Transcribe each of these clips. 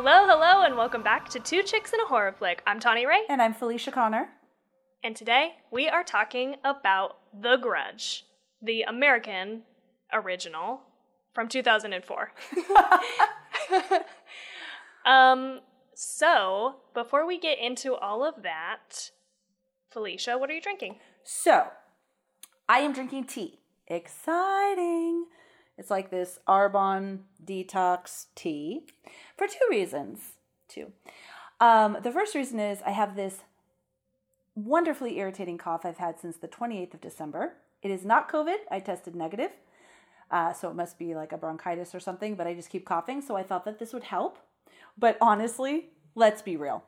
Hello, hello, and welcome back to Two Chicks in a Horror Flick. I'm Tawny Ray, And I'm Felicia Connor. and today we are talking about The Grudge, the American original from 2004. um, so, before we get into all of that, Felicia, what are you drinking? So, I am drinking tea. Exciting. It's like this Arbonne detox tea for two reasons. Two. Um, the first reason is I have this wonderfully irritating cough I've had since the 28th of December. It is not COVID. I tested negative. Uh, so it must be like a bronchitis or something, but I just keep coughing. So I thought that this would help. But honestly, let's be real.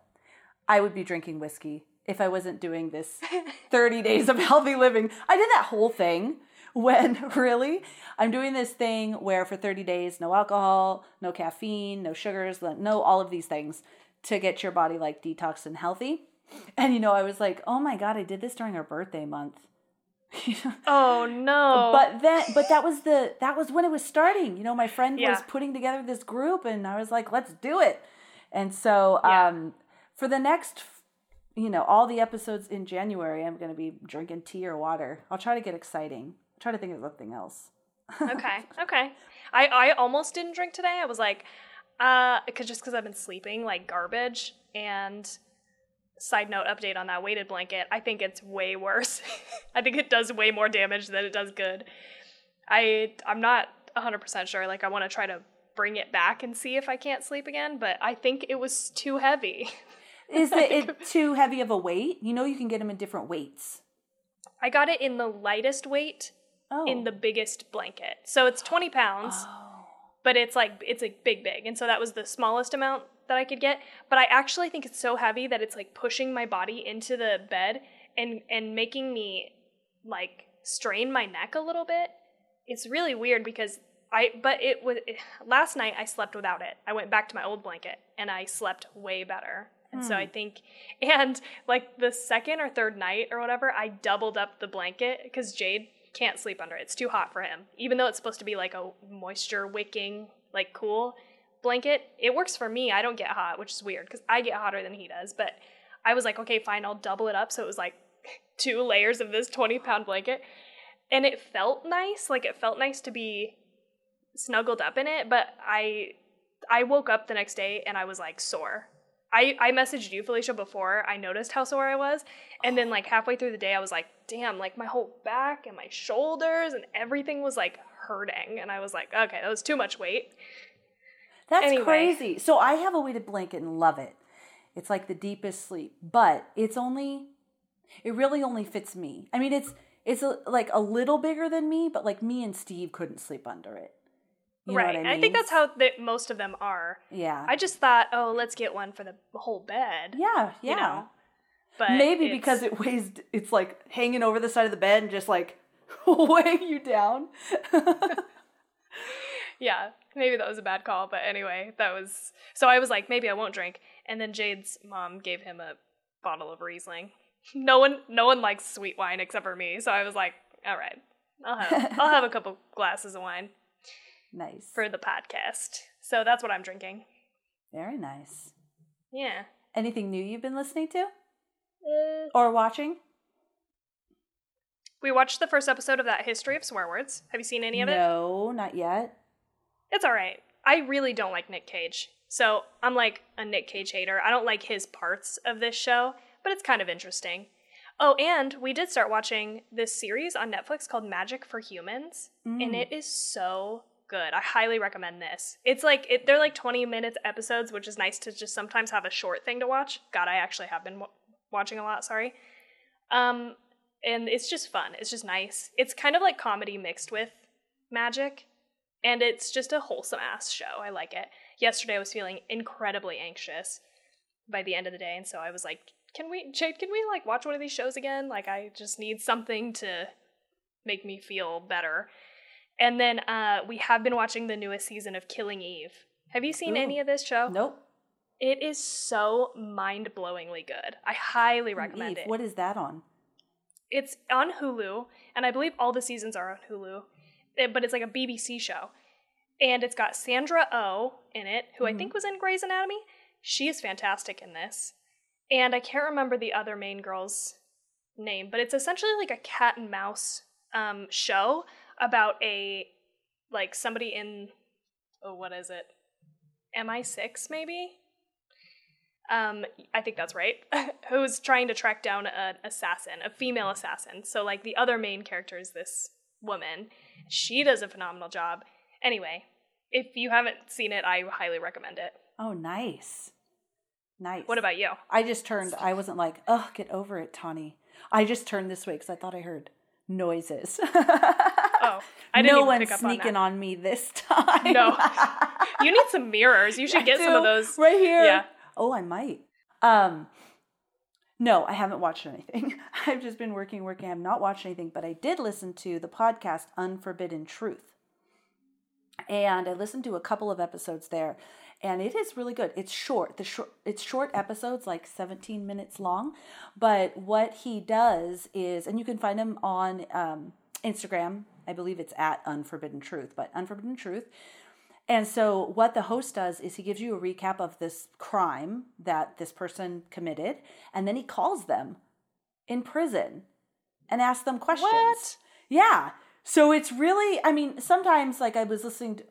I would be drinking whiskey if I wasn't doing this 30 days of healthy living. I did that whole thing when really I'm doing this thing where for 30 days, no alcohol, no caffeine, no sugars, no all of these things to get your body like detoxed and healthy. And you know, I was like, oh my God, I did this during our birthday month. Oh no. But then, but that was the that was when it was starting. You know, my friend was putting together this group, and I was like, "Let's do it." And so, Yeah. um, for the next, you know, all the episodes in January, I'm going to be drinking tea or water. I'll try to get exciting. Try to think of something else. okay, okay. I I almost didn't drink today. I was like, uh, cause just because I've been sleeping like garbage. And side note update on that weighted blanket, I think it's way worse. I think it does way more damage than it does good. I I'm not 100% sure. Like I want to try to bring it back and see if I can't sleep again, but I think it was too heavy. Is it, it too heavy of a weight? You know, you can get them in different weights. I got it in the lightest weight Oh, in the biggest blanket. So it's 20 pounds. Oh. but it's like it's like big big and so that was the smallest amount that i could get but i actually think it's so heavy that it's like pushing my body into the bed and and making me like strain my neck a little bit it's really weird because i but it was last night i slept without it i went back to my old blanket and i slept way better and so i hmm. think and like the second or third night or whatever i doubled up the blanket because jade can't sleep under it. It's too hot for him. Even though it's supposed to be like a moisture wicking like cool blanket it works for me. I don't get hot which is weird because i get hotter than he does. But i was like okay fine i'll double it up. So it was like two layers of this 20 pound blanket. And it felt nice. Like it felt nice to be snuggled up in it. But i i woke up the next day and i was like sore i i messaged you felicia before i noticed how sore i was and then like halfway through the day i was like damn like my whole back and my shoulders and everything was like hurting and i was like okay that was too much weight That's Anyway. crazy. So I have a weighted blanket and love it. It's like the deepest sleep, but it's only it really only fits me. I mean, it's it's a, like a little bigger than me, but like me and Steve couldn't sleep under it. You right I mean? i think that's how the, most of them are Yeah. i just thought oh let's get one for the whole bed yeah, yeah. you know but Maybe it's- because it weighs it's like hanging over the side of the bed and just like weighing you down. yeah maybe that was a bad call but anyway that was so i was like maybe i won't drink and then jade's mom gave him a bottle of riesling no one no one likes sweet wine except for me so i was like all right i'll have i'll have a couple glasses of wine nice. for the podcast so that's what i'm drinking Very nice. yeah Anything new you've been listening to Uh, or watching? we watched the first episode of that history of swear words have you seen any of it No, not yet. It's all right. I really don't like Nick Cage. So I'm like a Nick Cage hater. I don't like his parts of this show, but it's kind of interesting. Oh, and we did start watching this series on Netflix called Magic for Humans, and it is so good. I highly recommend this. It's like it, they're like 20 minutes episodes, which is nice to just sometimes have a short thing to watch. God, I actually have been w- watching a lot. Sorry. Um, and it's just fun. It's just nice. It's kind of like comedy mixed with magic, and it's just a wholesome ass show. I like it. Yesterday I was feeling incredibly anxious by the end of the day, and so I was like, "Can we, Jade? Can we like watch one of these shows again? Like, I just need something to make me feel better." And then uh, we have been watching the newest season of Killing Eve. Have you seen Ooh. any of this show? Nope. It is so mind blowingly good. I highly recommend Eve, it. What is that on? It's on Hulu, and I believe all the seasons are on Hulu, eh, but it's like a BBC show. and it's got Sandra O oh in it, who mm-hmm. I think was in Grey's Anatomy. She is fantastic in this. And I can't remember the other main girl's name, but it's essentially like a cat and mouse um, show about a like somebody in oh what is it mi6 maybe um, I think that's right, who's trying to track down an assassin, a female assassin. So, like, the other main character is this woman. She does a phenomenal job. Anyway, if you haven't seen it, I highly recommend it. Oh, nice. Nice. What about you? I just turned, I wasn't like, oh, get over it, Tawny. I just turned this way because I thought I heard noises. oh, I didn't no one's sneaking on, on, me this time. no, you need some mirrors. You should get some of those right here. Yeah. Oh, I might. Um, no, I haven't watched anything. I've just been working, working. I have not watched anything, but I did listen to the podcast Unforbidden Truth. And I listened to a couple of episodes there, and it is really good. It's short. The short it's short episodes, like 17 minutes long. But what he does is, and you can find him on um, Instagram. I believe it's at Unforbidden Truth, but Unforbidden Truth and so, what the host does is he gives you a recap of this crime that this person committed, and then he calls them in prison and asks them questions. What? Yeah. So it's really, I mean, sometimes like I was listening to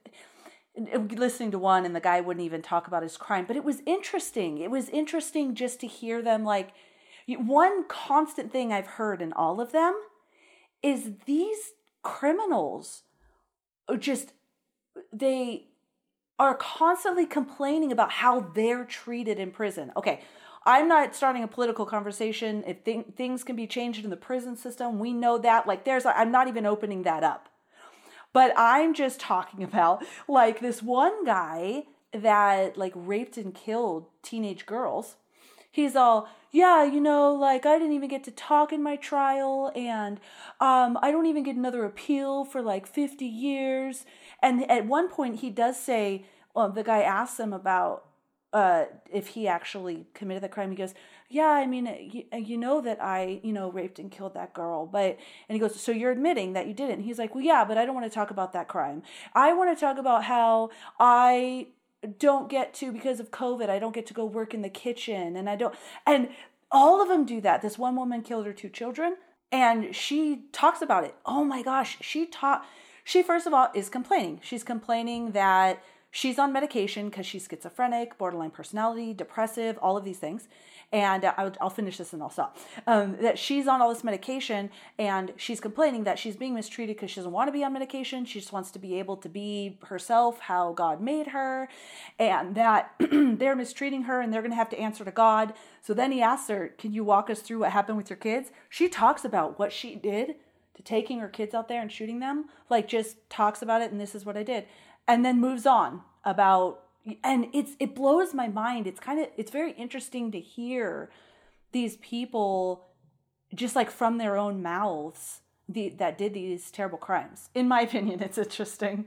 listening to one and the guy wouldn't even talk about his crime, but it was interesting. It was interesting just to hear them like one constant thing I've heard in all of them is these criminals uh, just they are constantly complaining about how they're treated in prison. Okay, I'm not starting a political conversation. If th- things can be changed in the prison system, we know that. Like, there's, I'm not even opening that up. But I'm just talking about like this one guy that like raped and killed teenage girls. He's all, yeah, you know, like I didn't even get to talk in my trial, and um, I don't even get another appeal for like 50 years. And at one point, he does say, well, the guy asks him about uh, if he actually committed the crime. He goes, "Yeah, I mean, you, you, know that I, you know, raped and killed that girl." But and he goes, "So you're admitting that you didn't?" He's like, "Well, yeah, but I don't want to talk about that crime. I want to talk about how I don't get to because of COVID. I don't get to go work in the kitchen, and I don't." And all of them do that. This one woman killed her two children, and she talks about it. Oh my gosh, she taught she, first of all, is complaining. She's complaining that she's on medication because she's schizophrenic, borderline personality, depressive, all of these things. And uh, I'll, I'll, finish this and I'll stop. Um, that she's on all this medication and she's complaining that she's being mistreated because she doesn't want to be on medication. She just wants to be able to be herself, how God made her, and that they're mistreating her and they're going to have to answer to God. So then he asks her, Can you walk us through what happened with your kids? She talks about what she did to taking her kids out there and shooting them, like just talks about it and this is what I did. And then moves on about and it's it blows my mind. It's kind of it's very interesting to hear these people just like from their own mouths the, that did these terrible crimes. In my opinion, it's interesting.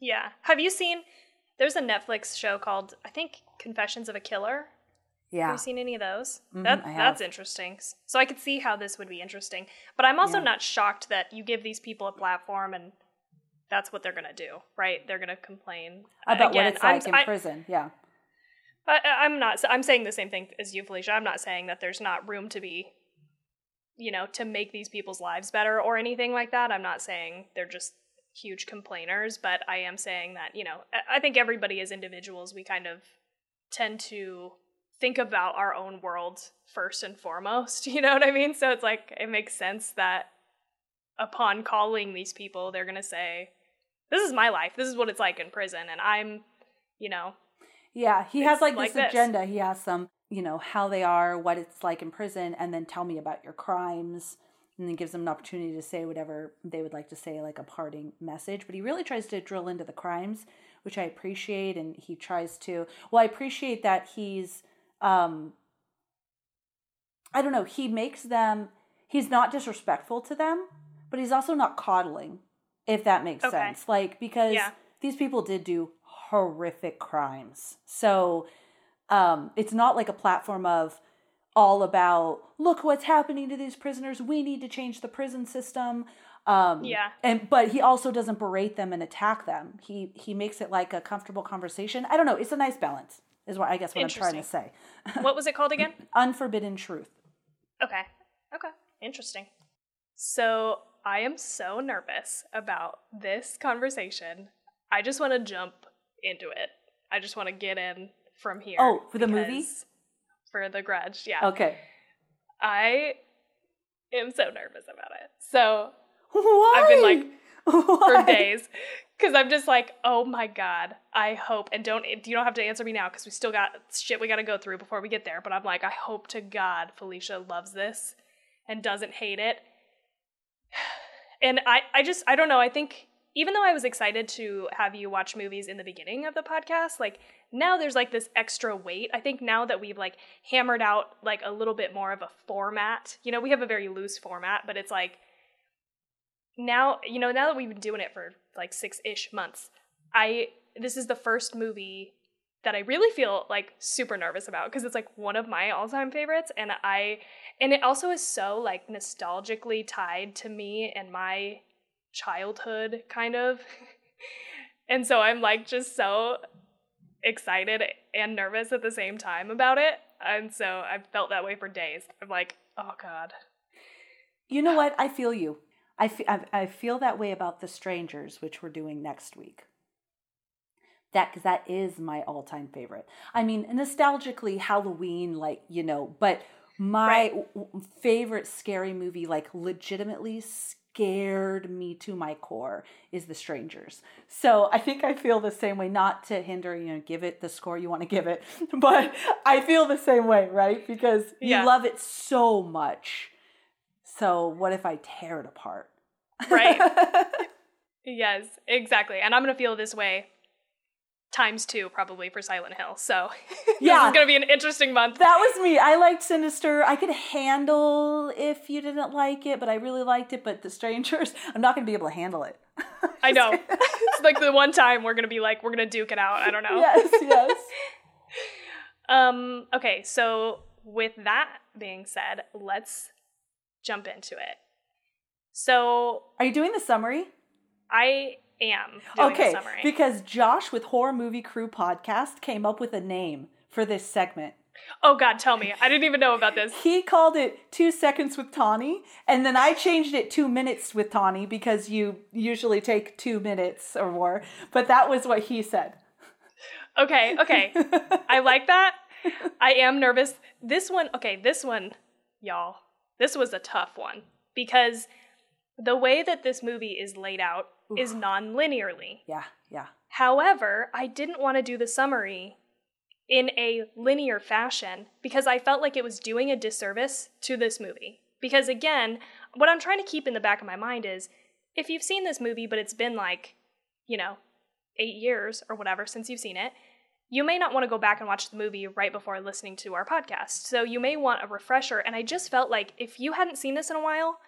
Yeah. Have you seen there's a Netflix show called I think Confessions of a Killer yeah. Have you seen any of those? Mm-hmm, that that's interesting. So I could see how this would be interesting. But I'm also yeah. not shocked that you give these people a platform and that's what they're going to do, right? They're going to complain about Again, what it's like I'm, in I, prison. Yeah. I, I'm not. I'm saying the same thing as you, Felicia. I'm not saying that there's not room to be, you know, to make these people's lives better or anything like that. I'm not saying they're just huge complainers, but I am saying that you know, I think everybody as individuals, we kind of tend to think about our own world first and foremost. You know what I mean? So it's like it makes sense that upon calling these people, they're going to say, This is my life. This is what it's like in prison. And I'm, you know. Yeah, he has like, like this, this agenda. He asks them, you know, how they are, what it's like in prison, and then tell me about your crimes. And then gives them an opportunity to say whatever they would like to say, like a parting message. But he really tries to drill into the crimes, which I appreciate. And he tries to, well, I appreciate that he's um I don't know, he makes them he's not disrespectful to them, but he's also not coddling, if that makes okay. sense. Like because yeah. these people did do horrific crimes. So um it's not like a platform of all about look what's happening to these prisoners we need to change the prison system Um, Yeah. And but he also doesn't berate them and attack them. He he makes it like a comfortable conversation. I don't know. It's a nice balance. Is what I guess what I'm trying to say. what was it called again? Unforbidden truth. Okay. Okay. Interesting. So I am so nervous about this conversation. I just want to jump into it. I just want to get in from here. Oh, for the movie? For the grudge, yeah. Okay. I am so nervous about it. So Why? I've been like for days because I'm just like, oh my god, I hope and don't you don't have to answer me now because we still got shit we got to go through before we get there. But I'm like, I hope to God Felicia loves this and doesn't hate it. And I, I just, I don't know. I think even though I was excited to have you watch movies in the beginning of the podcast, like now there's like this extra weight. I think now that we've like hammered out like a little bit more of a format, you know, we have a very loose format, but it's like now, you know, now that we've been doing it for like six ish months, I, this is the first movie that I really feel like super nervous about because it's like one of my all-time favorites and I and it also is so like nostalgically tied to me and my childhood kind of. and so I'm like just so excited and nervous at the same time about it. And so I've felt that way for days. I'm like, oh god. You know what? I feel you. I I, I feel that way about The Strangers, which we're doing next week. That because that is my all-time favorite. I mean, nostalgically Halloween, like you know, but my Right. w- favorite scary movie, like legitimately scared me to my core, is The Strangers. So I think I feel the same way. Not to hinder, you know, give it the score you want to give it, but I feel the same way, right? Because you love it so much. So what if I tear it apart? Right. yes, exactly. And I'm gonna feel this way times two probably for Silent Hill. So this Yeah. it's gonna be an interesting month. That was me. I liked Sinister. I could handle if you didn't like it, but I really liked it. But The Strangers, I'm not to be able to handle it. I know. it's like the one time we're gonna be like, we're gonna duke it out. I don't know. yes, yes. Um, okay, so with that being said, let's jump into it. So Are you doing the summary? I am okay, because Josh with Horror Movie Crew podcast came up with a name for this segment. oh god, tell me. I didn't even know about this. He called it two seconds with Tawny, and then I changed it two minutes with Tawny because you usually take two minutes or more. But that was what he said. Okay, okay. I like that. I am nervous. This one, okay, this one, y'all, this was a tough one because the way that this movie is laid out is non linearly. Yeah, yeah. However, I didn't want to do the summary in a linear fashion because I felt like it was doing a disservice to this movie. Because again, what I'm trying to keep in the back of my mind is if you've seen this movie, but it's been like, you know, eight years or whatever since you've seen it, you may not want to go back and watch the movie right before listening to our podcast. So you may want a refresher. And I just felt like if you hadn't seen this in a while,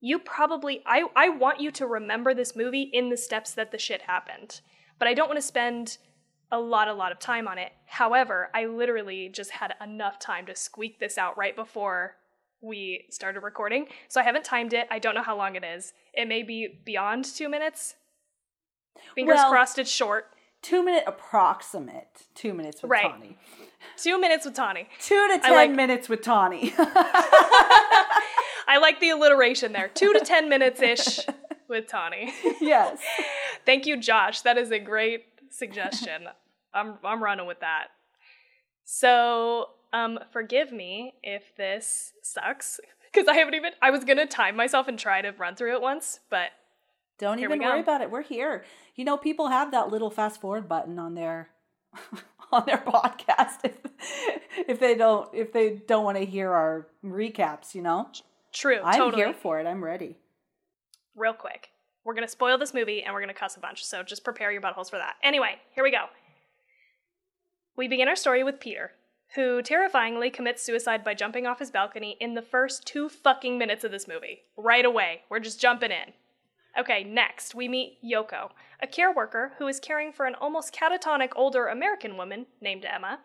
you probably I, I want you to remember this movie in the steps that the shit happened. But I don't want to spend a lot, a lot of time on it. However, I literally just had enough time to squeak this out right before we started recording. So I haven't timed it. I don't know how long it is. It may be beyond two minutes. Fingers Well- crossed it's short. Two minute approximate. Two minutes with Right. Tawny. Two minutes with Tawny. Two to ten like- minutes with Tawny. I like the alliteration there. Two to ten minutes ish with Tawny. yes. Thank you, Josh. That is a great suggestion. I'm I'm running with that. So, um, forgive me if this sucks because I haven't even. I was gonna time myself and try to run through it once, but Don't even worry about it. We're here. You know, people have that little fast forward button on their on their podcast if, if they don't if they don't want to hear our recaps, you know? True, I'm totally. here for it. I'm ready. Real quick, we're gonna spoil this movie and we're gonna cuss a bunch. So just prepare your buttholes for that. Anyway, here we go. We begin our story with Peter, who terrifyingly commits suicide by jumping off his balcony in the first two fucking minutes of this movie. Right away. We're just jumping in. Okay, next, we meet Yoko, a care worker who is caring for an almost catatonic older American woman named Emma.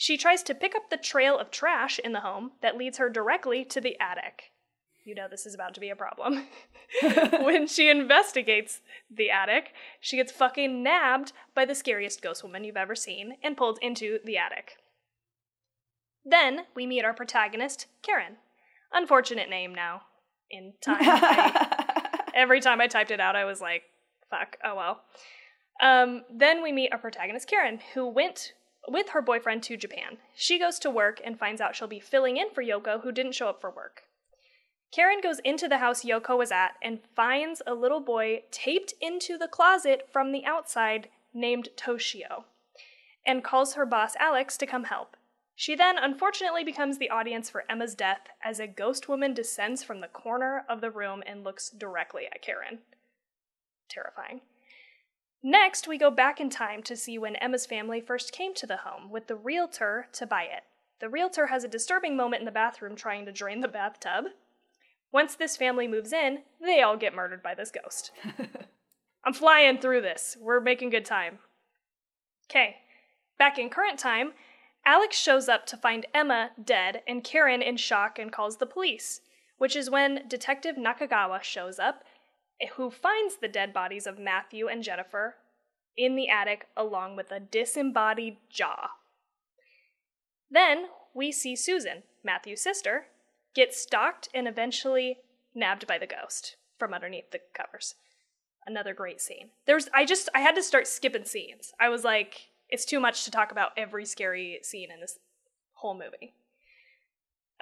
She tries to pick up the trail of trash in the home that leads her directly to the attic. you know this is about to be a problem. when she investigates the attic, she gets fucking nabbed by the scariest ghost woman you've ever seen and pulled into the attic. Then we meet our protagonist, Karen. Unfortunate name now. In time. I, every time I typed it out, I was like, fuck, oh well. Um, then we meet our protagonist, Karen, who went with her boyfriend to Japan. She goes to work and finds out she'll be filling in for Yoko, who didn't show up for work. Karen goes into the house Yoko was at and finds a little boy taped into the closet from the outside named Toshio and calls her boss Alex to come help. She then unfortunately becomes the audience for Emma's death as a ghost woman descends from the corner of the room and looks directly at Karen. Terrifying. Next, we go back in time to see when Emma's family first came to the home with the realtor to buy it. The realtor has a disturbing moment in the bathroom trying to drain the bathtub. Once this family moves in, they all get murdered by this ghost. I'm flying through this. We're making good time. Okay, back in current time, Alex shows up to find Emma dead and Karen in shock and calls the police, which is when Detective Nakagawa shows up who finds the dead bodies of Matthew and Jennifer in the attic along with a disembodied jaw. Then we see Susan, Matthew's sister, get stalked and eventually nabbed by the ghost from underneath the covers. Another great scene. There's I just I had to start skipping scenes. I was like it's too much to talk about every scary scene in this whole movie.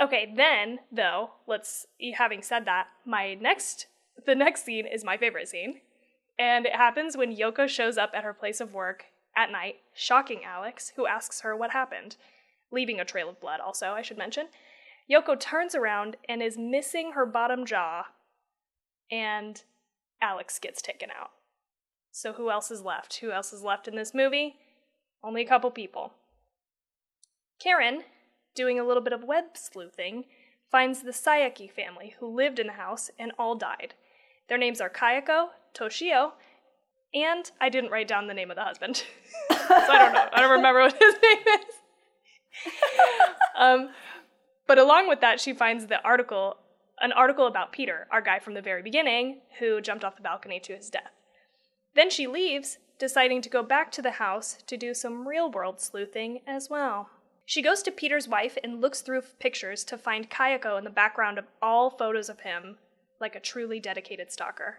Okay, then though, let's having said that, my next the next scene is my favorite scene. And it happens when Yoko shows up at her place of work at night, shocking Alex, who asks her what happened, leaving a trail of blood, also, I should mention. Yoko turns around and is missing her bottom jaw, and Alex gets taken out. So, who else is left? Who else is left in this movie? Only a couple people. Karen, doing a little bit of web sleuthing, finds the Saeki family who lived in the house and all died. Their names are Kayako, Toshio, and I didn't write down the name of the husband. so I don't know. I don't remember what his name is. um, but along with that, she finds the article, an article about Peter, our guy from the very beginning, who jumped off the balcony to his death. Then she leaves, deciding to go back to the house to do some real world sleuthing as well. She goes to Peter's wife and looks through pictures to find Kayako in the background of all photos of him like a truly dedicated stalker.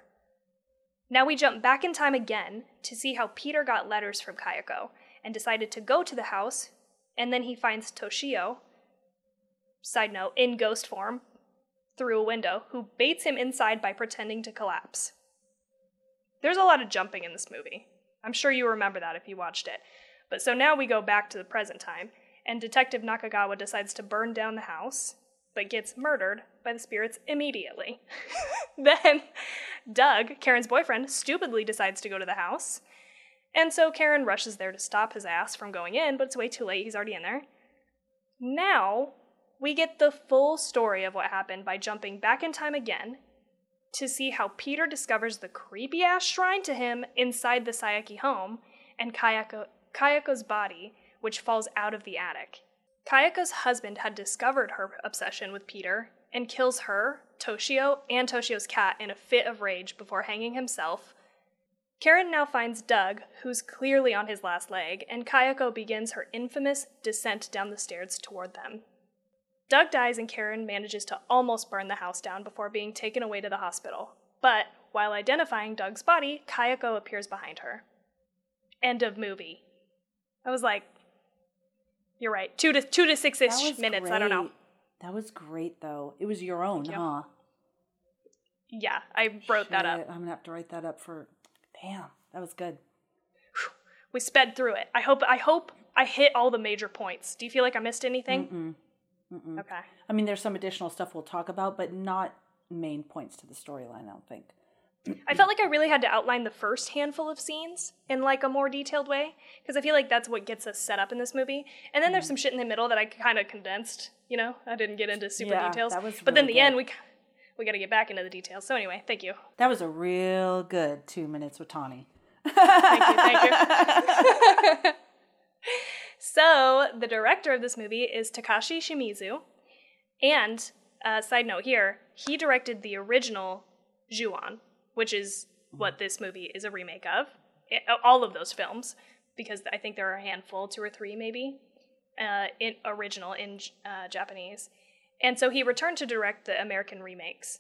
Now we jump back in time again to see how Peter got letters from Kayako and decided to go to the house, and then he finds Toshio, side note, in ghost form, through a window, who baits him inside by pretending to collapse. There's a lot of jumping in this movie. I'm sure you remember that if you watched it. But so now we go back to the present time, and Detective Nakagawa decides to burn down the house, but gets murdered by the spirits immediately. then Doug, Karen's boyfriend, stupidly decides to go to the house. And so Karen rushes there to stop his ass from going in, but it's way too late. He's already in there. Now, we get the full story of what happened by jumping back in time again to see how Peter discovers the creepy ass shrine to him inside the Saeki home and Kayako, Kayako's body, which falls out of the attic. Kayako's husband had discovered her obsession with Peter and kills her, Toshio, and Toshio's cat in a fit of rage before hanging himself. Karen now finds Doug, who's clearly on his last leg, and Kayako begins her infamous descent down the stairs toward them. Doug dies, and Karen manages to almost burn the house down before being taken away to the hospital. But while identifying Doug's body, Kayako appears behind her. End of movie. I was like, you're right. Two to two to six ish minutes. Great. I don't know. That was great though. It was your own, huh? Yeah, I wrote Shit, that up. I'm gonna have to write that up for. Damn, that was good. We sped through it. I hope. I hope I hit all the major points. Do you feel like I missed anything? Mm-mm. Mm-mm. Okay. I mean, there's some additional stuff we'll talk about, but not main points to the storyline. I don't think. I felt like I really had to outline the first handful of scenes in like a more detailed way because I feel like that's what gets us set up in this movie. And then there's mm. some shit in the middle that I kind of condensed. You know, I didn't get into super Yeah, details. that was but then really the end, we we got to get back into the details. So anyway, thank you, That was a real good two minutes with Tawny. thank you, thank you. so the director of this movie is Takashi Shimizu, and uh, side note here, he directed the original Ju-on, which is what this movie is a remake of. It, all of those films, because I think there are a handful, two or three maybe, uh, in original in uh, Japanese. And so he returned to direct the American remakes.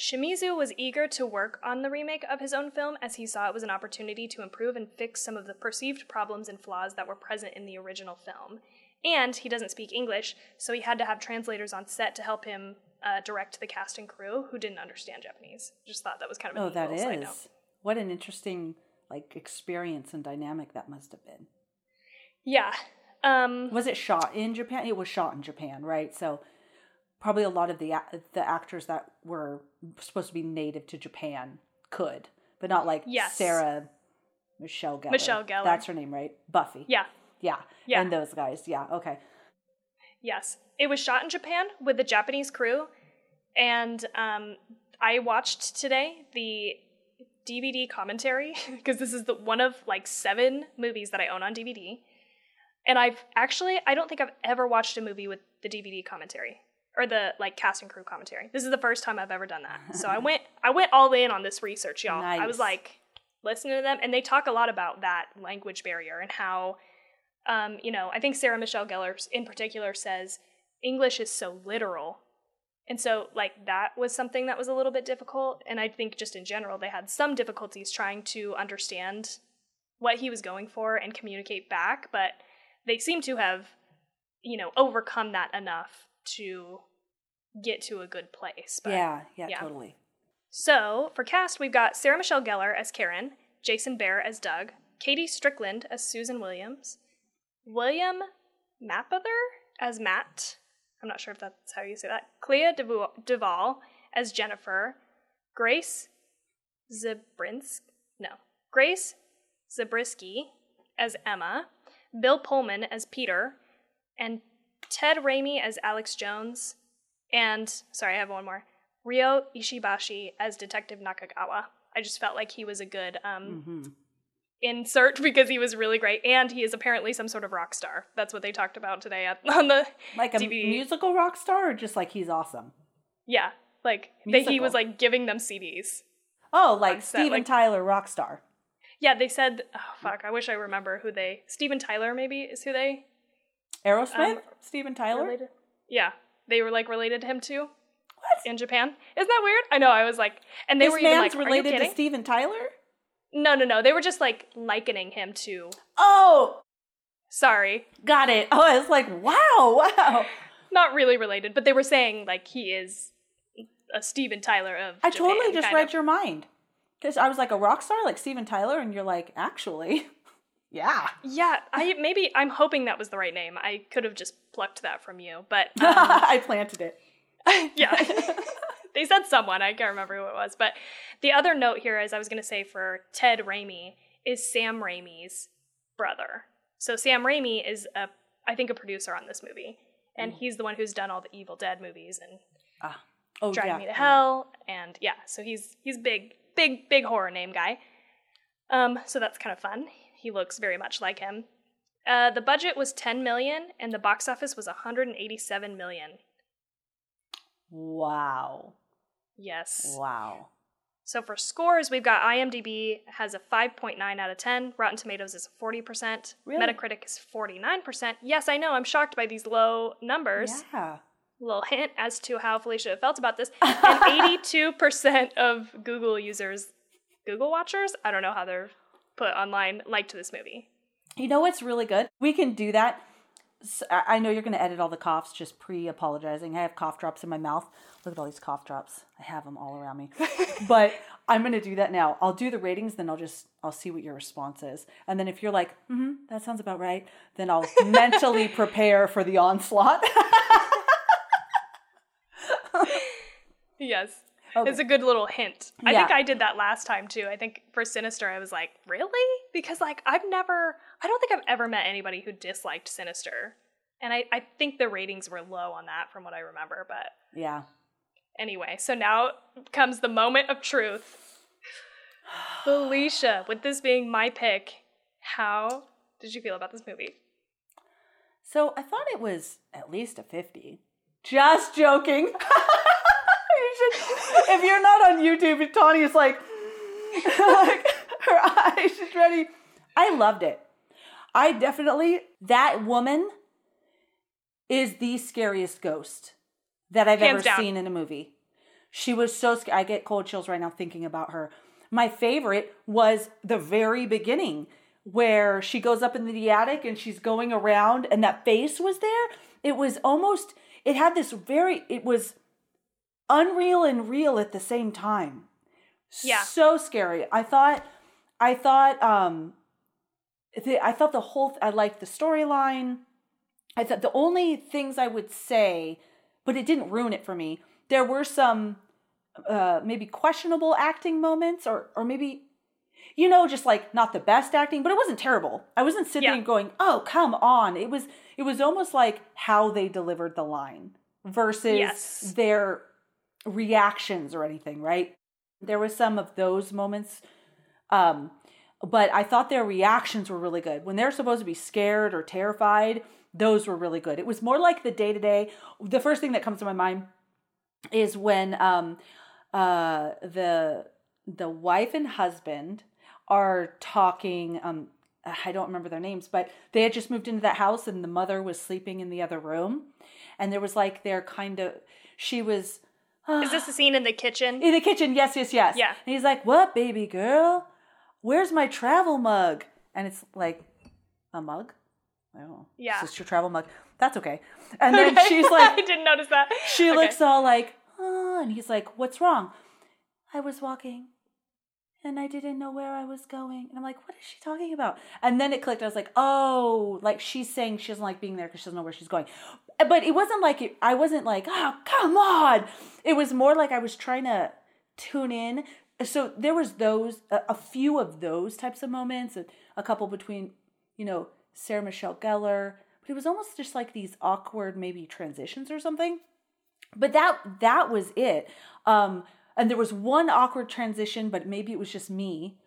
Shimizu was eager to work on the remake of his own film as he saw it was an opportunity to improve and fix some of the perceived problems and flaws that were present in the original film. And he doesn't speak English, so he had to have translators on set to help him uh, direct the cast and crew who didn't understand Japanese. Just thought that was kind of Oh, that is. What an interesting like experience and dynamic that must have been. Yeah. Um, Was it shot in Japan? It was shot in Japan, right? So probably a lot of the the actors that were supposed to be native to Japan could, but not like Yes. Sarah Michelle Gellar. Michelle Gellar. That's her name, right? Buffy. yeah. Yeah. Yeah. And those guys. Yeah. Okay. Yes, it was shot in Japan with the Japanese crew, and um, I watched today the DVD commentary because this is the one of like seven movies that I own on DVD, and I've actually I don't think I've ever watched a movie with the DVD commentary or the like cast and crew commentary. This is the first time I've ever done that. So I went I went all in on this research, y'all. I was like listening to them, and they talk a lot about that language barrier and how um, you know, I think Sarah Michelle Gellar in particular says English is so literal. And so, like, that was something that was a little bit difficult. And I think just in general, they had some difficulties trying to understand what he was going for and communicate back. But they seem to have, you know, overcome that enough to get to a good place. But, yeah, yeah. yeah. Totally. so, for cast, we've got Sarah Michelle Gellar as Karen, Jason Behr as Doug, KaDee Strickland as Susan Williams, William Mapother as Matt. I'm not sure if that's how you say that. Clea Duvall as Jennifer, Grace Zabrinsk, no, Grace Zabriskie as Emma, Bill Pullman as Peter, and Ted Raimi as Alex Jones, and sorry, I have one more. Ryo Ishibashi as Detective Nakagawa. I just felt like he was a good um, hmm insert because he was really great, and he is apparently some sort of rock star. That's what they talked about today at, on the Like a DVD. musical rock star, or just like he's awesome. yeah, like that he was like giving them CDs. Oh, like Steven like- Tyler, rock star. Yeah, they said, oh fuck, I wish I remember who they. Steven Tyler maybe is who they Aerosmith, Um, Steven Tyler. related. Yeah, they were like related to him too What? in Japan. Isn't that weird? I know. I was like, and they this were even man's like, related to? Steven Tyler. No, no, no. They were just like likening him to. Oh, Sorry, got it. Oh, I was like, wow, wow. not really related, but they were saying like he is a Steven Tyler of. I Japan, totally just read of. your mind. Because I was like a rock star, like Steven Tyler, and you're like, actually, yeah. Yeah, I maybe I'm hoping that was the right name. I could have just plucked that from you, but um, I planted it. yeah. they said someone, I can't remember who it was. But the other note here, as I was going to say for Ted Raimi, is Sam Raimi's brother. So Sam Raimi is, a, I think, a producer on this movie. And he's the one who's done all the Evil Dead movies and Oh, Drive yeah. Me to Hell. And yeah, so he's he's big, big, big horror name guy. Um, so that's kind of fun. He looks very much like him. Uh, the budget was 10 million and the box office was 187 million. Wow. Yes. Wow. So for scores, we've got IMDb has a 5.9 out of 10. Rotten Tomatoes is 40%. Really? Metacritic is 49%. Yes, I know. I'm shocked by these low numbers. Yeah. Little hint as to how Felicia felt about this. And 82% of Google users, Google watchers, I don't know how they're put online, liked this movie. You know what's really good? We can do that. I know you're going to edit all the coughs, just pre apologizing. I have cough drops in my mouth. Look at all these cough drops. I have them all around me. but I'm going to do that now. I'll do the ratings, then I'll just, I'll see what your response is. And then if you're like, mm-hmm, that sounds about right, then I'll mentally prepare for the onslaught. Yes. Okay. It's a good little hint. I think I did that last time too. I think for Sinister, I was like, really? Because, like, I've never, I don't think I've ever met anybody who disliked Sinister. And I, I think the ratings were low on that from what I remember. But yeah. anyway, so now comes the moment of truth. Felicia, with this being my pick, how did you feel about this movie? So I thought it was at least a 50. Just joking. you should, if you're not on YouTube, Tawny is like, like her eyes, she's ready. I loved it. I definitely, that woman is the scariest ghost that I've Hands ever down. seen in a movie. She was so scared. I get cold chills right now thinking about her. My favorite was the very beginning where she goes up into the attic and she's going around and that face was there. It was almost, it had this very, it was unreal and real at the same time. Yeah. So scary. I thought, I thought, um, the, I thought the whole, I liked the storyline. I thought the only things I would say, but it didn't ruin it for me. There were some uh maybe questionable acting moments or or maybe you know just like not the best acting, but it wasn't terrible. I wasn't sitting Yeah. there going, "Oh, come on." It was it was almost like how they delivered the line versus Yes. their reactions or anything, right? There was some of those moments um but I thought their reactions were really good. When they're supposed to be scared or terrified, those were really good. It was more like the day to day. The first thing that comes to my mind is when um, uh, the the wife and husband are talking. Um, I don't remember their names, but they had just moved into that house, and the mother was sleeping in the other room, and there was like their kind of she was. Is this the scene in the kitchen? In the kitchen, yes, yes, yes. Yeah. And he's like, What, baby girl? Where's my travel mug? And it's like, A mug? Don't. Yeah. It's just your travel mug. That's okay. And then Okay. she's like, I didn't notice that. She Okay. looks all like, Oh, and he's like, What's wrong? I was walking and I didn't know where I was going. And I'm like, What is she talking about? And then it clicked. I was like, Oh, like she's saying she doesn't like being there because she doesn't know where she's going. But it wasn't like, it, I wasn't like, Oh, come on. It was more like I was trying to tune in. So there was those, a, a few of those types of moments, a, a couple between, you know, Sarah Michelle Gellar. But it was almost just like these awkward, maybe transitions or something but that that was it um and there was one awkward transition but maybe it was just me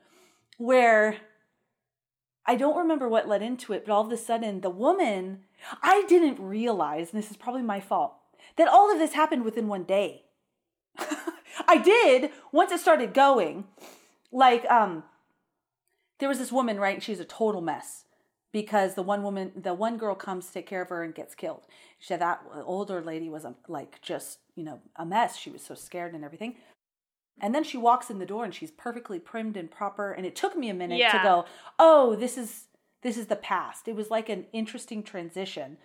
where i don't remember what led into it but all of a sudden the woman i didn't realize and this is probably my fault that all of this happened within one day. I did once it started going like um there was this woman right And she's a total mess because the one woman the one girl comes to take care of her and gets killed. She said that older lady was a, like just you know a mess. She was so scared and everything and then she walks in the door and she's perfectly primed and proper and it took me a minute to go oh this is this is the past it was like an interesting transition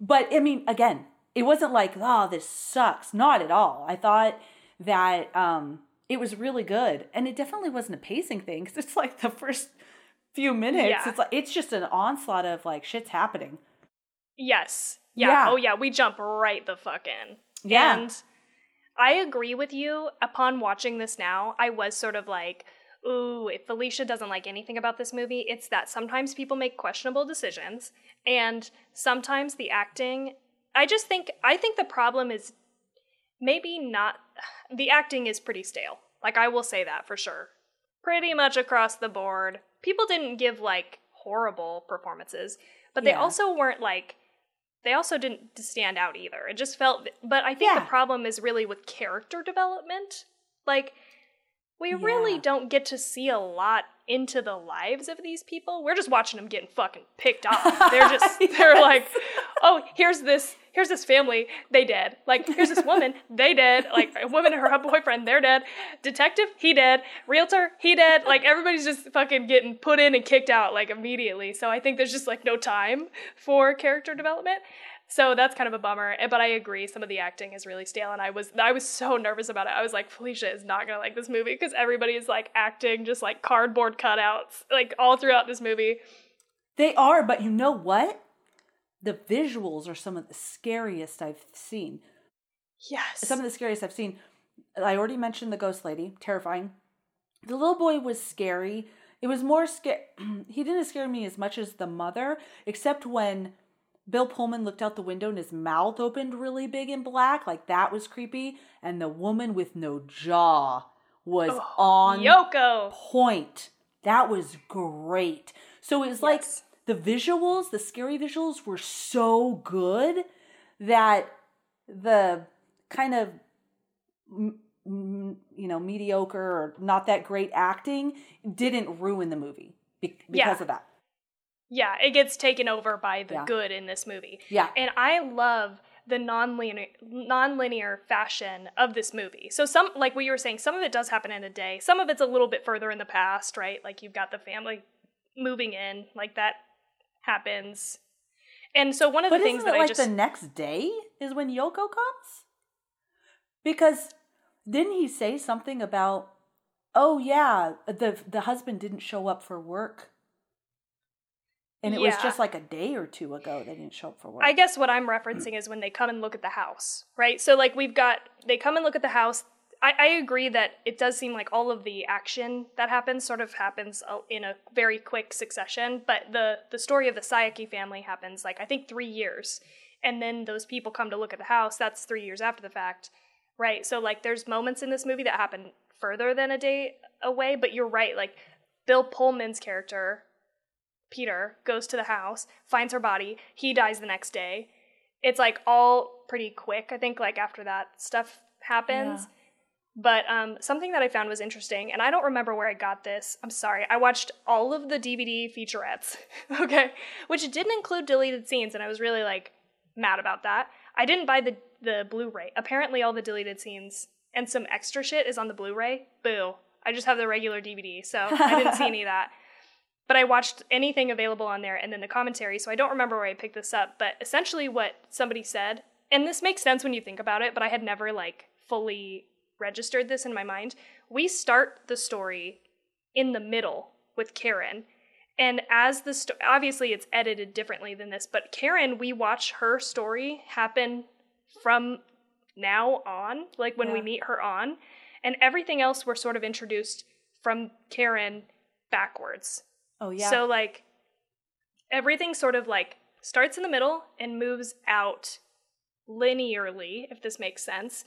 but i mean again it wasn't like oh this sucks not at all i thought that um it was really good and it definitely wasn't a pacing thing because it's like the first few minutes Yeah. it's like it's just an onslaught of like shit's happening Yes. Yeah. Yeah. Oh yeah, we jump right the fuck in. Yeah. And I agree with you. Upon watching this now, I was sort of like, ooh, if Felicia doesn't like anything about this movie, it's that sometimes people make questionable decisions and sometimes the acting I just think I think the problem is maybe not the acting is pretty stale. Like I will say that for sure. Pretty much across the board. People didn't give like horrible performances, but they Yeah. also weren't like they also didn't stand out either. It just felt but I think Yeah. the problem is really with character development. Like we really don't get to see a lot into the lives of these people. We're just watching them getting fucking picked off. They're just they're like, "Oh, here's this here's this family, they dead. Like here's this woman, they dead. Like a woman and her boyfriend, they're dead. Detective, he dead. Realtor, he dead. Like everybody's just fucking getting put in and kicked out like immediately. So I think there's just like no time for character development. So that's kind of a bummer. Eh, But I agree, some of the acting is really stale, and I was I was so nervous about it. I was like, Felicia is not gonna like this movie because everybody is like acting just like cardboard cutouts, like all throughout this movie. They are, but you know what? The visuals are some of the scariest I've seen. Yes. Some of the scariest I've seen. I already mentioned the ghost lady, terrifying. The little boy was scary. It was more scary. he didn't scare me as much as the mother, except when Bill Pullman looked out the window and his mouth opened really big and black. Like that was creepy. And the woman with no jaw was oh, on Yoko. point. That was great. So it was like the visuals, the scary visuals were so good that the kind of m- m- you know mediocre or not that great acting didn't ruin the movie be- because Yeah. of that. Yeah, it gets taken over by the Yeah. good in this movie. Yeah. And I love the non-linear non-linear fashion of this movie. So some like what you were saying, some of it does happen in a day. Some of it's a little bit further in the past, right? Like you've got the family moving in, like that happens. And so one of But the things that I like just the next day is when Yoko comes? Because didn't he say something about, oh yeah, the the husband didn't show up for work, and it was just like a day or two ago they didn't show up for work. I guess what I'm referencing is when they come and look at the house, right? So like we've got they come and look at the house. I, I agree that it does seem like all of the action that happens sort of happens in a very quick succession, but the the story of the Saeki family happens like I think three years, and then those people come to look at the house. That's three years after the fact, right? So like there's moments in this movie that happen further than a day away, but you're right. Like Bill Pullman's character Peter goes to the house, finds her body. He dies the next day. It's like all pretty quick. I think like after that stuff happens. Yeah. But um, something that I found was interesting, and I don't remember where I got this. I'm sorry. I watched all of the DVD featurettes, okay, which didn't include deleted scenes, and I was really like mad about that. I didn't buy the the Blu-ray. Apparently, all the deleted scenes and some extra shit is on the Blu-ray. Boo! I just have the regular DVD, so I didn't see any of that but I watched anything available on there and then the commentary, so I don't remember where I picked this up. But essentially, what somebody said, and this makes sense when you think about it, but I had never like fully registered this in my mind. We start the story in the middle with Karen. And as the sto- obviously it's edited differently than this, but Karen, we watch her story happen from now on, like when we meet her on, and everything else we're sort of introduced from Karen backwards. Oh yeah, So like everything sort of like starts in the middle and moves out linearly, if this makes sense.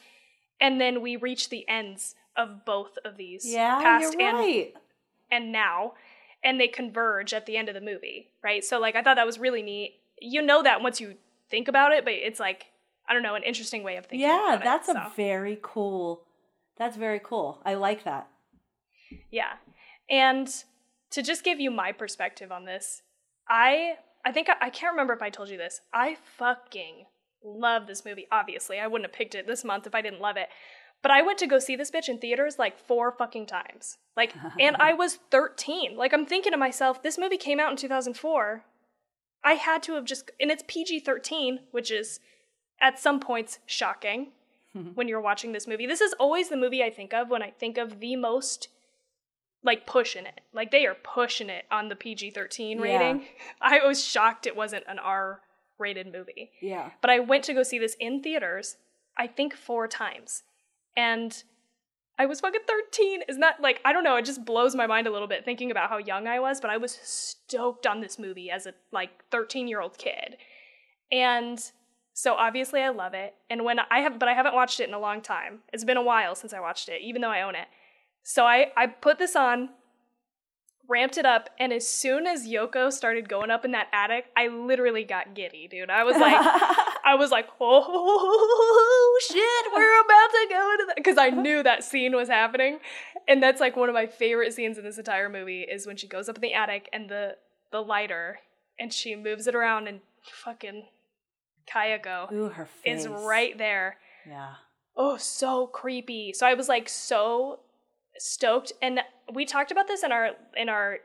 And then we reach the ends of both of these yeah, past you're and and now and they converge at the end of the movie, right? So like I thought that was really neat. You know that once you think about it, but it's like I don't know, an interesting way of thinking Yeah, that's it. a so. very cool. That's very cool. I like that. Yeah. And to just give you my perspective on this, I I think I, I can't remember if I told you this. I fucking love this movie. Obviously, I wouldn't have picked it this month if I didn't love it. But I went to go see this bitch in theaters like four fucking times. Like and I was 13. Like I'm thinking to myself, this movie came out in 2004. I had to have just and it's PG-13, which is at some points shocking when you're watching this movie. This is always the movie I think of when I think of the most like pushing it. Like they are pushing it on the PG 13 Yeah. rating. I was shocked it wasn't an R rated movie. Yeah. But I went to go see this in theaters, I think four times. And I was fucking 13. Isn't that like, I don't know, it just blows my mind a little bit thinking about how young I was, but I was stoked on this movie as a like 13 year old kid. And so obviously I love it. And when I have, but I haven't watched it in a long time. It's been a while since I watched it, even though I own it. So I, I put this on, ramped it up, and as soon as Yoko started going up in that attic, I literally got giddy, dude. I was like, I was like, oh shit, we're about to go into that because I knew that scene was happening, and that's like one of my favorite scenes in this entire movie is when she goes up in the attic and the the lighter and she moves it around and fucking Kayako Ooh, her face is right there. Yeah. Oh, so creepy. So I was like so stoked and we talked about this in our in our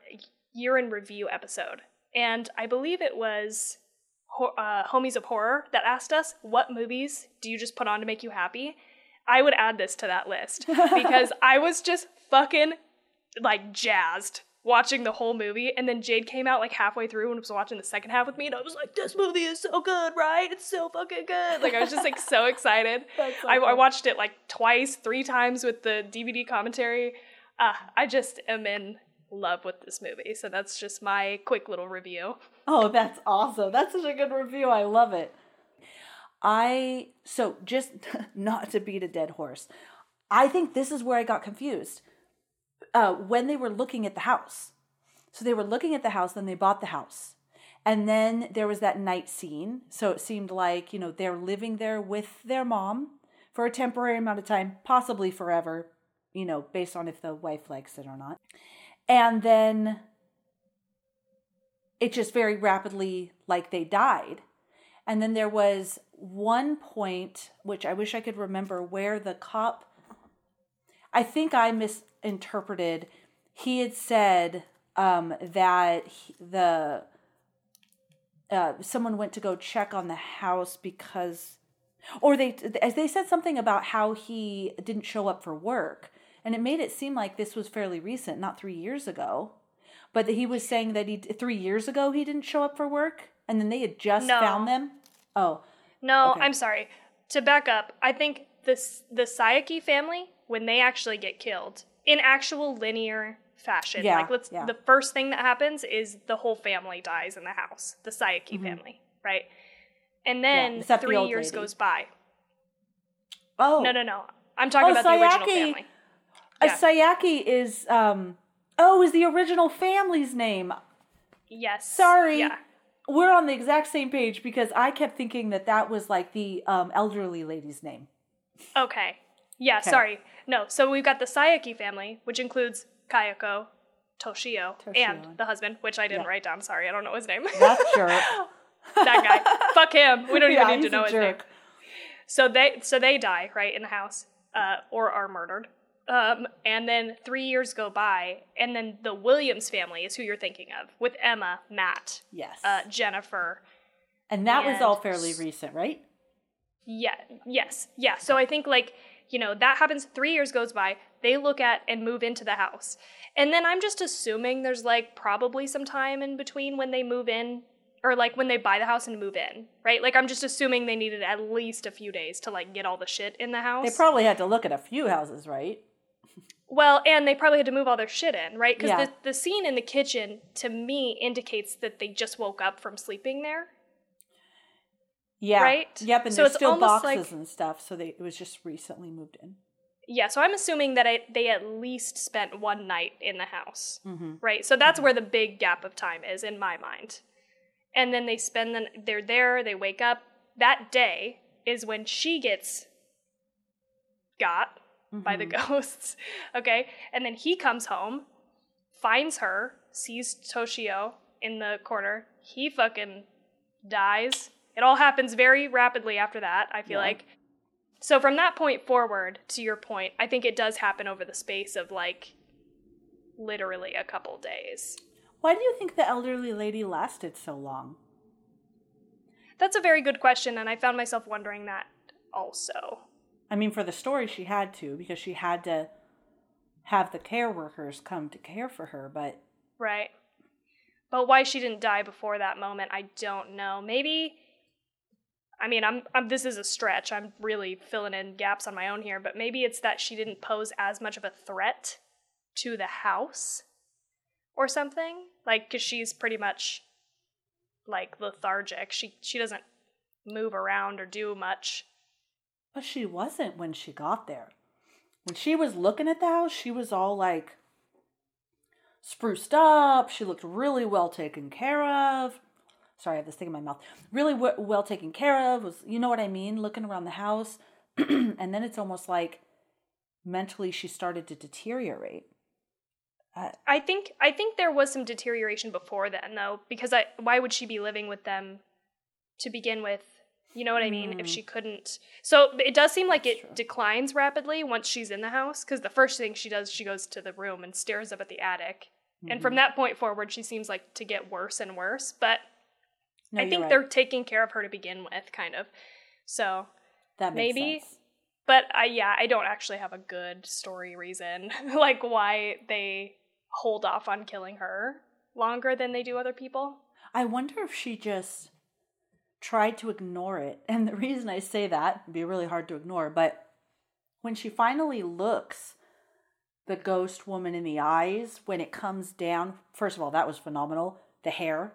year in review episode. And I believe it was uh, Homies of Horror that asked us, "What movies do you just put on to make you happy?" I would add this to that list because I was just fucking like jazzed watching the whole movie and then Jade came out like halfway through and was watching the second half with me and I was like this movie is so good right it's so fucking good like I was just like so excited so I, I watched it like twice three times with the DVD commentary uh, I just am in love with this movie so that's just my quick little review Oh, that's awesome. That's such a good review. I love it. I so just not to beat a dead horse. I think this is where I got confused. Uh, when they were looking at the house. So they were looking at the house, then they bought the house. And then there was that night scene. So it seemed like, you know, they're living there with their mom for a temporary amount of time, possibly forever, you know, based on if the wife likes it or not. And then it just very rapidly, like they died. And then there was one point, which I wish I could remember, where the cop, I think I misinterpreted, he had said um, that he, the uh, someone went to go check on the house because, or they as they said something about how he didn't show up for work, and it made it seem like this was fairly recent, not three years ago, but he was saying that he three years ago he didn't show up for work, and then they had just No. found them. Oh, No, Okay. I'm sorry. To back up, I think this the Saeki family when they actually get killed in actual linear fashion. Yeah, like let's yeah. the first thing that happens is the whole family dies in the house. The Saeki family, right? And then Mm-hmm. except the three years lady. goes by. oh, No, no, no. I'm talking Oh, about the original Saeki. family. A Saeki is um oh is the original family's name. Yes. Sorry. Yeah. We're on the exact same page because I kept thinking that that was like the um, elderly lady's name. Okay. Yeah, Okay. sorry. No, so we've got the Saeki family, which includes Kayako, Toshio, Toshio. and the husband, which I didn't Yeah. write down. Sorry, I don't know his name. That jerk. that guy. Fuck him. We don't Yeah, even need to know his name. So they so they die right in the house, uh, or are murdered. Um, and then three years go by, and then the Williams family is who you're thinking of, with Emma, Matt, Yes. uh, Jennifer. and that was all fairly recent, right? Yeah. Yes. Yeah. So I think like you know that happens. Three years goes by. They look at and move into the house, and then I'm just assuming there's like probably some time in between when they move in, or like when they buy the house and move in, right? Like I'm just assuming they needed at least a few days to like get all the shit in the house. They probably had to look at a few houses, right? well, and they probably had to move all their shit in, right? Because Yeah. the the scene in the kitchen to me indicates that they just woke up from sleeping there. Yeah. Right? Yep, and So there's still boxes like- and stuff, so they, it was just recently moved in. Yeah, so I'm assuming that I, they at least spent one night in the house, Mm-hmm. right? So that's where the big gap of time is in my mind. And then they spend the they're there, they wake up. That day is when she gets got by the ghosts, okay? And then he comes home, finds her, sees Toshio in the corner. He fucking dies. It all happens very rapidly after that, I feel Yeah. like. So from that point forward, to your point, I think it does happen over the space of like literally a couple days. Why do you think the elderly lady lasted so long? That's a very good question, and I found myself wondering that also. I mean, for the story, she had to because she had to have the care workers come to care for her. But Right. But why she didn't die before that moment, I don't know. Maybe I mean, I'm, I'm this is a stretch. I'm really filling in gaps on my own here, but maybe it's that she didn't pose as much of a threat to the house or something. Like cuz she's pretty much like lethargic. She she doesn't move around or do much. but she wasn't when she got there. When she was looking at the house, she was all like spruced up. She looked really well taken care of. Sorry, I have this thing in my mouth. Really w- well taken care of. Was you know what I mean? Looking around the house, and then it's almost like mentally she started to deteriorate. Uh, I think I think there was some deterioration before then though because I why would she be living with them to begin with? You know what I mean? If Mm. she couldn't. So it does seem like That's it true. declines rapidly once she's in the house cuz the first thing she does she goes to the room and stares up at the attic. And Mm-hmm. from that point forward she seems like to get worse and worse, but no, I think right. they're taking care of her to begin with kind of. So that makes maybe- sense. but I yeah, I don't actually have a good story reason like why they hold off on killing her longer than they do other people. I wonder if she just tried to ignore it. And the reason I say that, it'd be really hard to ignore, but when she finally looks the ghost woman in the eyes, when it comes down, first of all, that was phenomenal. The hair.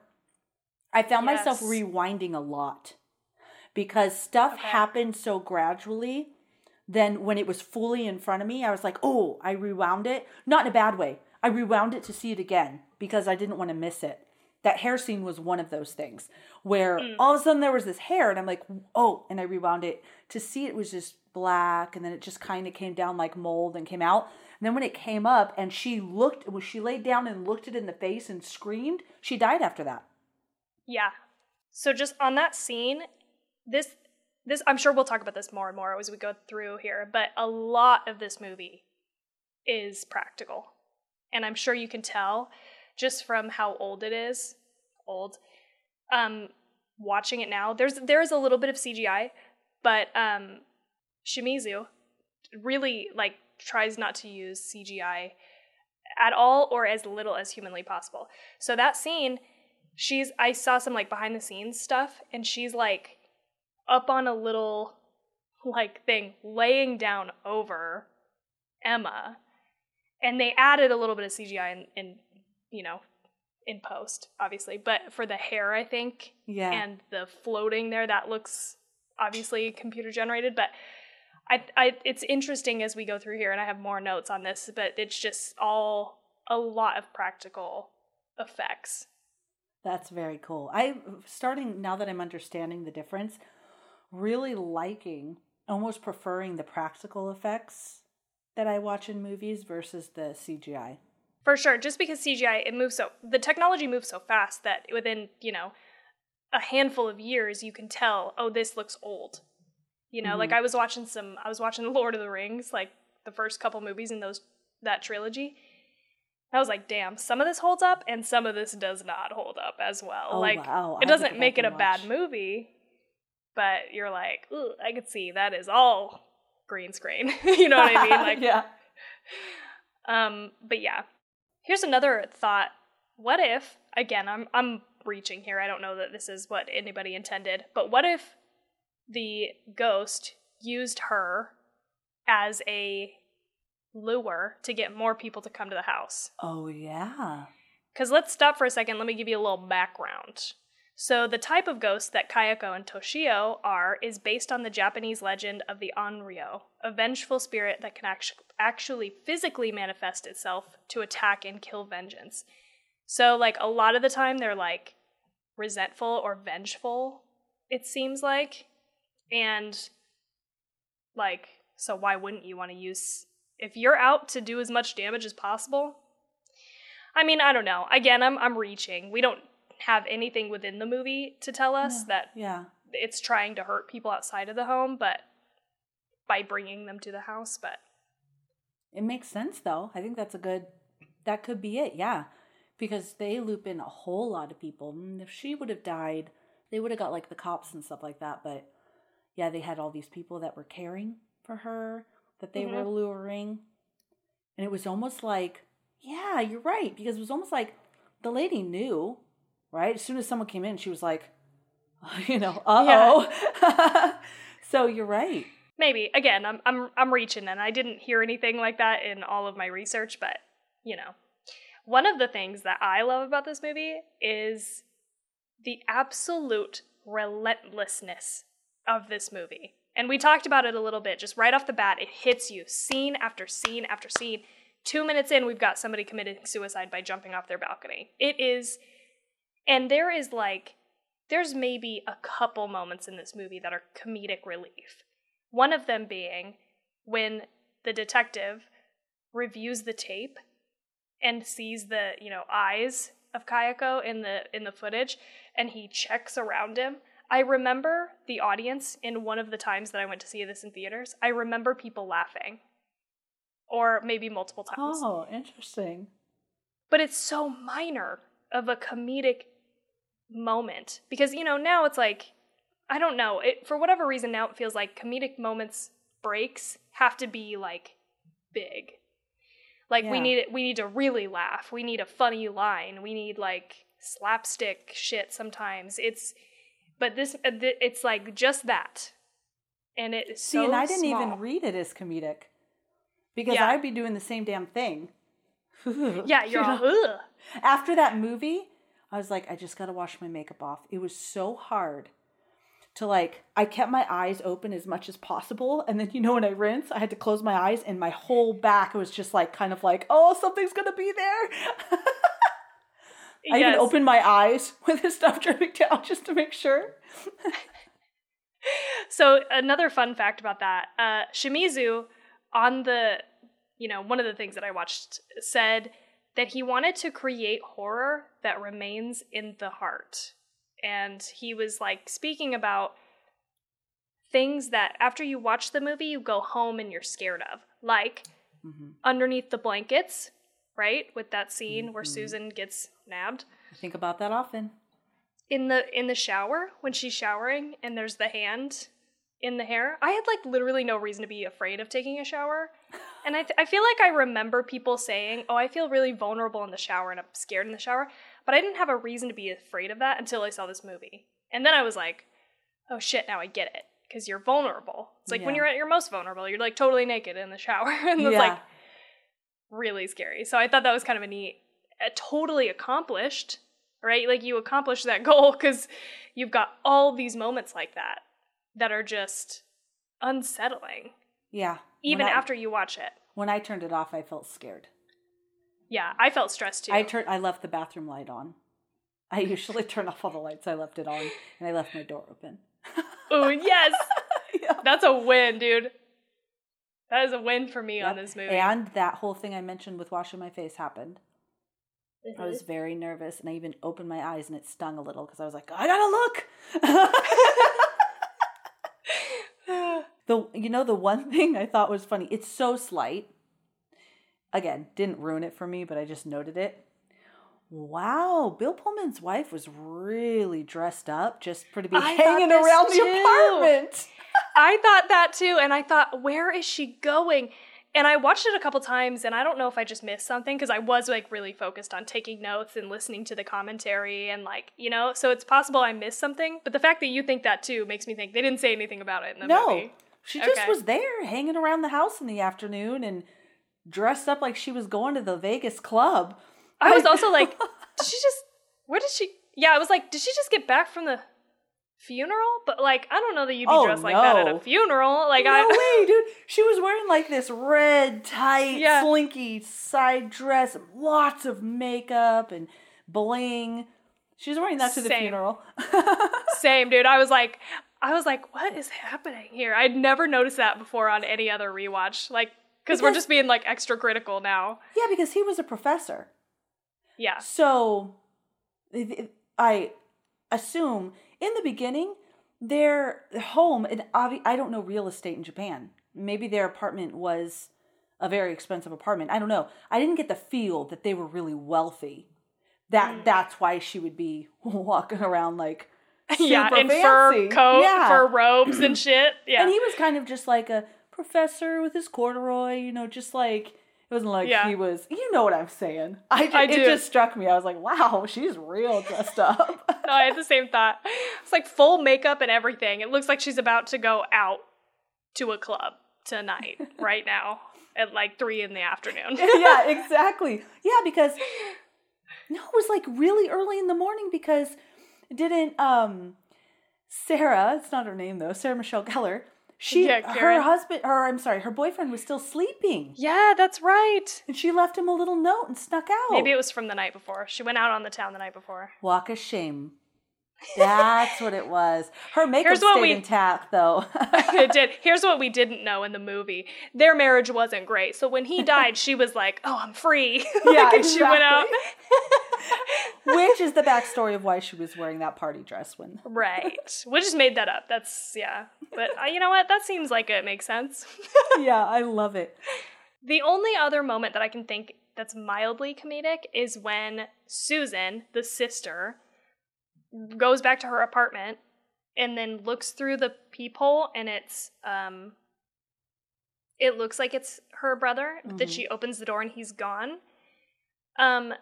I found myself rewinding a lot because stuff Okay. happened so gradually. Then when it was fully in front of me, I was like, oh, I rewound it. Not in a bad way. I rewound it to see it again because I didn't want to miss it. that hair scene was one of those things where mm. all of a sudden there was this hair and I'm like, oh, and I rewound it to see it was just black and then it just kind of came down like mold and came out. And then when it came up and she looked, when she laid down and looked it in the face and screamed, she died after that. Yeah. So just on that scene, this this I'm sure we'll talk about this more and more as we go through here, but a lot of this movie is practical. And I'm sure you can tell just from how old it is, old. Um watching it now, there's there is a little bit of CGI, but um Shimizu really like tries not to use CGI at all or as little as humanly possible. So that scene, she's I saw some like behind the scenes stuff and she's like up on a little like thing laying down over Emma. And they added a little bit of CGI in, in you know, in post, obviously. But for the hair, I think, Yeah. and the floating there, that looks obviously computer generated. But I, I, it's interesting as we go through here, and I have more notes on this, but it's just all a lot of practical effects. That's very cool. I starting now that I'm understanding the difference, really liking, almost preferring the practical effects that I watch in movies versus the CGI. For sure, just because CGI it moves so the technology moves so fast that within, you know, a handful of years you can tell, oh, this looks old. You know, like mm-hmm. I was watching some I was watching Lord of the Rings, like the first couple movies in those that trilogy. I was like, damn, some of this holds up and some of this does not hold up as well. Oh, like wow. It doesn't make it a and bad movie, but you're like, Ugh, I could see that is all green screen. you know what I mean? Like yeah. um, but yeah. Here's another thought. What if, again, I'm I'm reaching here. I don't know that this is what anybody intended, but what if the ghost used her as a lure to get more people to come to the house? Oh yeah. Because let's stop for a second. Let me give you a little background. So, the type of ghost that Kayako and Toshio are is based on the Japanese legend of the Onryo, a vengeful spirit that can actu- actually physically manifest itself to attack and kill vengeance. So, like, a lot of the time they're like resentful or vengeful, it seems like. And, like, so why wouldn't you want to use. If you're out to do as much damage as possible, I mean, I don't know. Again, I'm I'm reaching. We don't have anything within the movie to tell us that Yeah. it's trying to hurt people outside of the home, but by bringing them to the house, but It makes sense though. I think that's a good that could be it, yeah. Because they loop in a whole lot of people. And if she would have died, they would have got like the cops and stuff like that. But yeah, they had all these people that were caring for her, that they were luring. And it was almost like, yeah, you're right. Because it was almost like the lady knew, right? As soon as someone came in, she was like, you know, uh oh. so you're right. maybe again, I'm I'm I'm reaching and I didn't hear anything like that in all of my research, but you know. One of the things that I love about this movie is the absolute relentlessness of this movie. And we talked about it a little bit, just right off the bat, it hits you scene after scene after scene. Two minutes in, we've got somebody committing suicide by jumping off their balcony. It is, and there is like, there's maybe a couple moments in this movie that are comedic relief. One of them being when the detective reviews the tape and sees the, you know, eyes of Kayako in the in the footage and he checks around him. I remember the audience in one of the times that I went to see this in theaters. I remember people laughing. Or maybe multiple times. Oh, interesting. But it's so minor of a comedic moment because you know, now it's like I don't know, it for whatever reason now it feels like comedic moments breaks have to be like big. Like we Yeah. need we need to really laugh. We need a funny line. We need like slapstick shit sometimes. It's but this uh, it's like just that. And it is See, so and I didn't small. even read it as comedic because Yeah. I'd be doing the same damn thing. Yeah, You you're all, ugh. After that movie, I was like, I just got to wash my makeup off. It was so hard to like, I kept my eyes open as much as possible. And then, you know, when I rinse, I had to close my eyes and my whole back was just like, kind of like, oh, something's going to be there. I even Yes. opened my eyes with his stuff dripping down just to make sure. So another fun fact about that, uh, Shimizu on the, you know, one of the things that I watched said that he wanted to create horror that remains in the heart. And he was like speaking about things that after you watch the movie, you go home and you're scared of. Like Mhm. underneath the blankets, right? With that scene where Mhm. Susan gets nabbed. I think about that often. in the in the shower when she's showering and there's the hand in the hair i had like literally no reason to be afraid of taking a shower and i, th- I feel like i remember people saying oh i feel really vulnerable in the shower and i'm scared in the shower but i didn't have a reason to be afraid of that until i saw this movie and then i was like oh shit now i get it because you're vulnerable it's like when you're at your most vulnerable you're like totally naked in the shower and it's yeah. like really scary. So I thought that was kind of a neat, uh, totally accomplished, right? Like you accomplished that goal because you've got all these moments like that that are just unsettling, yeah. even I, after you watch it. when I turned it off, I felt scared. Yeah, I felt stressed too. I turned. I left the bathroom light on. I usually turn off all the lights. I left it on, and I left my door open. oh yes, Yeah. that's a win, dude. That is a win for me on this movie. And that whole thing I mentioned with washing my face happened. I Mhm. was very nervous, and I even opened my eyes, and it stung a little because I was like, I gotta look. the you know the one thing I thought was funny. It's so slight. Again, didn't ruin it for me, but I just noted it. Wow, Bill Pullman's wife was really dressed up just for to be I hanging around the too. apartment. I thought that too, and I thought, where is she going? And I watched it a couple times, and I don't know if I just missed something because I was like really focused on taking notes and listening to the commentary, and like you know, so it's possible I missed something. But the fact that you think that too makes me think they didn't say anything about it in the No, movie. she just Okay. was there hanging around the house in the afternoon and dressed up like she was going to the Vegas club. I was also like, did she just? Where did she? Yeah, I was like, did she just get back from the funeral? But like, I don't know that you'd be Oh, dressed like that at a funeral. Like, I, no I. way, dude. She was wearing like this red, tight, Yeah. slinky side dress, lots of makeup and bling. She was wearing that to the Same. funeral. Same, dude. I was like, I was like, what is happening here? I'd never noticed that before on any other rewatch. Like, because we're just being like extra critical now. yeah, because he was a professor. Yeah. So I assume in the beginning their home and I don't know real estate in Japan. Maybe their apartment was a very expensive apartment. I don't know. I didn't get the feel that they were really wealthy. That Mm. that's why she would be walking around like yeah, super in fancy. fur coat, Yeah. fur robes and shit. Yeah. And he was kind of just like a professor with his corduroy, you know, just like it wasn't like Yeah. he was. You know what I'm saying? I, ju- I it just struck me. I was like, wow, she's real dressed up. no, I had the same thought. It's like full makeup and everything. It looks like she's about to go out to a club tonight, right now, at like three in the afternoon. yeah, exactly. Yeah, because no, it was like really early in the morning because didn't um Sarah, it's not her name though, Sarah Michelle Gellar, she Yeah, her husband or I'm sorry, her boyfriend was still sleeping. yeah, that's right. And she left him a little note and snuck out. Maybe it was from the night before. She went out on the town the night before. Walk of shame. That's what it was. Her makeup Here's stayed we- intact though. it did. Here's what we didn't know in the movie: their marriage wasn't great. So when he died, she was like, "Oh, I'm free." Like, Yeah, and she went out. Which is the backstory of why she was wearing that party dress when right. We just made that up. That's yeah. But uh, you know what? That seems like it makes sense. Yeah, I love it. the only other moment that I can think that's mildly comedic is when Susan, the sister, goes back to her apartment and then looks through the peephole and it's um it looks like it's her brother that Mhm. she opens the door and he's gone. Um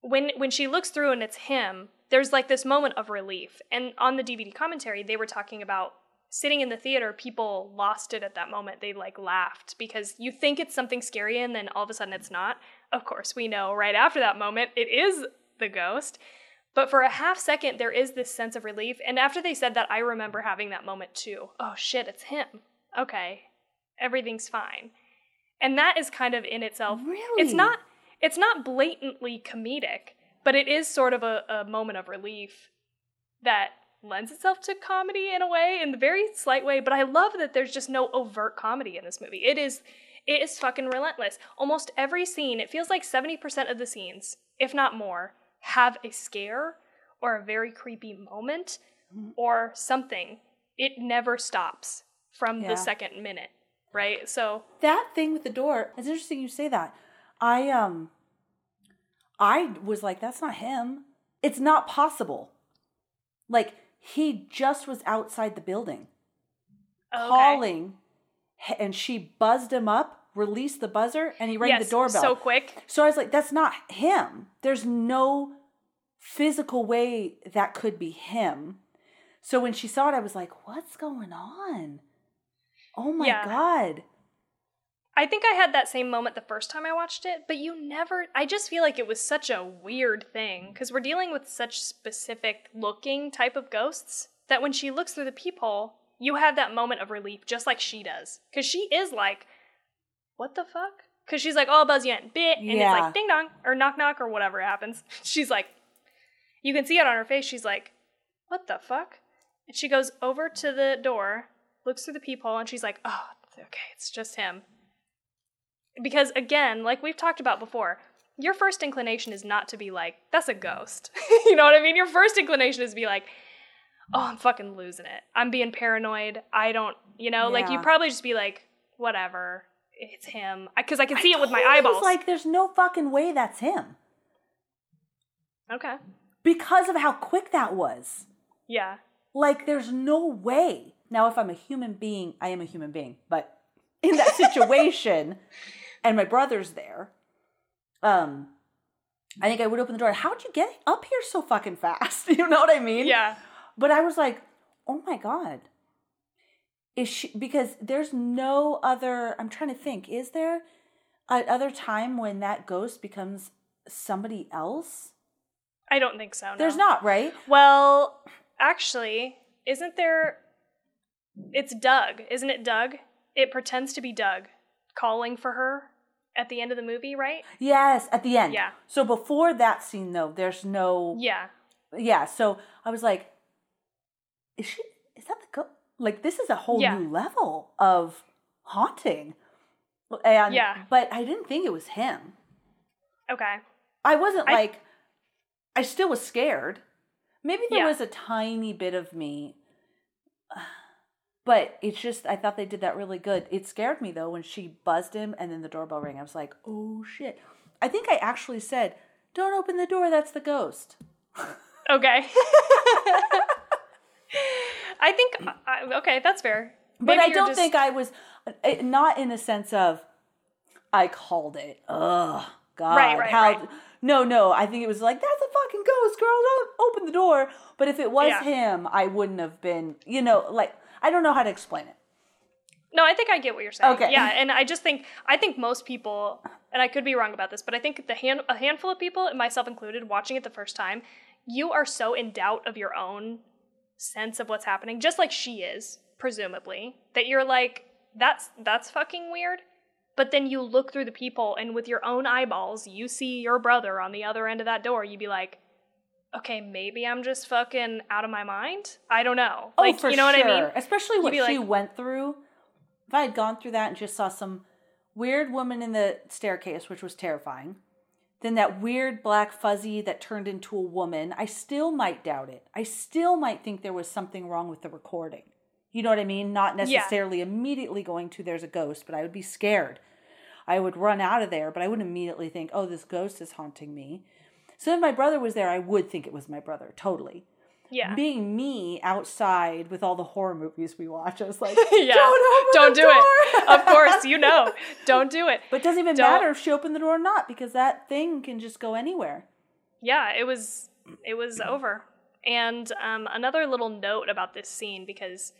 when when she looks through and it's him there's like this moment of relief. And on the dvd commentary they were talking about sitting in the theater people lost it at that moment. They like laughed because you think it's something scary and then all of a sudden it's not. Of course we know right after that moment it is the ghost but for a half second there is this sense of relief and after they said that i remember having that moment too oh shit it's him okay everything's fine and that is kind of in itself Really? it's not it's not blatantly comedic but it is sort of a, a moment of relief that lends itself to comedy in a way, in the very slight way. But I love that there's just no overt comedy in this movie. It is it is fucking relentless. Almost every scene, it feels like 70% of the scenes, if not more, have a scare or a very creepy moment Mm-hmm. or something. It never stops from Yeah. the second minute, right? So, that thing with the door it's interesting you say that i um i was like that's not him it's not possible like he just was outside the building okay. calling and she buzzed him up released the buzzer and he rang yes, the doorbell so quick. so i was like that's not him there's no physical way that could be him so when she saw it i was like what's going on oh my Yeah. god I think I had that same moment the first time I watched it, but you never. I just feel like it was such a weird thing because we're dealing with such specific looking type of ghosts that when she looks through the peephole, you have that moment of relief just like she does. Because she is like, what the fuck? Because she's like, oh, buzz in. Bit. And it's like ding dong or knock knock or whatever happens. She's like, you can see it on her face. She's like, what the fuck? And she goes over to the door, looks through the peephole, and she's like, oh, okay, it's just him. Because again like we've talked about before your first inclination is not to be like that's a ghost. You know what i mean? Your first inclination is to be like oh i'm fucking losing it. I'm being paranoid. I don't you know? Like you probably just be like whatever. It's him. Because I, can see it with my eyeballs. like, there's no fucking way that's him. Okay because of how quick that was. yeah Like, there's no way. Now, if I'm a human being, I am a human being, but in that situation, and my brother's there, um, I think I would open the door. How'd you get up here so fucking fast? You know what I mean? yeah But I was like, oh my God. Is she, because there's no other, I'm trying to think, is there another time when that ghost becomes somebody else? I don't think so no. There's not, right? well actually isn't there it's doug isn't it doug it pretends to be doug calling for her at the end of the movie right Yes, at the end. Yeah. So before that scene, though, there's no. yeah Yeah. So I was like, is she, is that the ghost? Like, this is a whole Yeah. new level of haunting. And, Yeah. But I didn't think it was him. okay I wasn't I- like, I still was scared. Maybe there Yeah. was a tiny bit of me, but it's just, I thought they did that really good. It scared me though when she buzzed him and then the doorbell rang. I was like, oh shit. I think I actually said, don't open the door, that's the ghost. Okay. I think I, okay, that's fair. But I don't just- think I was, eh, not in the sense of, I called it. Ugh, God. Right, right, how, right. No, no. I think it was like, that's a fucking ghost, girl. Don't open the door. But if it was Yeah. him, I wouldn't have been, you know, like, I don't know how to explain it. No, I think I get what you're saying. Okay. Yeah, and I just think I think most people, and I could be wrong about this, but I think the hand a handful of people, myself included, watching it the first time, you are so in doubt of your own sense of what's happening, just like she is, presumably, that you're like, that's that's fucking weird. But then you look through the people, and with your own eyeballs, you see your brother on the other end of that door. You'd be like, okay, maybe I'm just fucking out of my mind. I don't know. Oh, like, oh, for you know sure. what I mean? Especially what she like- went through. If I had gone through that and just saw some weird woman in the staircase, which was terrifying, then that weird black fuzzy that turned into a woman, I still might doubt it. I still might think there was something wrong with the recording. You know what I mean? Not Yeah. necessarily immediately going to there's a ghost, but I would be scared. I would run out of there, but I wouldn't immediately think, oh, this ghost is haunting me. So if my brother was there, I would think it was my brother, totally Yeah. being me outside with all the horror movies we watch, I was like, yeah. don't open Don't do door. it. Of course, you know. Don't do it. But it doesn't even Don't- matter if she opened the door or not because that thing can just go anywhere. Yeah, it was it was over. And um, another little note about this scene because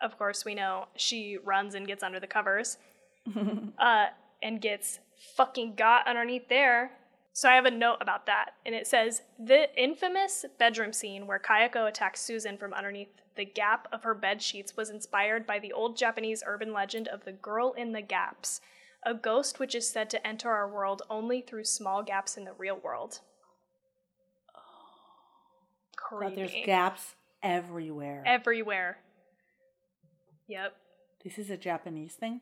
of course we know she runs and gets under the covers. uh, and gets fucking got underneath there. So I have a note about that, and it says the infamous bedroom scene where Kayako attacks Susan from underneath the gap of her bed sheets was inspired by the old Japanese urban legend of the girl in the gaps, a ghost which is said to enter our world only through small gaps in the real world. Creepy. God, there's gaps everywhere. everywhere. Yep. this is a Japanese thing.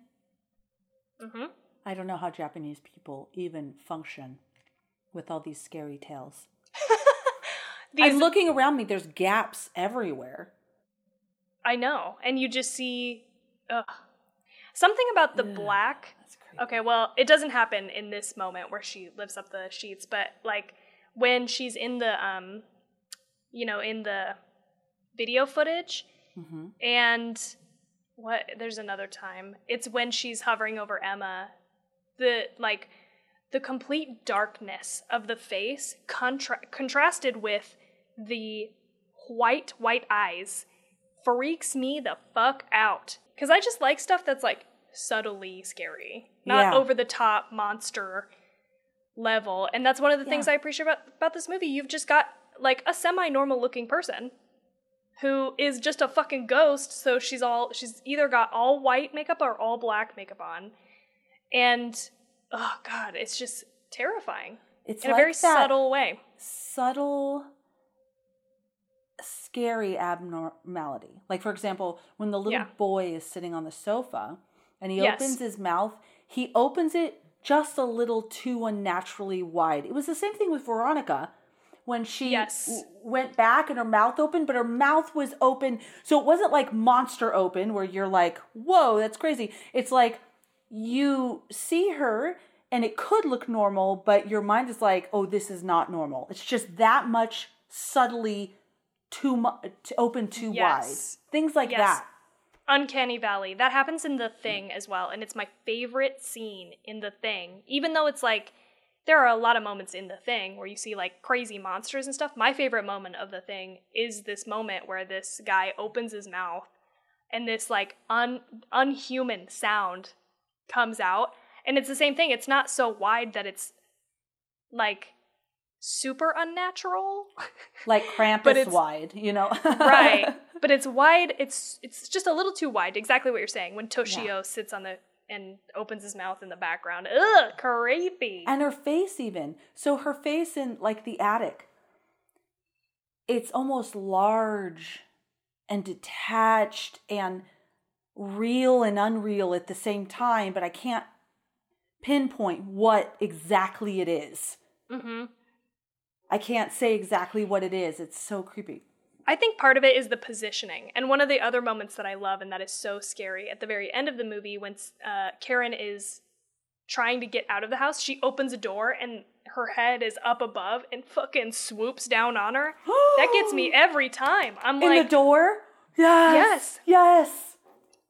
hmm I don't know how Japanese people even function with all these scary tales. These, I'm looking around me. There's gaps everywhere. I know, and you just see, ugh. something about the Ugh. black. Okay, well, it doesn't happen in this moment where she lifts up the sheets, but like when she's in the, um, you know, in the video footage, hmm and what? There's another time. It's when she's hovering over Emma. The like the complete darkness of the face contra- contrasted with the white white eyes freaks me the fuck out. Because i just like stuff that's like subtly scary not Yeah. over the top monster level. And that's one of the things i appreciate about, about this movie. You've just got like a semi-normal looking person who is just a fucking ghost so she's all she's either got all white makeup or all black makeup on and oh god it's just terrifying It's in like a very subtle way subtle, scary abnormality. Like, for example, when the little Yeah. boy is sitting on the sofa and he Yes. opens his mouth, he opens it just a little too unnaturally wide. It was the same thing with Veronica when she Yes. w- went back and her mouth opened, but her mouth was open. So it wasn't like monster open where you're like, whoa, that's crazy. It's like you see her and it could look normal, but your mind is like, oh, this is not normal. It's just that much subtly too much open too Yes. wide. Things like Yes. that. Uncanny Valley. That happens in The Thing as well, and it's my favorite scene in The Thing. Even though it's like there are a lot of moments in The Thing where you see like crazy monsters and stuff. My favorite moment of The Thing is this moment where this guy opens his mouth and this like un unhuman sound comes out, and it's the same thing. It's not so wide that it's like super unnatural. Like Krampus But it's- wide, you know? right but it's wide it's it's just a little too wide exactly what you're saying when toshio Yeah. sits on the and opens his mouth in the background ugh creepy and her face even so her face in like the attic it's almost large and detached and real and unreal at the same time but i can't pinpoint what exactly it is. Hmm i can't say exactly what it is. It's so creepy. I think part of it is the positioning. And one of the other moments that i love and that is so scary at the very end of the movie when uh, karen is trying to get out of the house she opens a door and her head is up above and fucking swoops down on her. That gets me every time. I'm in like In the door? Yes. Yes. yes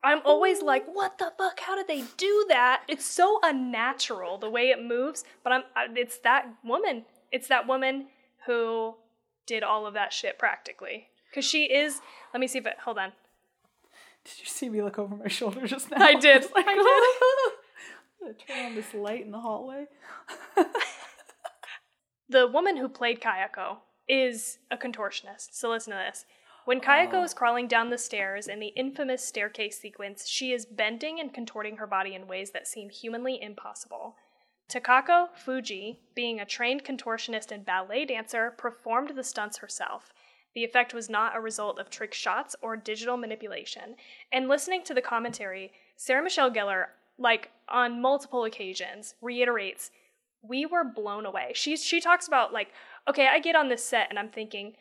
I'm always like, what the fuck? How did they do that? It's so unnatural the way it moves. But I'm, it's that woman. It's that woman who did all of that shit practically. Cause she is. Let me see if it. Hold on. did you see me look over my shoulder just now I did. It's like, I I'm gonna turn on this light in the hallway The woman who played Kayako is a contortionist. So listen to this. When Kayako Oh. is crawling down the stairs in the infamous staircase sequence, she is bending and contorting her body in ways that seem humanly impossible. Takako Fuji, being a trained contortionist and ballet dancer, performed the stunts herself. The effect was not a result of trick shots or digital manipulation. And listening to the commentary, Sarah Michelle Gellar, like on multiple occasions, reiterates, we were blown away. She she talks about like, okay, I get on this set and I'm thinking,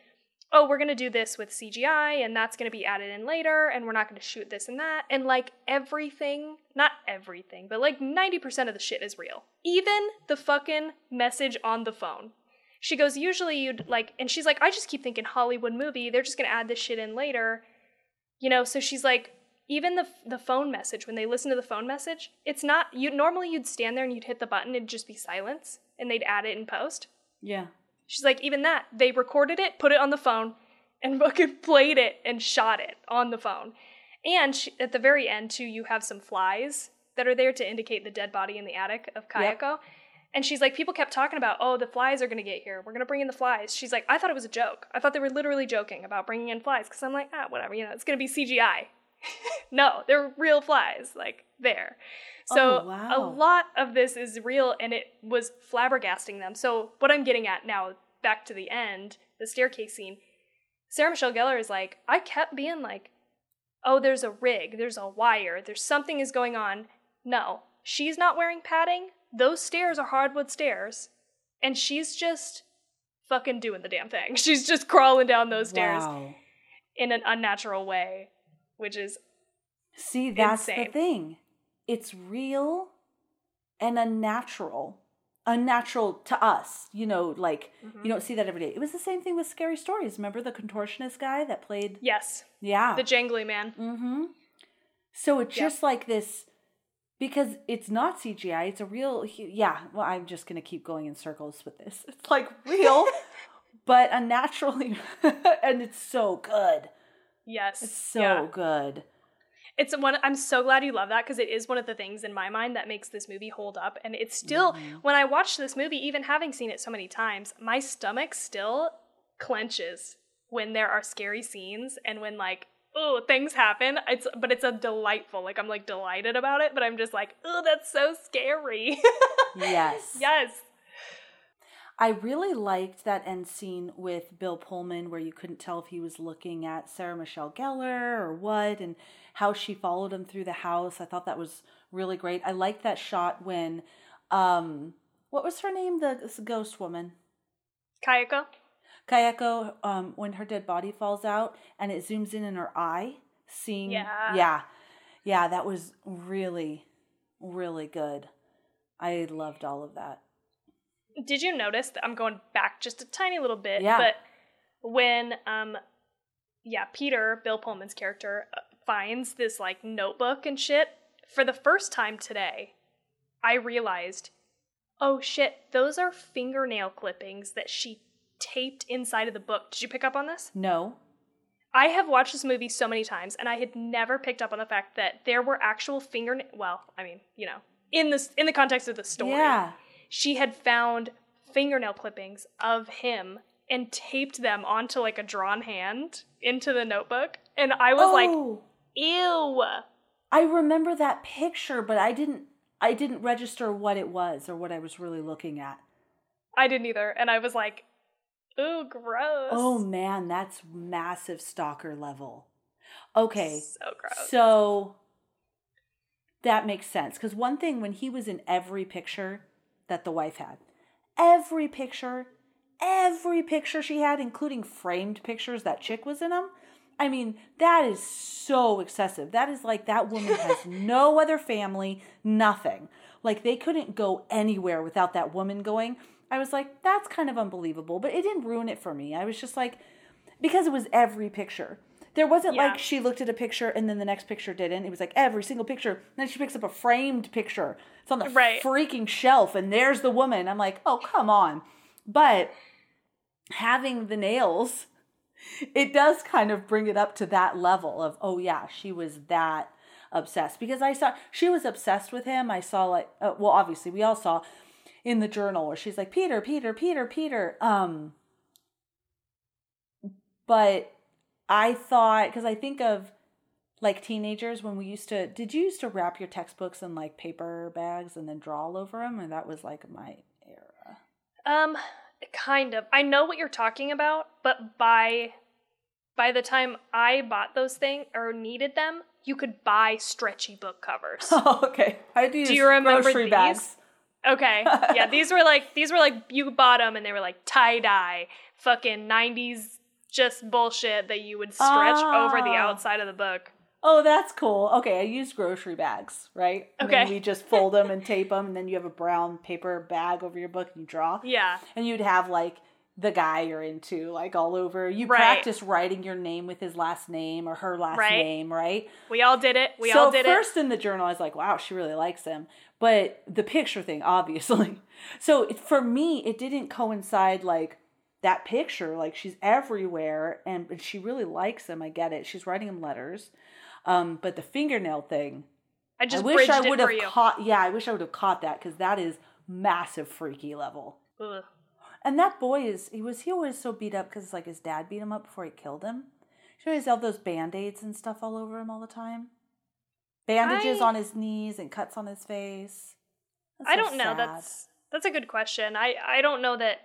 oh, we're gonna do this with CGI and that's gonna be added in later, and we're not gonna shoot this and that, and like everything, not everything, but like 90% of the shit is real. Even the fucking message on the phone. She goes, usually you'd like, and she's like, I just keep thinking Hollywood movie, they're just gonna add this shit in later. You know, so she's like, even the the phone message when they listen to the phone message, it's not you. Normally, you'd stand there and you'd hit the button, it'd just be silence, and they'd add it in post. yeah She's like, even that they recorded it, put it on the phone, and fucking played it and shot it on the phone. And she, at the very end, too, you have some flies that are there to indicate the dead body in the attic of Yep. Kayako. And she's like, people kept talking about, oh, the flies are gonna get here. We're gonna bring in the flies. She's like, I thought it was a joke. I thought they were literally joking about bringing in flies because I'm like, ah, whatever, you know, it's gonna be CGI. no, they're real flies, like there. So Oh, wow. a lot of this is real, and it was flabbergasting them. So what I'm getting at now, back to the end, the staircase scene. Sarah Michelle Gellar is like, I kept being like, oh, there's a rig, there's a wire, there's something is going on. No, she's not wearing padding. Those stairs are hardwood stairs. And she's just fucking doing the damn thing. She's just crawling down those stairs Wow. in an unnatural way, which is See, that's the thing. It's real and unnatural. Unnatural to us, you know, like Mm-hmm. you don't see that every day. It was the same thing with Scary Stories. Remember the contortionist guy that played? yes, Yeah. the jangly man. Mm-hmm. So it's Yep. just like this because it's not CGI. It's a real. Yeah. Well, I'm just gonna keep going in circles with this. It's like real, but unnaturally, and it's so good. Yes, It's so yeah. good. It's one. I'm so glad you love that because it is one of the things in my mind that makes this movie hold up. And it's still Mm-hmm. when I watch this movie, even having seen it so many times, my stomach still clenches when there are scary scenes and when like oh things happen. It's but it's a delightful. Like I'm like delighted about it, but I'm just like oh that's so scary. Yes. yes. I really liked that end scene with Bill Pullman where you couldn't tell if he was looking at Sarah Michelle Gellar or what and how she followed him through the house. I thought that was really great. I liked that shot when um what was her name? The ghost woman. Kayako. Kayako, um, when her dead body falls out and it zooms in in her eye, seeing Yeah. yeah. Yeah, that was really, really good. I loved all of that. Did you notice that I'm going back just a tiny little bit? Yeah. But when, um, yeah, Peter, Bill Pullman's character, uh, finds this like notebook and shit for the first time today, I realized, oh shit, those are fingernail clippings that she taped inside of the book. Did you pick up on this? No. I have watched this movie so many times, and I had never picked up on the fact that there were actual fingernail. Well, I mean, you know, in this in the context of the story Yeah. she had found fingernail clippings of him and taped them onto like a drawn hand into the notebook. And I was like, Oh, ew. I remember that picture, but I didn't I didn't register what it was or what I was really looking at. I didn't either. And I was like, ooh, gross. Oh man, that's massive stalker level. Okay. so gross. So that makes sense because one thing when he was in every picture that the wife had, every picture, every picture she had, including framed pictures that chick was in them. I mean, that is so excessive. That is like that woman has no other family, nothing. Like they couldn't go anywhere without that woman going. I was like, that's kind of unbelievable, but it didn't ruin it for me. I was just like, because it was every picture. There wasn't Yeah. like she looked at a picture and then the next picture didn't. It was like every single picture. And then she picks up a framed picture. It's on the Right. freaking shelf and there's the woman. I'm like, oh, come on. But having the nails, it does kind of bring it up to that level of, oh, yeah, she was that obsessed. Because I saw, she was obsessed with him. I saw, like, uh, well, obviously, we all saw in the journal where she's like, Peter, Peter, Peter, Peter. Um, but I thought, because I think of like teenagers when we used to, did you used to wrap your textbooks in like paper bags and then draw all over them? And that was like my era. Um, kind of. I know what you're talking about, but by by the time I bought those things or needed them, you could buy stretchy book covers. Oh, okay. I do, Do you remember grocery these? bags. Okay. Yeah, these were like these were like you bought them and they were like tie dye, fucking '90s just bullshit that you would stretch over the Ah. outside of the book. Oh, that's cool. Okay, I use grocery bags, right? And then Okay. we just fold them and tape them, and then you have a brown paper bag over your book and you draw. Yeah. And you'd have like the guy you're into, like all over. You Right. practice writing your name with his last name or her last Right. name, right? We all did it. We so all did first in the journal, I was like, wow, she really likes him. But the picture thing, obviously. So it, for me, it didn't coincide like that picture. Like she's everywhere and she really likes him. I get it. She's writing him letters. Um, but the fingernail thing, I just I wish I would have caught. Yeah, I wish I would have caught that because that is massive freaky level. Ugh. And that boy is he was he always so beat up because like his dad beat him up before he killed him. He always had those band aids and stuff all over him all the time. Bandages I- on his knees and cuts on his face. That's I so don't know. sad. That's that's a good question. I I don't know that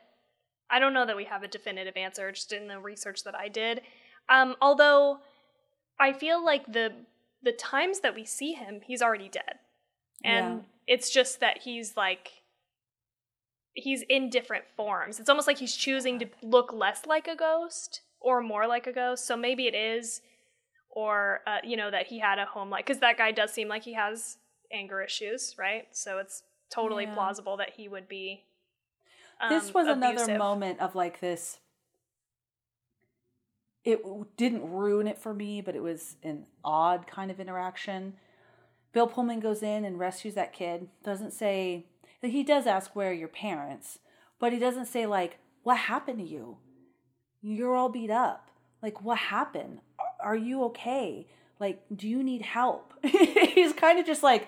I don't know that we have a definitive answer just in the research that I did. Um, although I feel like the the times that we see him, he's already dead. And Yeah. it's just that he's like he's in different forms. It's almost like he's choosing to look less like a ghost or more like a ghost. So maybe it is or uh, you know that he had a home life cuz that guy does seem like he has anger issues, right? So it's totally Yeah. plausible that he would be this um, was another moment of like this it didn't ruin it for me but it was an odd kind of interaction. Bill pullman goes in and rescues that kid. Doesn't say he does ask where are your parents but he doesn't say like what happened to you? You're all beat up. Like what happened? Are- you okay? Like do you need help? He's kind of just like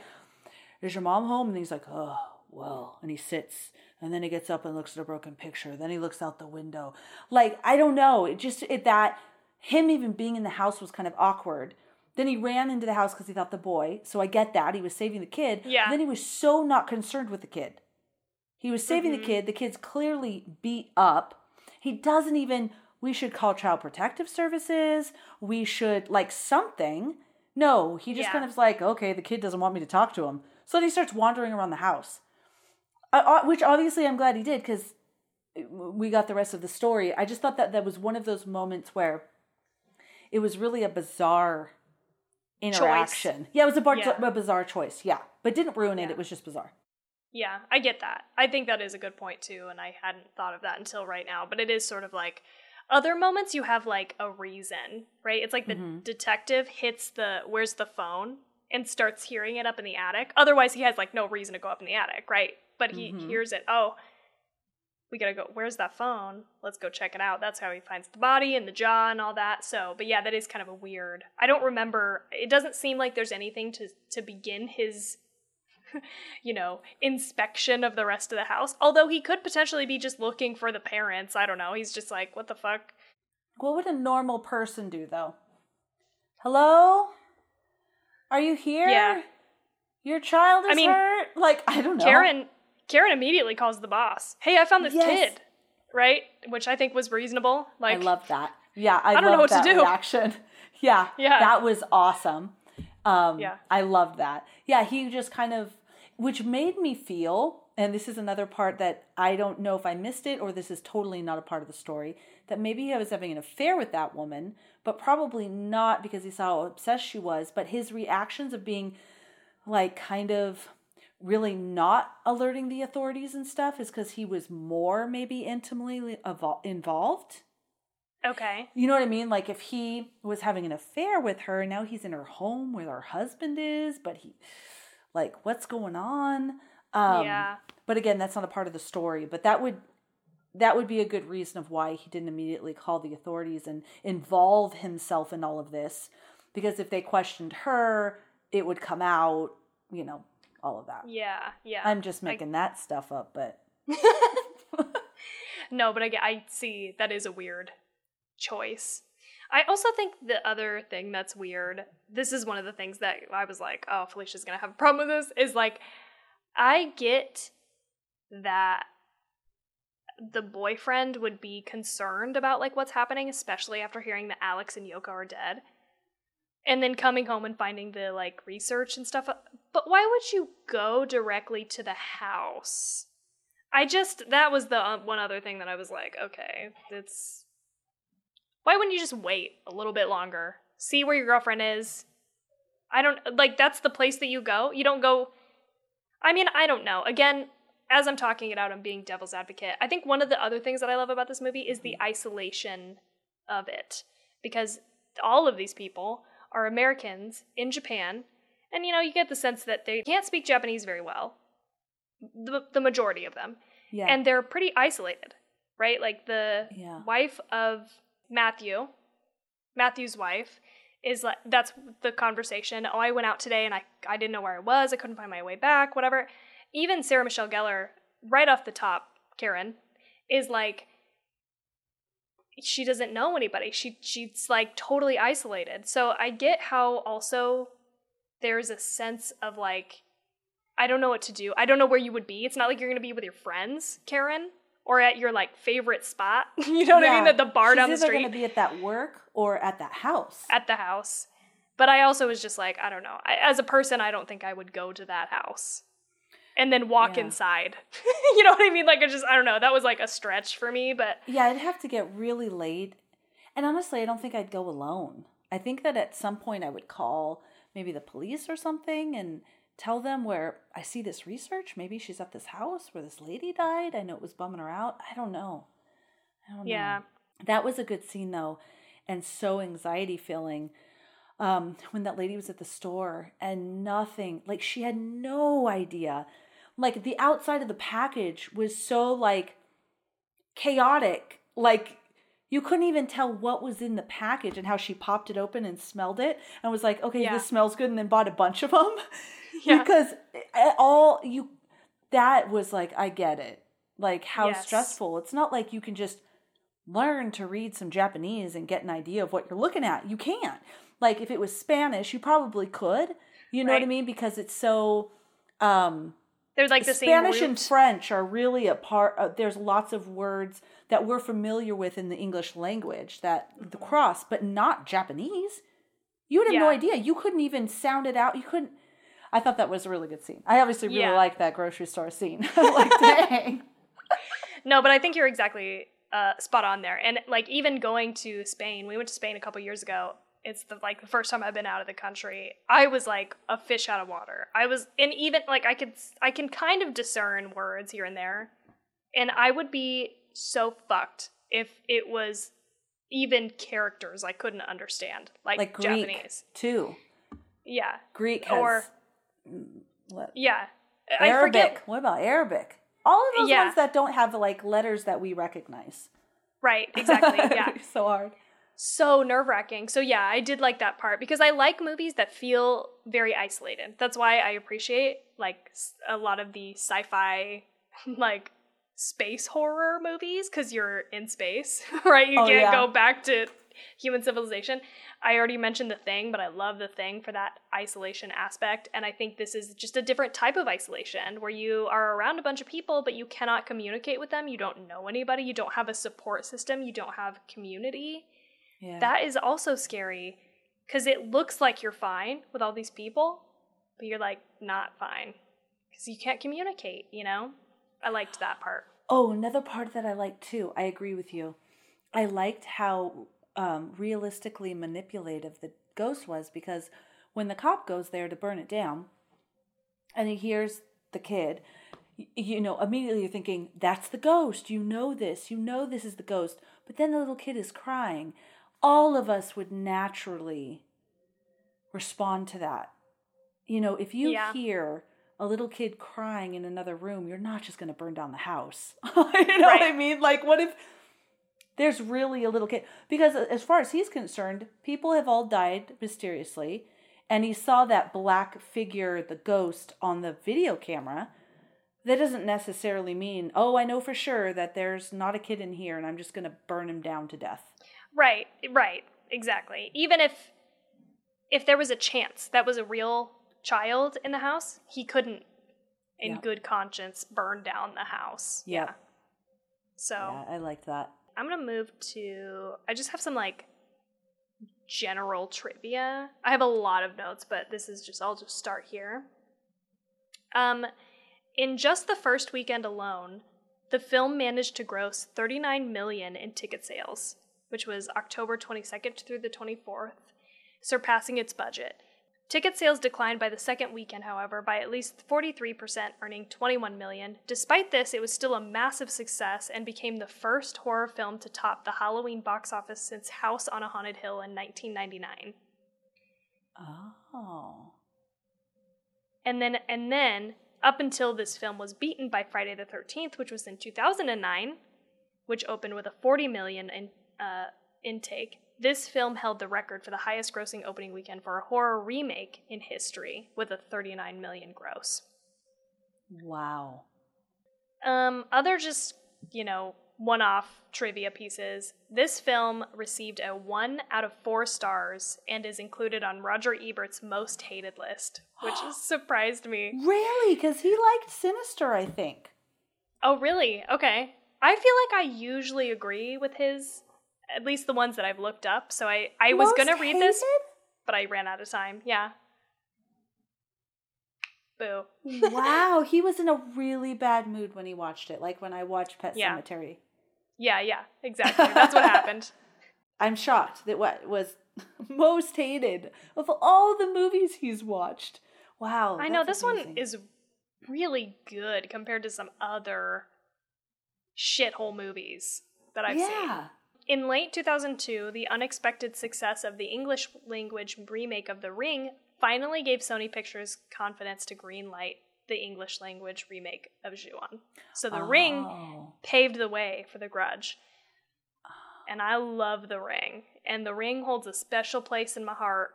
is your mom home? And he's like, oh, well. And he sits and then he gets up and looks at a broken picture. Then he looks out the window. Like, I don't know. It just, it, that, him even being in the house was kind of awkward. Then he ran into the house because he thought the boy. So I get that. He was saving the kid. Yeah. Then he was so not concerned with the kid. He was saving Mhm. the kid. The kid's clearly beat up. He doesn't even, we should call child protective services. We should, like, something. No, he just Yeah. kind of is like, okay, the kid doesn't want me to talk to him. So then he starts wandering around the house, Uh, uh, which obviously I'm glad he did because uh, we got the rest of the story. I just thought that that was one of those moments where it was really a bizarre interaction. Choice. Yeah, it was a, bar- Yeah. a bizarre choice. Yeah, but didn't ruin it. Yeah. It was just bizarre. Yeah, I get that. I think that is a good point too, and I hadn't thought of that until right now. But it is sort of like other moments you have like a reason, right? It's like the Mhm. detective hits the where's the phone and starts hearing it up in the attic. Otherwise, he has like no reason to go up in the attic, right? But he Mhm. hears it. Oh, we gotta go. Where's that phone? Let's go check it out. That's how he finds the body and the jaw and all that. So, but yeah, that is kind of a weird. I don't remember. It doesn't seem like there's anything to to begin his you know, inspection of the rest of the house. Although he could potentially be just looking for the parents. I don't know. He's just like, what the fuck? What would a normal person do though? Hello? Are you here? Yeah. Your child is I mean, hurt? Like, I don't know. Karen Karen immediately calls the boss. Hey, I found this Yes. kid. Right? Which I think was reasonable. Like I love that. Yeah, I, I don't know what to do. reaction. Yeah, Yeah. that was awesome. Um, Yeah. I loved that. Yeah, he just kind of, which made me feel, and this is another part that I don't know if I missed it or this is totally not a part of the story, that maybe he was having an affair with that woman, but probably not because he saw how obsessed she was, but his reactions of being like kind of really not alerting the authorities and stuff is because he was more maybe intimately evol- involved. Okay. You know what I mean? Like if he was having an affair with her, now he's in her home where her husband is, but he like what's going on? Um yeah. but again, that's not a part of the story, but that would that would be a good reason of why he didn't immediately call the authorities and involve himself in all of this because if they questioned her, it would come out, you know, all of that. Yeah. Yeah. I'm just making that stuff up, but no, but I get I see that is a weird choice. I also think the other thing that's weird, this is one of the things that I was like, oh, Felicia's gonna have a problem with this, is like, I get that the boyfriend would be concerned about like what's happening, especially after hearing that Alex and Yoko are dead. And then coming home and finding the like research and stuff. But why would you go directly to the house? I just that was the uh, one other thing that I was like, okay, it's why wouldn't you just wait a little bit longer? See where your girlfriend is. I don't like that's the place that you go. You don't go I mean, I don't know. Again, as I'm talking it out, I'm being devil's advocate. I think one of the other things that I love about this movie is the isolation of it because all of these people are Americans in Japan, and you know, you get the sense that they can't speak Japanese very well. The, the majority of them yeah. and they're pretty isolated, right? Like the Yeah. wife of Matthew, Matthew's wife, is like that's the conversation. Oh, I went out today and I I didn't know where I was. I couldn't find my way back. Whatever. Even Sarah Michelle Gellar, right off the top, Karen, is like she doesn't know anybody. She she's like totally isolated. So I get how also there's a sense of like I don't know what to do. I don't know where you would be. It's not like you're going to be with your friends, Karen, or at your like favorite spot. you know what I mean? At the bar She's down the street going to be at that work or at that house. at the house. But I also was just like, I don't know. I, as a person, I don't think I would go to that house and then walk Yeah. inside. you know what I mean? Like, I just, I don't know. That was like a stretch for me, but Yeah, I'd have to get really late. And honestly, I don't think I'd go alone. I think that at some point I would call maybe the police or something and tell them where I see this research. Maybe she's at this house where this lady died. I know it was bumming her out. I don't know. I don't yeah. know. That was a good scene though, and so anxiety filling. Um, when that lady was at the store and nothing, like she had no idea. Like the outside of the package was so like chaotic. Like you couldn't even tell what was in the package and how she popped it open and smelled it and was like, okay, Yeah. this smells good, and then bought a bunch of them. Yeah. because eh, all you, that was like, I get it. Like how Yes. stressful. It's not like you can just learn to read some Japanese and get an idea of what you're looking at. You can't. Like if it was Spanish, you probably could. You know what I mean? Because it's so um There's like the same Spanish and. French are really a part. Uh, there's lots of words that we're familiar with in the English language that the cross, but not Japanese. You would have no idea. You couldn't even sound it out. You couldn't. I thought that was a really good scene. I obviously really Yeah. like that grocery store scene. like, dang. No, but I think you're exactly uh, spot on there. And like even going to Spain, we went to Spain a couple years ago. It's the like the first time I've been out of the country. I was like a fish out of water. I was, and even like I could, I can kind of discern words here and there, and I would be so fucked if it was even characters I couldn't understand, like, Like Greek Japanese. too. Yeah, Greek has Or- what? yeah. I Arabic. forget. What about Arabic? All of those Yeah. ones that don't have like letters that we recognize. Right, exactly. Yeah. so hard. So nerve wracking. So yeah, I did like that part because I like movies that feel very isolated. That's why I appreciate like a lot of the sci-fi like space horror movies because you're in space, right? You Oh, can't yeah. go back to human civilization. I already mentioned the thing, but I love the thing for that isolation aspect. And I think this is just a different type of isolation where you are around a bunch of people, but you cannot communicate with them. You don't know anybody. You don't have a support system. You don't have community Yeah. that is also scary because it looks like you're fine with all these people, but you're like not fine because you can't communicate, you know? I liked that part. Oh, another part that I liked too. I agree with you. I liked how um, realistically manipulative the ghost was because when the cop goes there to burn it down and he hears the kid, you know, immediately you're thinking, that's the ghost. You know this. You know this is the ghost. But then the little kid is crying. All of us would naturally respond to that. You know, if you Yeah. hear a little kid crying in another room, you're not just going to burn down the house. you know what I mean? Like, what if there's really a little kid? Because as far as he's concerned, people have all died mysteriously, and he saw that black figure, the ghost, on the video camera. That doesn't necessarily mean, oh, I know for sure that there's not a kid in here, and I'm just going to burn him down to death. Right, right, exactly. Even if if there was a chance that was a real child in the house, he couldn't in Yeah. good conscience burn down the house. Yeah. So, Yeah, I like that. I'm going to move to I just have some like general trivia. I have a lot of notes, but this is just I'll just start here. Um in just the first weekend alone, the film managed to gross 39 million in ticket sales, which was October 22nd through the 24th, surpassing its budget. Ticket sales declined by the second weekend, however, by at least 43%, earning 21 million. Despite this, it was still a massive success and became the first horror film to top the Halloween box office since House on a Haunted Hill in 1999. Oh. And then and then up until this film was beaten by Friday the 13th, which was in 2009, which opened with a 40 million in, uh, intake. This film held the record for the highest grossing opening weekend for a horror remake in history with a 39 million gross. Wow. Um, other just, you know, one off trivia pieces. This film received a 1 out of 4 stars and is included on Roger Ebert's most hated list, which has surprised me. Really? Because he liked Sinister, I think. Oh, really? Okay. I feel like I usually agree with his, at least the ones that I've looked up. So I, I was Most gonna read this, but I ran out of time. Yeah. Boo. wow, he was in a really bad mood when he watched it, like when I watched Pet Yeah. Sematary. Yeah, yeah, exactly. That's what happened. I'm shocked that what was most hated of all the movies he's watched. Wow. I know this one is really good compared to some other shithole movies that I've seen. In late 2002, the unexpected success of the English language remake of The Ring finally gave Sony Pictures confidence to greenlight the English language remake of Ju-on. So The Ring Oh. paved the way for The Grudge. And I love The Ring, and The Ring holds a special place in my heart.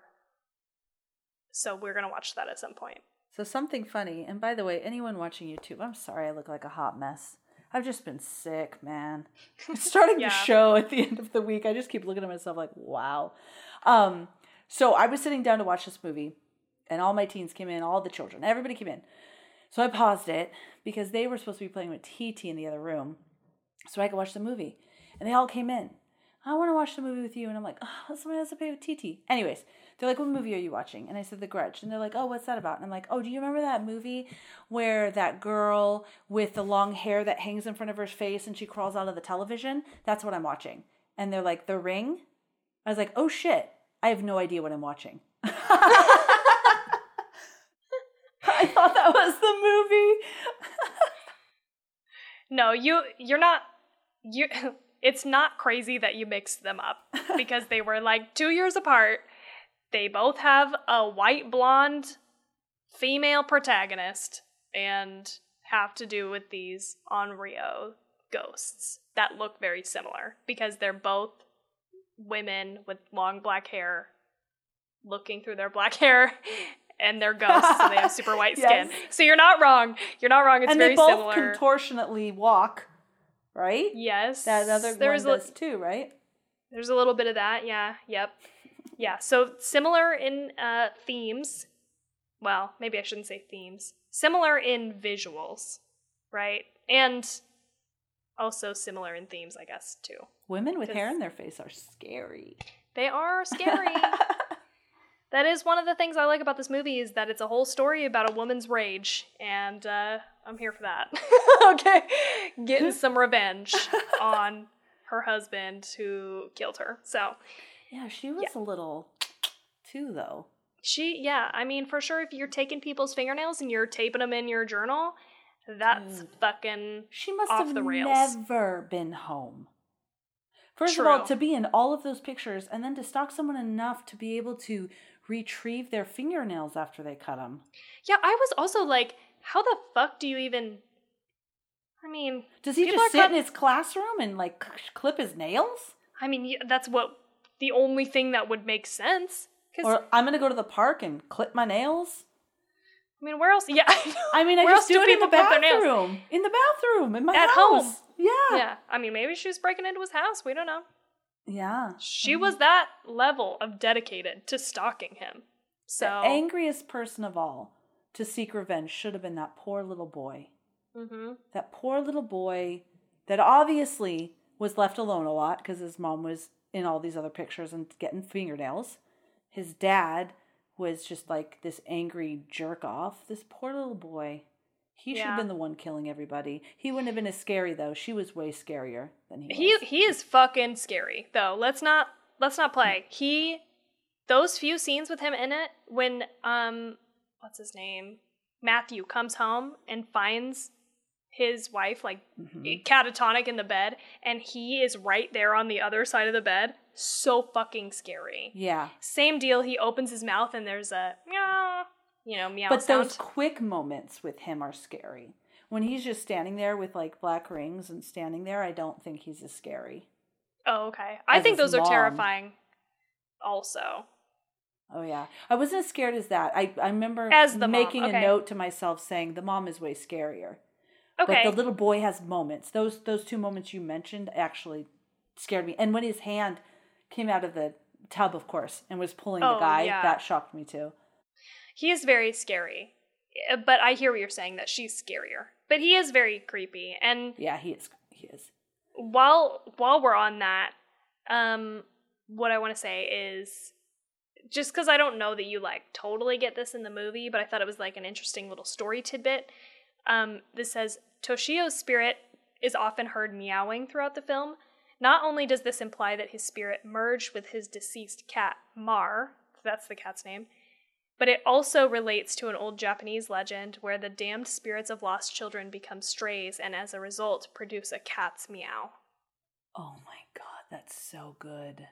So we're going to watch that at some point. So something funny, and by the way, anyone watching YouTube, I'm sorry I look like a hot mess. I've just been sick, man. Starting Yeah. the show at the end of the week, I just keep looking at myself like, wow. Um, so I was sitting down to watch this movie, and all my teens came in, all the children, everybody came in. So I paused it because they were supposed to be playing with TT in the other room, so I could watch the movie. And they all came in. I want to watch the movie with you, and I'm like, oh, someone has to pay with TT. Anyways, they're like, what movie are you watching? And I said, The Grudge. And they're like, oh, what's that about? And I'm like, oh, do you remember that movie where that girl with the long hair that hangs in front of her face and she crawls out of the television? That's what I'm watching. And they're like, The Ring? I was like, oh shit, I have no idea what I'm watching. I thought that was the movie. No, you you're not you it's not crazy that you mixed them up because they were like 2 years apart. They both have a white blonde female protagonist and have to do with these Onryo ghosts that look very similar because they're both women with long black hair looking through their black hair and they're ghosts so they have super white skin. Yes. So you're not wrong. You're not wrong. It's and very they both similar. contortionately walk, right? Yes. That other there's one does too, right? there's a little bit of that. Yeah. Yep. Yeah. So similar in uh, themes. Well, maybe I shouldn't say themes. Similar in visuals, right? And also similar in themes, I guess, too. Women with hair in their face are scary. They are scary. that is one of the things I like about this movie is that it's a whole story about a woman's rage, and uh, I'm here for that. okay, getting some revenge on her husband who killed her. So yeah, she was a little too though. she, yeah, I mean, for sure, if you're taking people's fingernails and you're taping them in your journal, that's Dude. fucking She must Off have the rails. never been home. First of all, to be in all of those pictures and then to stalk someone enough to be able to retrieve their fingernails after they cut them. yeah. I was also like, how the fuck do you even? I mean, Does he just sit cut- in his classroom and like clip his nails? I mean, that's what the only thing that would make sense. Because Or I'm gonna go to the park and clip my nails? I mean, where else? Yeah, I mean, I Where just do do it in the people clip their nails? bathroom. In the bathroom, in my At house. home. Yeah. yeah. I mean, maybe she was breaking into his house. We don't know. Yeah. She was that level of dedicated to stalking him. So The angriest person of all to seek revenge should have been that poor little boy. hmm That poor little boy that obviously was left alone a lot because his mom was in all these other pictures and getting fingernails. His dad was just like this angry jerk off. This poor little boy. He should have been the one killing everybody. He wouldn't have been as scary though. She was way scarier than he he was. he he is fucking scary though. Let's not let's not play. He those few scenes with him in it when um what's his name Matthew comes home and finds his wife like Mhm. catatonic in the bed and he is right there on the other side of the bed. So fucking scary. Yeah. Same deal. He opens his mouth and there's a meow, you know, meow But sound. those quick moments with him are scary. When he's just standing there with like black rings and standing there, I don't think he's as scary. oh, okay. I as think those are terrifying. Also, Oh yeah, I wasn't as scared as that. I I remember As the making okay. a note to myself saying the mom is way scarier. okay. But the little boy has moments. Those those two moments you mentioned actually scared me. And when his hand came out of the tub, of course, and was pulling the Oh, guy, yeah. that shocked me too. He is very scary. Uh, But I hear what you're saying that she's scarier. But he is very creepy, and Yeah, he is. he is. while while we're on that, um, what I want to say is just because I don't know that you like totally get this in the movie, but I thought it was like an interesting little story tidbit. Um, this says Toshio's spirit is often heard meowing throughout the film. Not only does this imply that his spirit merged with his deceased cat, Mar, that's the cat's name, but it also relates to an old Japanese legend where the damned spirits of lost children become strays and as a result produce a cat's meow. Oh my god, that's so good.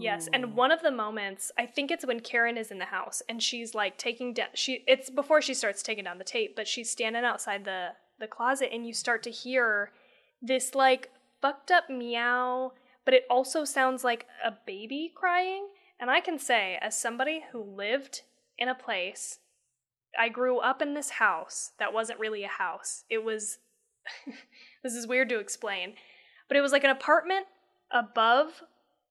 Yes, and one of the moments, I think it's when Karen is in the house and she's like taking down she it's before she starts taking down the tape, but she's standing outside the the closet and you start to hear this like fucked up meow, but it also sounds like a baby crying. And I can say as somebody who lived in a place I grew up in this house that wasn't really a house. It was this is weird to explain, but it was like an apartment above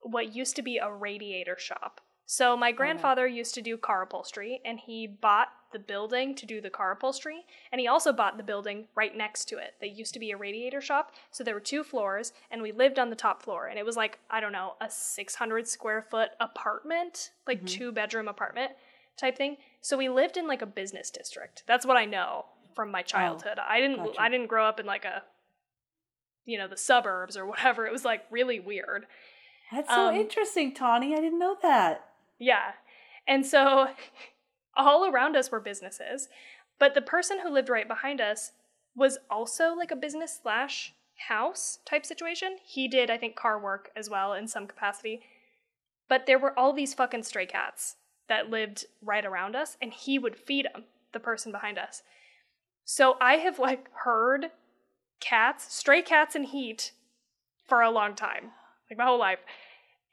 what used to be a radiator shop. So my grandfather used to do car upholstery and he bought the building to do the car upholstery and he also bought the building right next to it that used to be a radiator shop. So there were two floors and we lived on the top floor and it was like I don't know, a 600 square foot apartment, like Mhm. two bedroom apartment type thing. So we lived in like a business district. That's what I know from my childhood. I didn't gotcha. I didn't grow up in like a you know, the suburbs or whatever. It was like really weird. That's so um, interesting, Tawny. I didn't know that. Yeah. And so all around us were businesses, but the person who lived right behind us was also like a business slash house type situation. He did, I think, car work as well in some capacity. But there were all these fucking stray cats that lived right around us, and he would feed them, the person behind us. So I have like heard cats, stray cats in heat for a long time, like my whole life.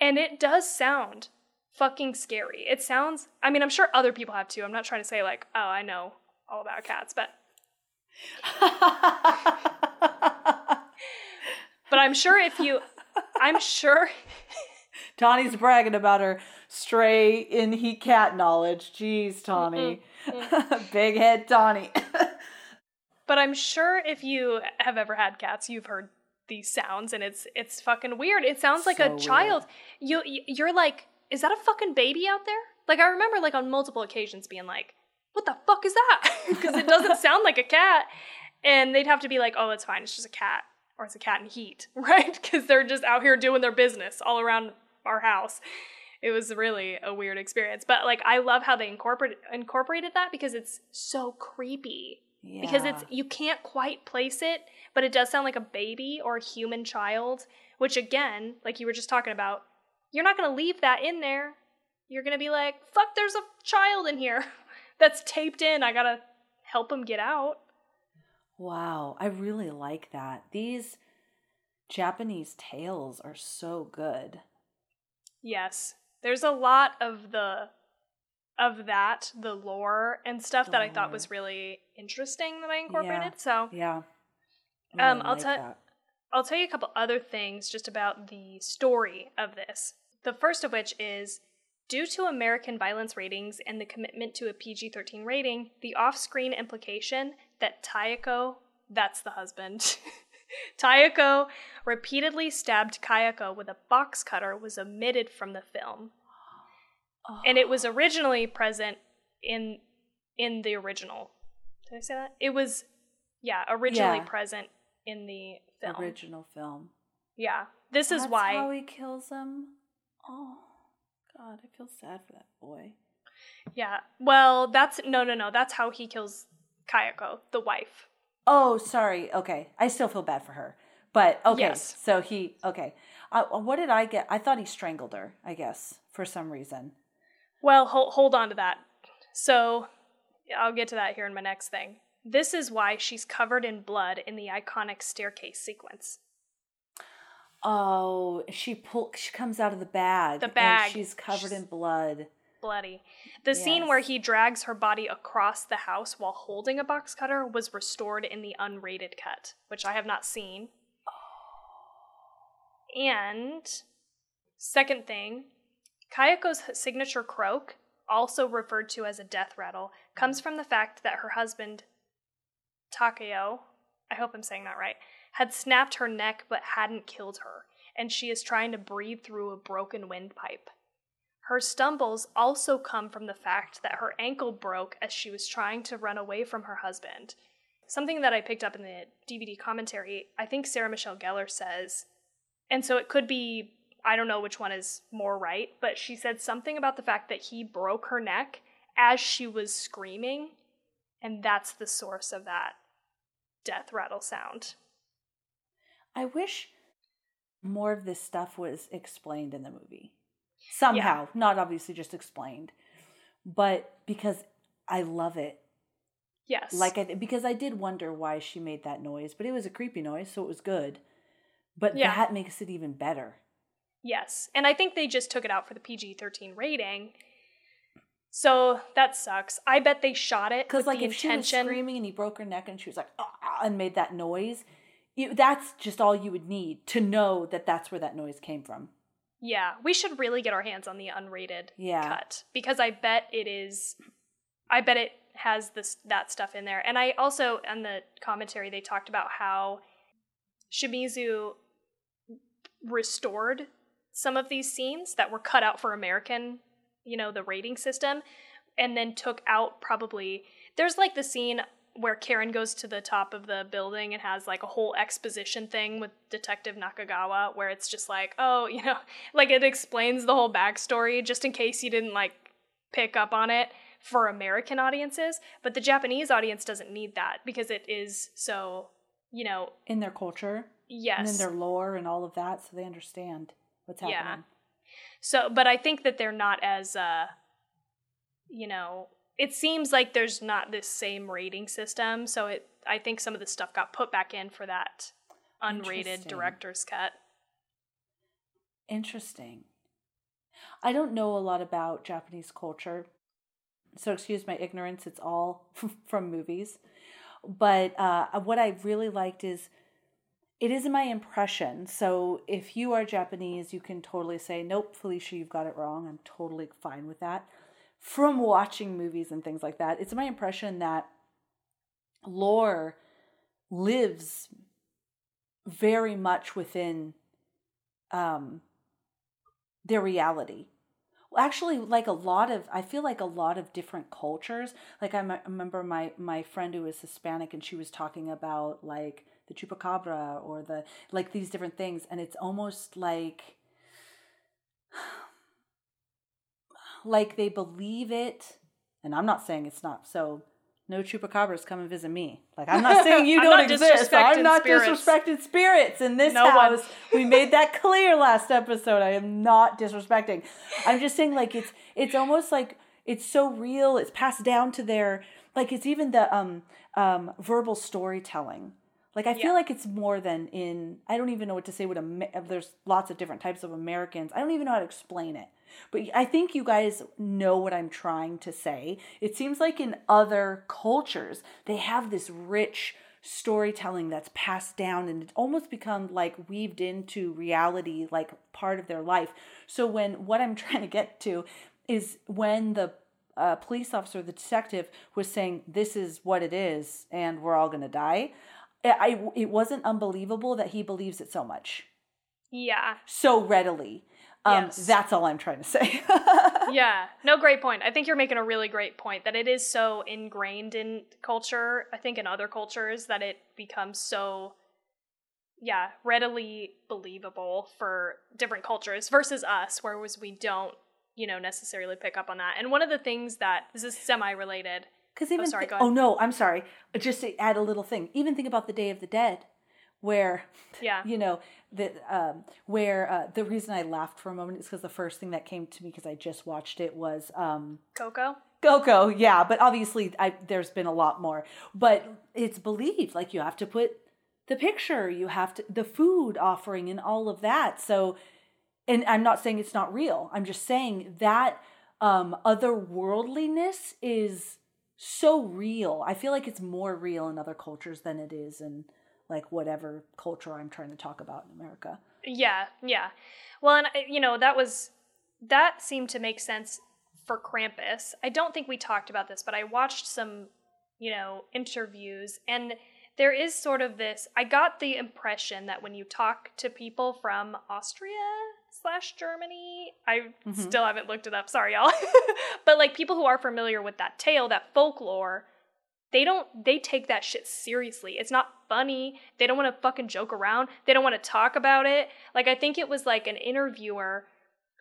And it does sound fucking scary. It sounds, I mean, I'm sure other people have too. I'm not trying to say, like, oh, I know all about cats, but but I'm sure if you I'm sure Tawny's bragging about her stray in heat cat knowledge. Jeez, Tawny. Big head Tawny. but I'm sure if you have ever had cats, you've heard these sounds and it's it's fucking weird. It sounds like So a child. You you- you're like, is that a fucking baby out there? Like I remember like on multiple occasions being like, what the fuck is that? Because it doesn't sound like a cat. And they'd have to be like, oh, it's fine. It's just a cat. Or it's a cat in heat, right? Because they're just out here doing their business all around our house. It was really a weird experience. But like I love how they incorporated incorporated that because it's so creepy. Because it's you can't quite place it, but it does sound like a baby or a human child, which again, like you were just talking about, you're not gonna leave that in there. You're gonna be like, fuck, there's a child in here that's taped in. I gotta help him get out. Wow, I really like that. These Japanese tales are so good. Yes. There's a lot of the of that, the lore and stuff The that I thought was really interesting that I incorporated. Yeah. So Yeah. Um I'll like tell- I'll tell you a couple other things just about the story of this. The first of which is due to American violence ratings and the commitment to a PG 13 rating, the off screen implication that Tayako, that's the husband, Tayako repeatedly stabbed Kayako with a box cutter was omitted from the film. And it was originally present in in the original. Did I say that? It was yeah, originally Yeah. present in the film. original film. Yeah. This is why how he kills him. Oh God, I feel sad for that boy. Yeah. Well, that's no no no, that's how he kills Kayako, the wife. Oh, sorry. Okay, I still feel bad for her. But okay, Yes. so he okay. Uh, what did I get? I thought he strangled her. I guess for some reason. Well, hold, hold on to that. So, I'll get to that here in my next thing. This is why she's covered in blood in the iconic staircase sequence. Oh, she pull. She comes out of the bag. The and bag. she's covered She's- in blood. Bloody. The scene where he drags her body across the house while holding a box cutter was restored in the unrated cut, which I have not seen. And second thing, Kayako's signature croak, also referred to as a death rattle, comes from the fact that her husband, Takeo, I hope I'm saying that right, had snapped her neck but hadn't killed her, and she is trying to breathe through a broken windpipe. Her stumbles also come from the fact that her ankle broke as she was trying to run away from her husband. Something that I picked up in the DVD commentary, I think Sarah Michelle Gellar says, and so it could be, I don't know which one is more right, but she said something about the fact that he broke her neck as she was screaming, and that's the source of that death rattle sound. I wish more of this stuff was explained in the movie. Somehow, yeah. not obviously just explained, but because I love it. Yes. Like I because I did wonder why she made that noise, but it was a creepy noise, so it was good. But yeah. that makes it even better. Yes. And I think they just took it out for the PG-13 rating. So that sucks. I bet they shot it because, like, if intention... she was screaming and he broke her neck and she was like, ah, and made that noise, you, that's just all you would need to know that that's where that noise came from. Yeah, we should really get our hands on the unrated yeah. cut because I bet it is. I bet it has this that stuff in there, and I also on the commentary they talked about how Shimizu restored some of these scenes that were cut out for American, you know, the rating system, and then took out probably. There's like the scene where Karen goes to the top of the building and has like a whole exposition thing with Detective Nakagawa where it's just like, oh, you know, like it explains the whole backstory just in case you didn't like pick up on it for American audiences. But the Japanese audience doesn't need that because it is so, you know. In their culture. Yes. And in their lore and all of that, so they understand what's happening. Yeah. So, but I think that they're not as, uh, you know, it seems like there's not this same rating system, so it I think some of the stuff got put back in for that unrated director's cut. Interesting. I don't know a lot about Japanese culture, so excuse my ignorance. It's all from movies. But uh, what I really liked is it is my impression. So if you are Japanese, you can totally say, nope, Felicia, you've got it wrong. I'm totally fine with that from watching movies and things like that, it's my impression that lore lives very much within um, their reality. Well, actually, like a lot of, I feel like a lot of different cultures. Like I, remember my my friend who was Hispanic, and she was talking about like the chupacabra or the like these different things, and it's almost like like they believe it. And I'm not saying it's not. So no chupacabras come and visit me. Like I'm not saying you don't exist. I'm not spirits. disrespecting spirits in this no house. We made that clear last episode. I am not disrespecting. I'm just saying like it's it's almost like it's so real. It's passed down to their like it's even the um um verbal storytelling. Like I feel yeah. like it's more than in I don't even know what to say. What a there's lots of different types of Americans. I don't even know how to explain it. But I think you guys know what I'm trying to say. It seems like in other cultures, they have this rich storytelling that's passed down and it's almost become like weaved into reality, like part of their life. So, when what I'm trying to get to is when the uh, police officer, the detective, was saying, This is what it is, and we're all going to die. I, it wasn't unbelievable that he believes it so much. Yeah. So readily. Um, yes. That's all I'm trying to say. yeah, no, great point. I think you're making a really great point that it is so ingrained in culture. I think in other cultures that it becomes so, yeah, readily believable for different cultures versus us, whereas we don't, you know, necessarily pick up on that. And one of the things that this is semi-related. Because even oh, sorry, th- oh no, I'm sorry. Just to add a little thing. Even think about the Day of the Dead where yeah you know that um, where uh, the reason I laughed for a moment is because the first thing that came to me because I just watched it was um, Coco. Coco, yeah, but obviously I, there's been a lot more. But it's believed like you have to put the picture, you have to the food offering and all of that. So, and I'm not saying it's not real. I'm just saying that um, otherworldliness is so real. I feel like it's more real in other cultures than it is in like whatever culture I'm trying to talk about in America. Yeah, yeah. Well, and you know, that was that seemed to make sense for Krampus. I don't think we talked about this, but I watched some, you know, interviews and there is sort of this I got the impression that when you talk to people from Austria slash Germany, I Mhm. still haven't looked it up, sorry y'all. but like people who are familiar with that tale, that folklore, they don't they take that shit seriously. It's not funny. They don't want to fucking joke around. They don't want to talk about it. Like I think it was like an interviewer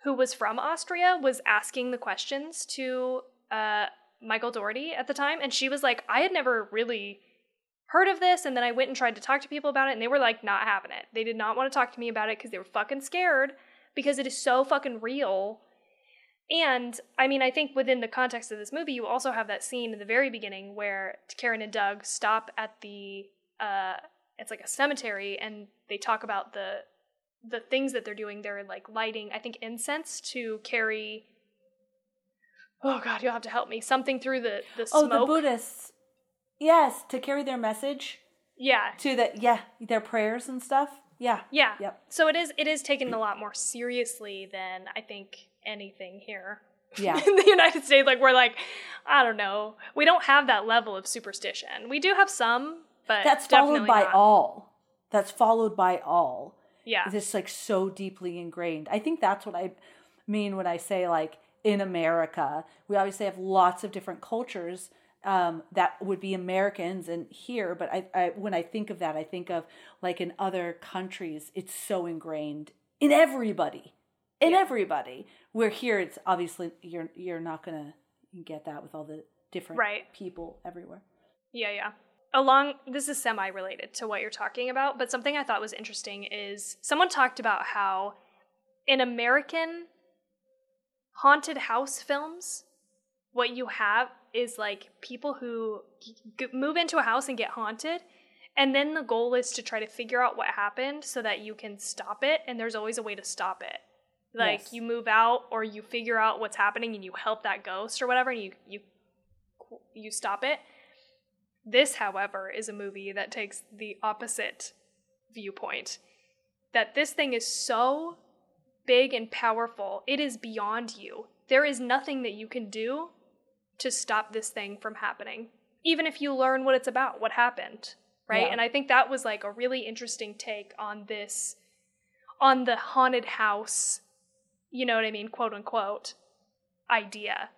who was from Austria was asking the questions to uh, Michael Doherty at the time, and she was like, I had never really heard of this, and then I went and tried to talk to people about it, and they were like not having it. They did not want to talk to me about it because they were fucking scared because it is so fucking real. And I mean, I think within the context of this movie, you also have that scene in the very beginning where Karen and Doug stop at the uh, it's like a cemetery, and they talk about the the things that they're doing. They're like lighting, I think, incense to carry. Oh God, you'll have to help me. Something through the the smoke. Oh, the Buddhists. Yes, to carry their message yeah, to the yeah, their prayers and stuff. Yeah. yeah. Yep. So it is it is taken a lot more seriously than I think anything here. Yeah. in the United States, like we're like, I don't know, we don't have that level of superstition. We do have some, but That's followed by not. all. That's followed by all. Yeah, It's like so deeply ingrained. I think that's what I mean when I say like in America, we obviously have lots of different cultures um, that would be Americans and here, but I, I when I think of that, I think of like in other countries, it's so ingrained in everybody, in Yeah. everybody. Where here, it's obviously you're you're not gonna get that with all the different Right. people everywhere. Yeah, yeah. Along, this is semi related to what you're talking about, but something I thought was interesting is someone talked about how in American haunted house films, what you have is like people who g- g- move into a house and get haunted, and then the goal is to try to figure out what happened so that you can stop it, and there's always a way to stop it. Like Yes. you move out or you figure out what's happening and you help that ghost or whatever, and you you you stop it. This, however, is a movie that takes the opposite viewpoint. That this thing is so big and powerful, it is beyond you. There is nothing that you can do to stop this thing from happening, even if you learn what it's about, what happened, right? Yeah. And I think that was like a really interesting take on this, on the haunted house, you know what I mean, quote unquote, idea.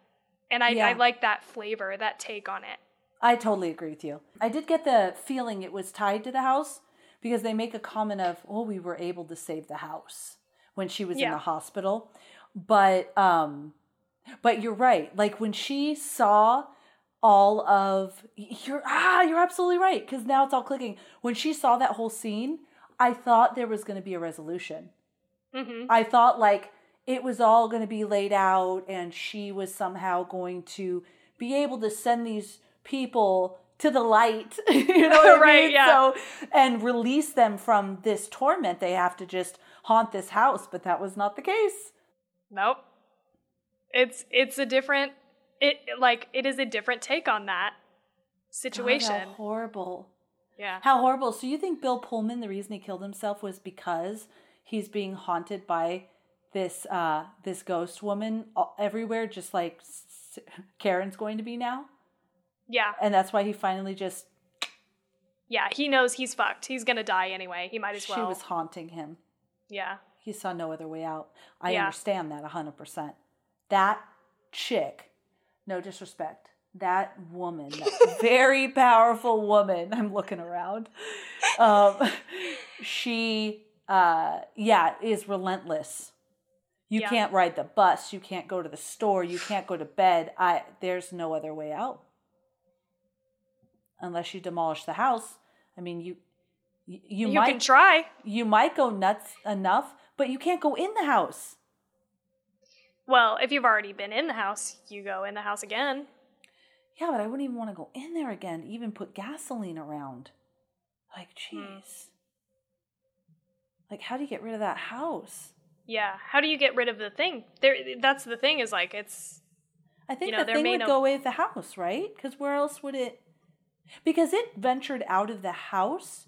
And I, Yeah. I like that flavor, that take on it. I totally agree with you. I did get the feeling it was tied to the house because they make a comment of, "Oh, we were able to save the house when she was in the hospital." But um but you're right. Like when she saw all of you're ah, you're absolutely right cuz now it's all clicking. When she saw that whole scene, I thought there was going to be a resolution. hmm I thought like it was all going to be laid out and she was somehow going to be able to send these people to the light, you know what I mean? yeah. So and release them from this torment. They have to just haunt this house, but that was not the case. Nope. It's it's a different it like it is a different take on that God, situation. how horrible. yeah. How horrible. So you think Bill Pullman the reason he killed himself was because he's being haunted by this uh this ghost woman everywhere just like Karen's going to be now? Yeah. and that's why he finally just Yeah, he knows he's fucked. He's going to die anyway. He might as well. she was haunting him yeah. he saw no other way out i Yeah. understand that 100% that chick no disrespect that woman that very powerful woman i'm looking around um she uh yeah is relentless you Yeah. can't ride the bus you can't go to the store you can't go to bed i there's no other way out unless you demolish the house i mean you you, you, You, might can try. you might go nuts enough, but you can't go in the house. Well, if you've already been in the house, you go in the house again. Yeah, but I wouldn't even want to go in there again, even put gasoline around. Like, Hmm. jeez. Like, how do you get rid of that house? Yeah. How do you get rid of the thing? There that's the thing is like it's I think You know, the thing would no- go away with the house, right? Because where else would it? Because it ventured out of the house,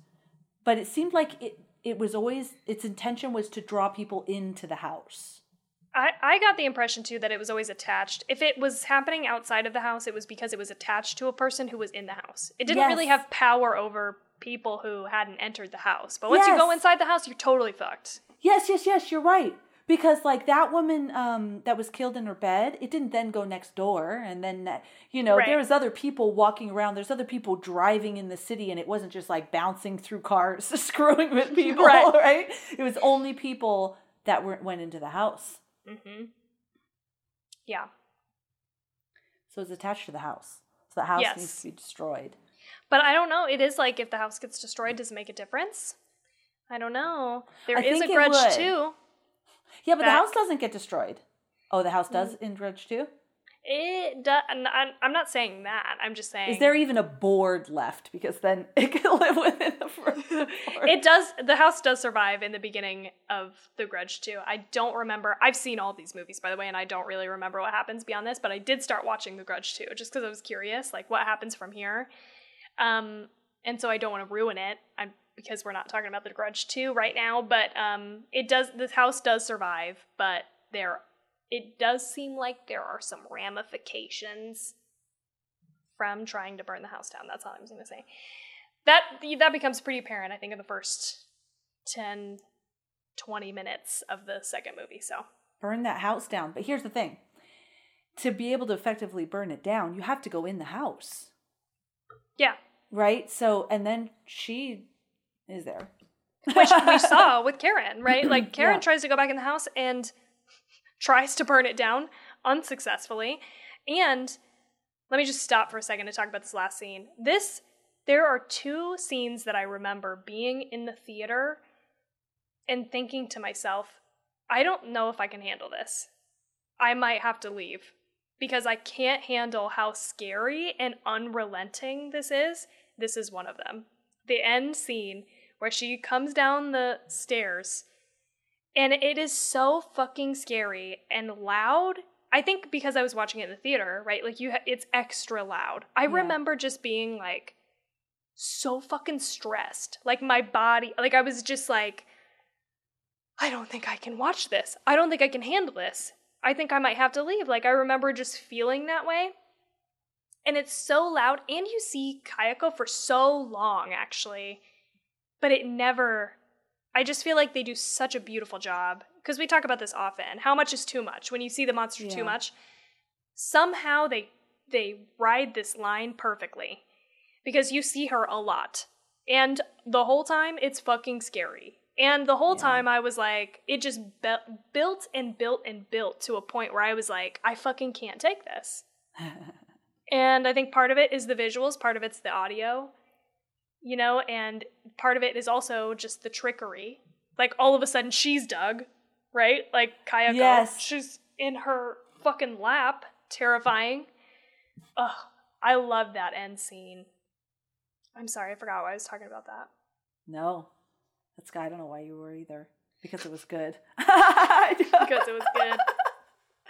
but it seemed like it. It was always its intention was to draw people into the house. I, I got the impression too that it was always attached. If it was happening outside of the house, it was because it was attached to a person who was in the house. It didn't really have power over people who hadn't entered the house. But once you go inside the house, you're totally fucked. Yes, yes, yes, you're right. Because like that woman um that was killed in her bed, it didn't then go next door and then uh, you know, Right. there was other people walking around, there's other people driving in the city and it wasn't just like bouncing through cars screwing with people, Right. right? It was only people that were went into the house. hmm Yeah. So it's attached to the house. So the house Yes. needs to be destroyed. But I don't know. It is like if the house gets destroyed, does it make a difference? I don't know. There I is a grudge would. too. Yeah, but the house doesn't get destroyed. Oh, the house Mm. does in Grudge 2? It does. I'm not saying that. I'm just saying Is there even a board left? Because then it could live within the board. It does. The house does survive in the beginning of The Grudge 2. I don't remember. I've seen all these movies, by the way, and I don't really remember what happens beyond this. But I did start watching The Grudge 2, just because I was curious, like what happens from here. Um, and so I don't want to ruin it. I'm because we're not talking about The Grudge two right now. But um, it does. This house does survive, but there, it does seem like there are some ramifications from trying to burn the house down. That's all I was going to say. That that becomes pretty apparent, I think, in the first 10, 20 minutes of the second movie. So burn that house down. But here's the thing to be able to effectively burn it down, you have to go in the house, yeah, right? So, and then she is there. which we saw with Karen, right? Like Karen Yeah. tries to go back in the house and tries to burn it down unsuccessfully. And let me just stop for a second to talk about this last scene. This there are two scenes that I remember being in the theater and thinking to myself, I don't know if I can handle this. I might have to leave because I can't handle how scary and unrelenting this is. This is one of them. The end scene where she comes down the stairs and it is so fucking scary and loud. I think because I was watching it in the theater, right? Like you ha- it's extra loud. I Yeah. remember just being like so fucking stressed. Like my body, like I was just like I don't think I can watch this. I don't think I can handle this. I think I might have to leave. Like I remember just feeling that way. And it's so loud and you see Kayako for so long actually. But it never I just feel like they do such a beautiful job because we talk about this often. How much is too much? When you see the monster Yeah. too much, somehow they they ride this line perfectly because you see her a lot. And the whole time it's fucking scary. And the whole Yeah. time I was like it just be- built and built and built to a point where I was like I fucking can't take this. And I think part of it is the visuals, part of it's the audio, you know, and part of it is also just the trickery. Like all of a sudden she's Doug, right? Like Kayako, Yes. she's in her fucking lap, terrifying. Ugh, I love that end scene. I'm sorry, I forgot why I was talking about that. no, that's good. I don't know why you were either. Because it was good. Because it was good.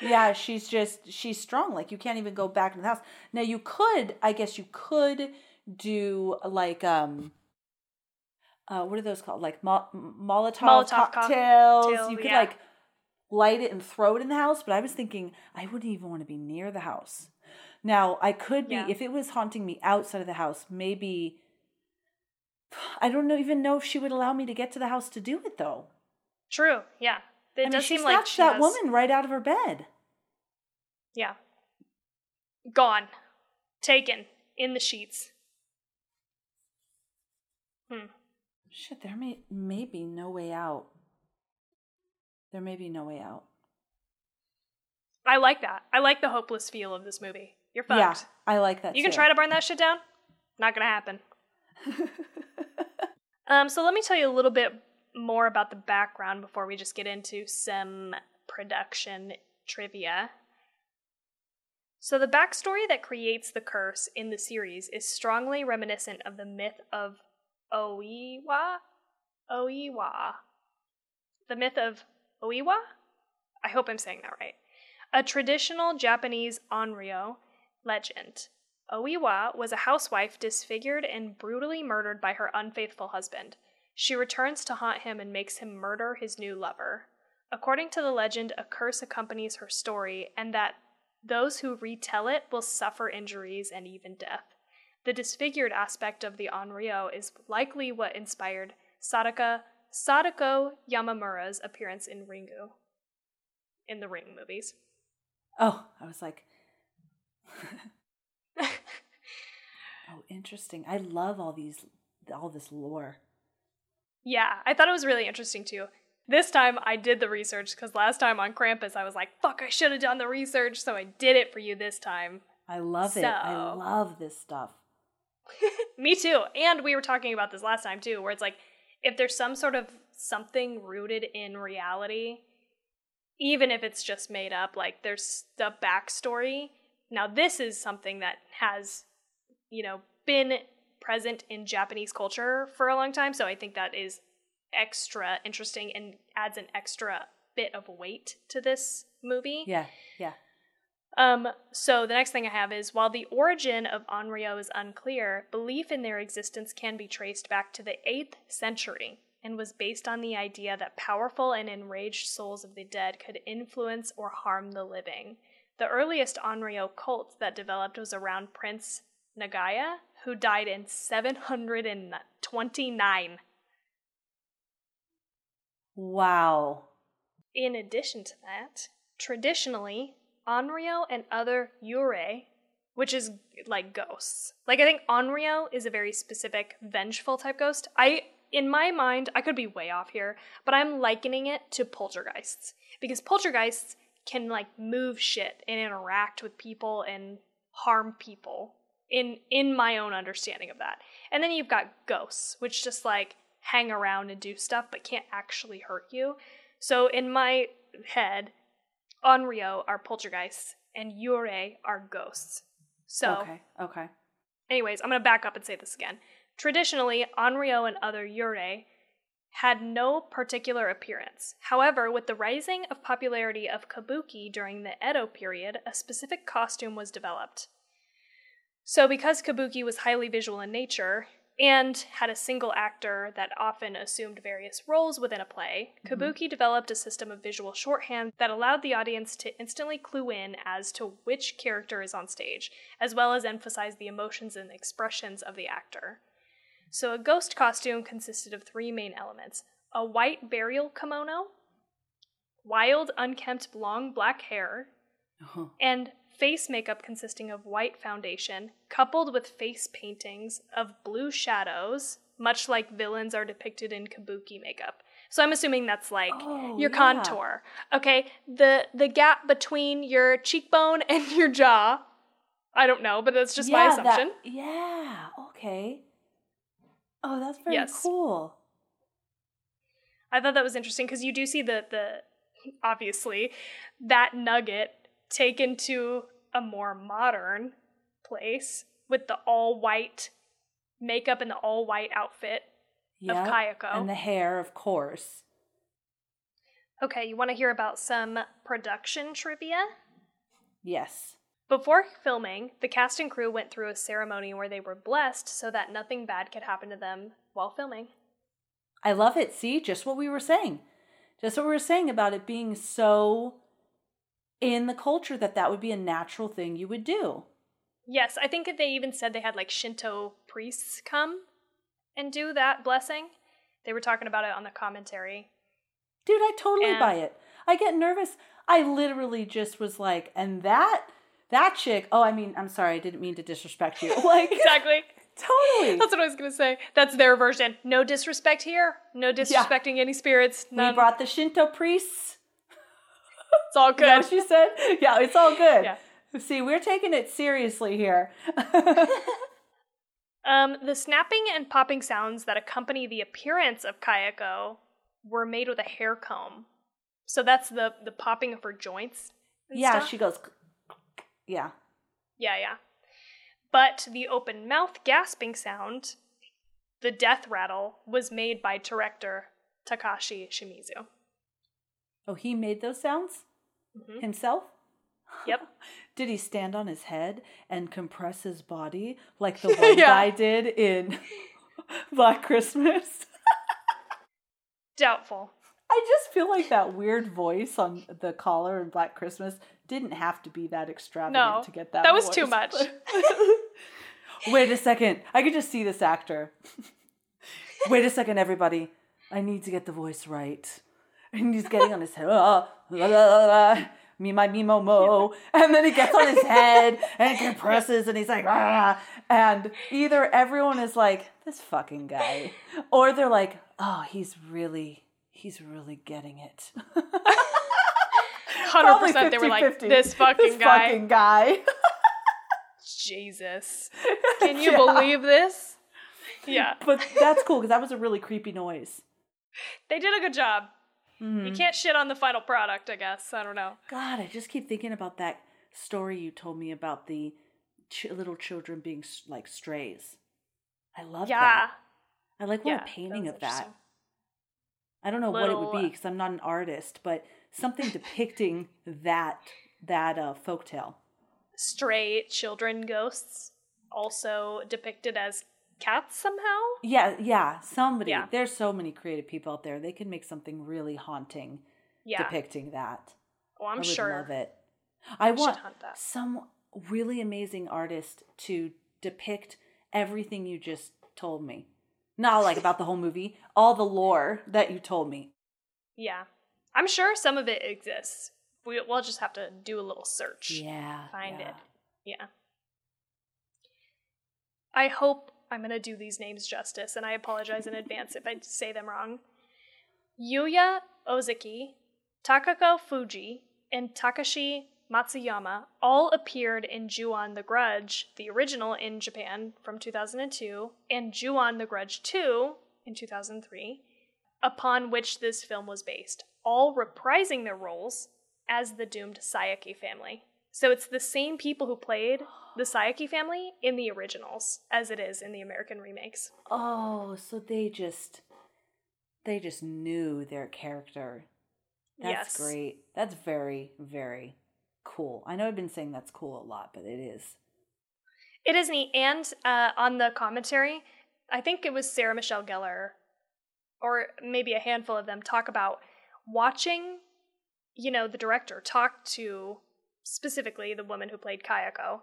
Yeah, she's just she's strong. Like you can't even go back in the house. Now you could, I guess you could do like um uh what are those called? Like mo- Molotov, Molotov cocktails. cocktail, you could yeah. like light it and throw it in the house, but I was thinking I wouldn't even want to be near the house. Now, I could be Yeah. if it was haunting me outside of the house, maybe I don't know, even know if she would allow me to get to the house to do it though. True, yeah. It I mean, does she seem like snatched she that has- woman right out of her bed. Yeah. Gone. Taken. In the sheets. Hmm. Shit, there may, may be no way out. There may be no way out. I like that. I like the hopeless feel of this movie. You're fucked. Yeah, I like that. You can try to burn that shit down. Not gonna happen. Um, so let me tell you a little bit more about the background before we just get into some production trivia. So the backstory that creates the curse in the series is strongly reminiscent of the myth of Oiwa. Oiwa. The myth of Oiwa? I hope I'm saying that right. A traditional Japanese onryo legend. Oiwa was a housewife disfigured and brutally murdered by her unfaithful husband. She returns to haunt him and makes him murder his new lover. According to the legend, a curse accompanies her story, and that those who retell it will suffer injuries and even death. The disfigured aspect of the Onryo is likely what inspired Sadaka Sadako Yamamura's appearance in Ringu in the Ring movies. Oh, I was like, oh, interesting. I love all these, all this lore. Yeah, I thought it was really interesting too. This time I did the research because last time on Krampus I was like, fuck, I should have done the research, so I did it for you this time. I love it. I love this stuff. Me too. And we were talking about this last time too, where it's like if there's some sort of something rooted in reality, even if it's just made up, like there's the backstory. Now, this is something that has, you know, been present in Japanese culture for a long time. So I think that is extra interesting and adds an extra bit of weight to this movie. Yeah, yeah. Um, so the next thing I have is while the origin of Onryo is unclear, belief in their existence can be traced back to the 8th century and was based on the idea that powerful and enraged souls of the dead could influence or harm the living. The earliest Onryo cult that developed was around Prince Nagaya, who died in 729. Wow. In addition to that, traditionally, Onryo and other Yurei, which is like ghosts. Like I think Onryo is a very specific vengeful type ghost. I in my mind, I could be way off here, but I'm likening it to poltergeists because poltergeists can like move shit and interact with people and harm people in in my own understanding of that. And then you've got ghosts, which just like hang around and do stuff but can't actually hurt you. So in my head, Onryo are poltergeists and Yurei are ghosts. So Okay, okay. Anyways, I'm going to back up and say this again. Traditionally, Onryo and other Yurei had no particular appearance. However, with the rising of popularity of kabuki during the Edo period, a specific costume was developed. So, because kabuki was highly visual in nature and had a single actor that often assumed various roles within a play, kabuki developed a system of visual shorthand that allowed the audience to instantly clue in as to which character is on stage, as well as emphasize the emotions and expressions of the actor. So, a ghost costume consisted of three main elements a white burial kimono, wild, unkempt, long black hair, Uh-huh. and face makeup consisting of white foundation, coupled with face paintings of blue shadows, much like villains are depicted in kabuki makeup. So I'm assuming that's like Oh, your yeah. contour. Okay, the the gap between your cheekbone and your jaw. I don't know, but that's just my Yeah, that- assumption. yeah, okay. Oh, that's very Yes. cool. I thought that was interesting because you do see the the obviously that nugget taken to a more modern place with the all white makeup and the all white outfit. of Kayako. And the hair, of course. Okay, you want to hear about some production trivia? Yes. Before filming, the cast and crew went through a ceremony where they were blessed so that nothing bad could happen to them while filming. I love it. See, just what we were saying. Just what we were saying about it being so in the culture that that would be a natural thing you would do. Yes, I think they even said they had like Shinto priests come and do that blessing. They were talking about it on the commentary. Dude, I totally And- buy it. I get nervous. I literally just was like, and that that chick, oh, I mean, I'm sorry, I didn't mean to disrespect you. Like Exactly. totally. That's what I was going to say. That's their version. No disrespect here. No disrespecting any spirits. we brought the Shinto priests. It's all Is that what good. she said? Yeah, it's all good. Yeah. See, we're taking it seriously here. Um, the snapping and popping sounds that accompany the appearance of Kayako were made with a hair comb. So that's the the popping of her joints. yeah, stuff. she goes. Yeah. Yeah, yeah. But the open mouth gasping sound, the death rattle, was made by director Takashi Shimizu. Oh, he made those sounds Mhm. himself. Yep. Did he stand on his head and compress his body like the one Yeah. guy did in Black Christmas? Doubtful. I just feel like that weird voice on the collar in Black Christmas didn't have to be that extravagant No, to get that. that was too much. Wait a second. I could just see this actor. Wait a second, everybody. I need to get the voice right. And he's getting on his head. "Ah, la, la, la, la, me, my, me, mo, mo. And then he gets on his head and compresses and he's like, ah. And either everyone is like, this fucking guy. Or they're like, oh, he's really, he's really getting it. Hundred Probably percent. They were like 50-50. this fucking This guy. fucking guy. Jesus. Can you Yeah. believe this? Yeah, But that's cool because that was a really creepy noise. they did a good job. Mm-hmm. You can't shit on the final product, I guess. I don't know. God, I just keep thinking about that story you told me about the ch- little children being s- like strays. I love yeah. that. I like want Yeah, a painting was of that. I don't know what it would be uh, because I'm not an artist, but something depicting that that uh, folktale. Stray children ghosts, also depicted as cats somehow. Yeah, yeah. Somebody. Yeah. There's so many creative people out there. They can make something really haunting Yeah. depicting that. well, I'm I would sure. love it. I want some really amazing artist to depict everything you just told me. Not like about the whole movie, all the lore that you told me. Yeah. I'm sure some of it exists. We, we'll just have to do a little search. Yeah. Find yeah. it. Yeah. I hope I'm going to do these names justice, and I apologize in advance if I say them wrong. Yuya Ozaki, Takako Fuji, and Takashi Matsuyama all appeared in Ju-on the Grudge, the original in Japan from 2002, and Ju-on the Grudge 2 in 2003, upon which this film was based, all reprising their roles as the doomed Saeki family. So it's the same people who played the Saeki family in the originals as it is in the American remakes. Oh, so they just they just knew their character. That's Yes. great. That's very, very cool. I know I've been saying that's cool a lot, but it is. It is neat. And uh, on the commentary, I think it was Sarah Michelle Gellar, or maybe a handful of them, talk about watching, you know, the director talk to specifically the woman who played Kayako.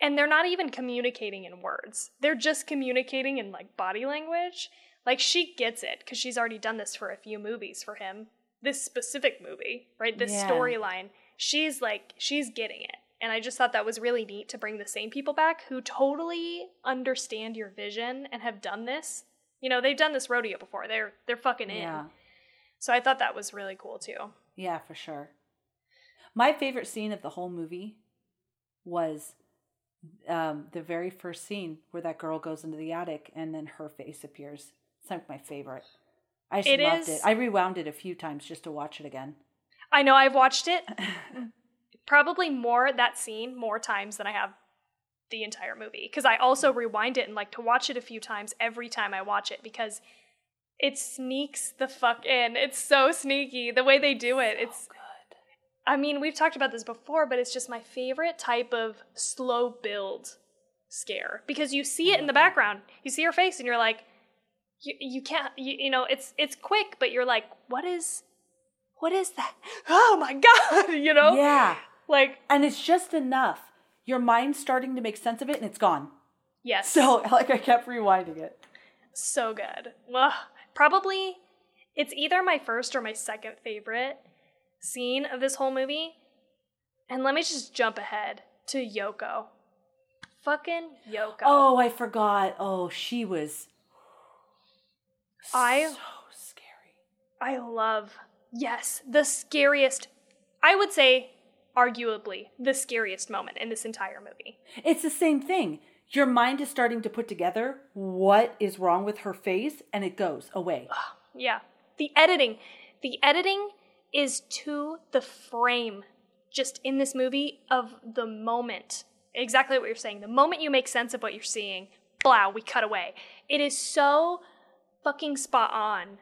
And they're not even communicating in words. They're just communicating in like body language. Like she gets it because she's already done this for a few movies for him. This specific movie, right? This Yeah. storyline. She's like, she's getting it. And I just thought that was really neat to bring the same people back who totally understand your vision and have done this. You know, they've done this rodeo before. They're they're fucking in. Yeah. So I thought that was really cool too. Yeah, for sure. My favorite scene of the whole movie was um, the very first scene where that girl goes into the attic and then her face appears. It's like my favorite. I just It loved is- it. I rewound it a few times just to watch it again. I know I've watched it probably more that scene more times than I have the entire movie because I also rewind it and like to watch it a few times every time I watch it because it sneaks the fuck in. It's so sneaky the way they do it. It's good. I mean, we've talked about this before, but it's just my favorite type of slow build scare because you see it in the mm-hmm. background. You see her face and you're like you, you can't you, you know, it's it's quick, but you're like what is what is that? Oh my god, you know? Yeah. Like And it's just enough. Your mind's starting to make sense of it and it's gone. yes. So, like, I kept rewinding it. so good. Ugh. Probably it's either my first or my second favorite scene of this whole movie. And let me just jump ahead to Yoko. Fucking Yoko. Oh, I forgot. Oh, she was I- so scary. I love, yes, the scariest, I would say, arguably, the scariest moment in this entire movie. It's the same thing. Your mind is starting to put together what is wrong with her face, and it goes away. Yeah. The editing, the editing is to the frame just in this movie of the moment. Exactly what you're saying. The moment you make sense of what you're seeing, blow, we cut away. It is so fucking spot on.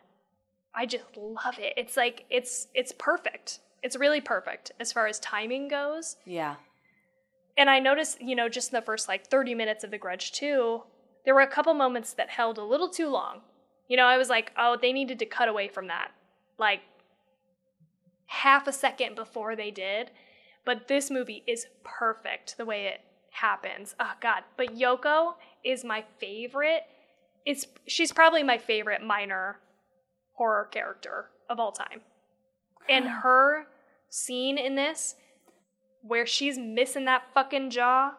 I just love it. It's like it's it's perfect. It's really perfect as far as timing goes. Yeah. And I noticed, you know, just in the first like 30 minutes of The Grudge 2, there were a couple moments that held a little too long. You know, I was like, oh, they needed to cut away from that. Like half a second before they did. But this movie is perfect the way it happens. Oh god, but Yoko is my favorite. It's she's probably my favorite minor horror character of all time. And her scene in this where she's missing that fucking jaw.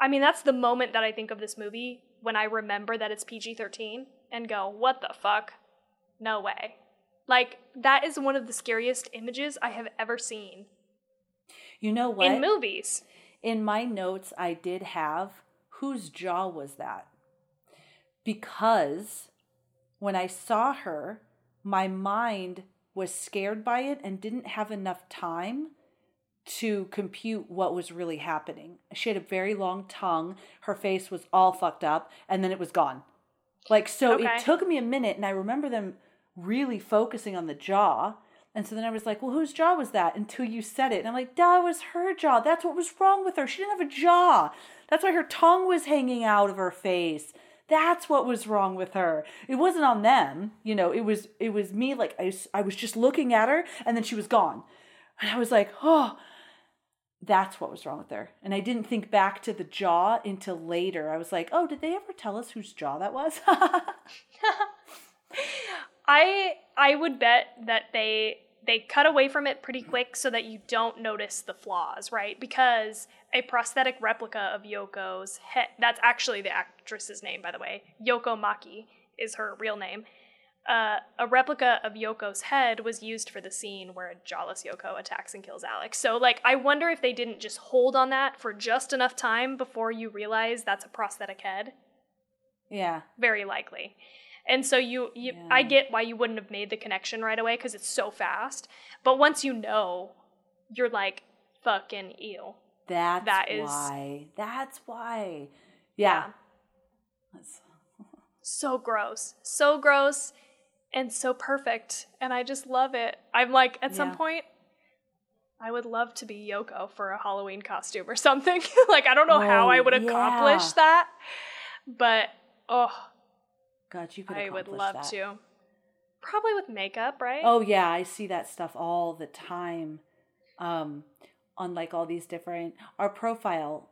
I mean, that's the moment that I think of this movie when I remember that it's PG-13 and go, "What the fuck? No way." Like that is one of the scariest images I have ever seen You know what? in movies. in my notes I did have whose jaw was that? Because when I saw her, my mind was scared by it and didn't have enough time to compute what was really happening. She had a very long tongue, her face was all fucked up, and then it was gone. Like, so Okay. it took me a minute, and I remember them really focusing on the jaw. And so then I was like, well, whose jaw was that? Until you said it. And I'm like, that was her jaw. That's what was wrong with her. She didn't have a jaw. That's why her tongue was hanging out of her face. That's what was wrong with her. It wasn't on them, you know. It was it was me. Like I, I was just looking at her, and then she was gone, and I was like, oh, that's what was wrong with her. And I didn't think back to the jaw until later. I was like, oh, did they ever tell us whose jaw that was? I I would bet that they they cut away from it pretty quick so that you don't notice the flaws, right? Because a prosthetic replica of Yoko's head that's actually the actress's name by the way. Yoko Maki is her real name. Uh, a replica of Yoko's head was used for the scene where a jawless Yoko attacks and kills Alex. So, like, I wonder if they didn't just hold on that for just enough time before you realize that's a prosthetic head yeah. very likely and so you, you Yeah. i get why you wouldn't have made the connection right away because it's so fast but once you know you're like fucking ew That's That is- why. That's why. Yeah. That's- so gross so gross and so perfect and i just love it i'm like at some point i would love to be yoko for a halloween costume or something like i don't know how Oh, i would accomplish yeah. that but oh God, you could. i would love that. to probably with makeup right Oh yeah, I see that stuff all the time. Um, on like all these different. Our profile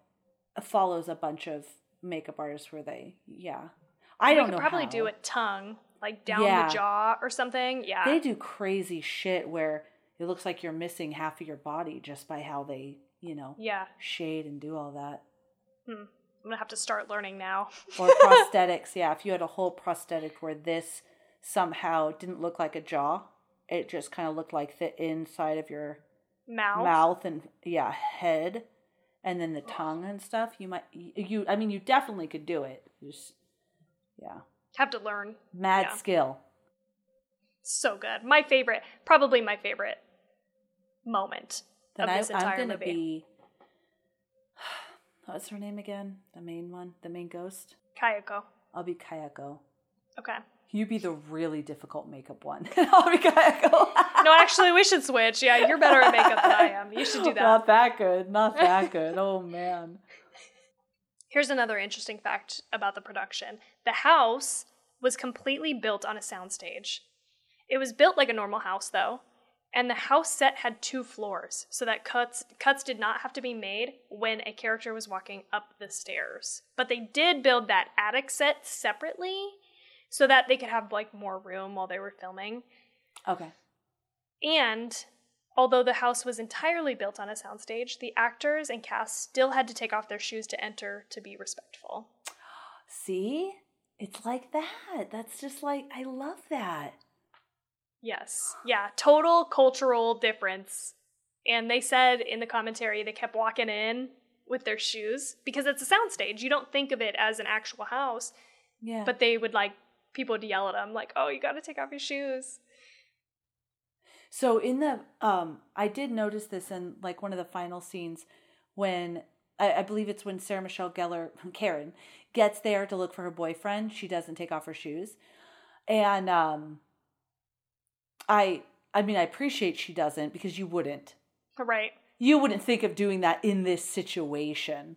follows a bunch of makeup artists where they. Yeah. I we don't could know. probably how. do it tongue, like down Yeah. the jaw or something. Yeah. They do crazy shit where it looks like you're missing half of your body just by how they, you know, yeah. shade and do all that. I'm gonna have to start learning now. Or prosthetics, yeah. If you had a whole prosthetic where this somehow didn't look like a jaw, it just kind of looked like the inside of your Mouth. mouth and yeah, head, and then the tongue and stuff. You might you. I mean, you definitely could do it. Just yeah, Have to learn. mad Yeah. skill. So good. My favorite, probably my favorite moment Then of I, this entire I'm gonna movie. be. What's her name again? The main one, the main ghost. Kayako. I'll be Kayako. Okay. You be the really difficult makeup one. I'll be Kayako. No, actually, we should switch. Yeah, you're better at makeup than I am. You should do that. Not that good. Not that good. Oh man. Here's another interesting fact about the production the house was completely built on a soundstage. It was built like a normal house, though, and the house set had two floors, so that cuts, cuts did not have to be made when a character was walking up the stairs. But they did build that attic set separately so that they could have like more room while they were filming. Okay. And although the house was entirely built on a soundstage, the actors and cast still had to take off their shoes to enter to be respectful. See? It's like that. That's just like I love that. Yes. Yeah, total cultural difference. And they said in the commentary they kept walking in with their shoes because it's a soundstage. You don't think of it as an actual house, Yeah. but they would like people would yell at them like, "Oh, you got to take off your shoes." So in the um I did notice this in like one of the final scenes when I, I believe it's when Sarah Michelle Gellar Karen gets there to look for her boyfriend. She doesn't take off her shoes. And um I I mean I appreciate she doesn't because you wouldn't. Right. You wouldn't think of doing that in this situation.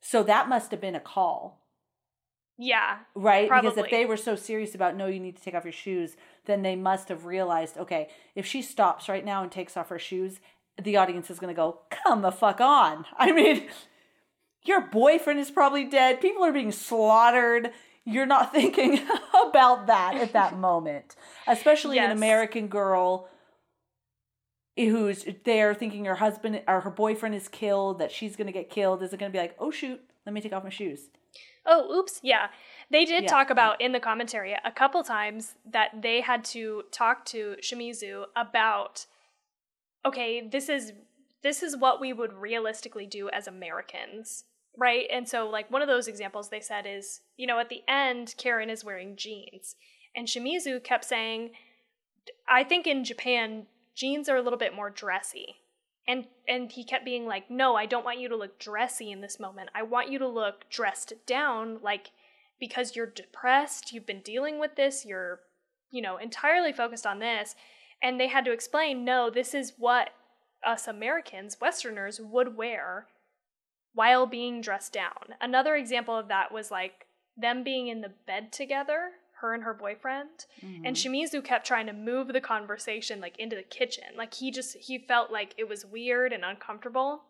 So that must have been a call. Yeah. Right? Because if they were so serious about no, you need to take off your shoes, then they must have realized, okay, if she stops right now and takes off her shoes, the audience is going to go, come the fuck on. I mean, Your boyfriend is probably dead. People are being slaughtered. You're not thinking about that at that moment, especially an American girl who's there thinking her husband or her boyfriend is killed, that she's going to get killed. Is it going to be like, oh shoot, let me take off my shoes? Oh, oops. Yeah. They did Yeah. talk about in the commentary a couple times that they had to talk to Shimizu about okay, this is this is what we would realistically do as Americans, right? And so like one of those examples they said is, you know, at the end Karen is wearing jeans and Shimizu kept saying I think in Japan jeans are a little bit more dressy. And and he kept being like, "No, I don't want you to look dressy in this moment. I want you to look dressed down like because you're depressed, you've been dealing with this, you're you know, entirely focused on this." And they had to explain, "No, this is what us Americans, westerners would wear while being dressed down." Another example of that was like them being in the bed together, her and her boyfriend, and mm-hmm. Shimizu kept trying to move the conversation like into the kitchen. Like he just he felt like it was weird and uncomfortable.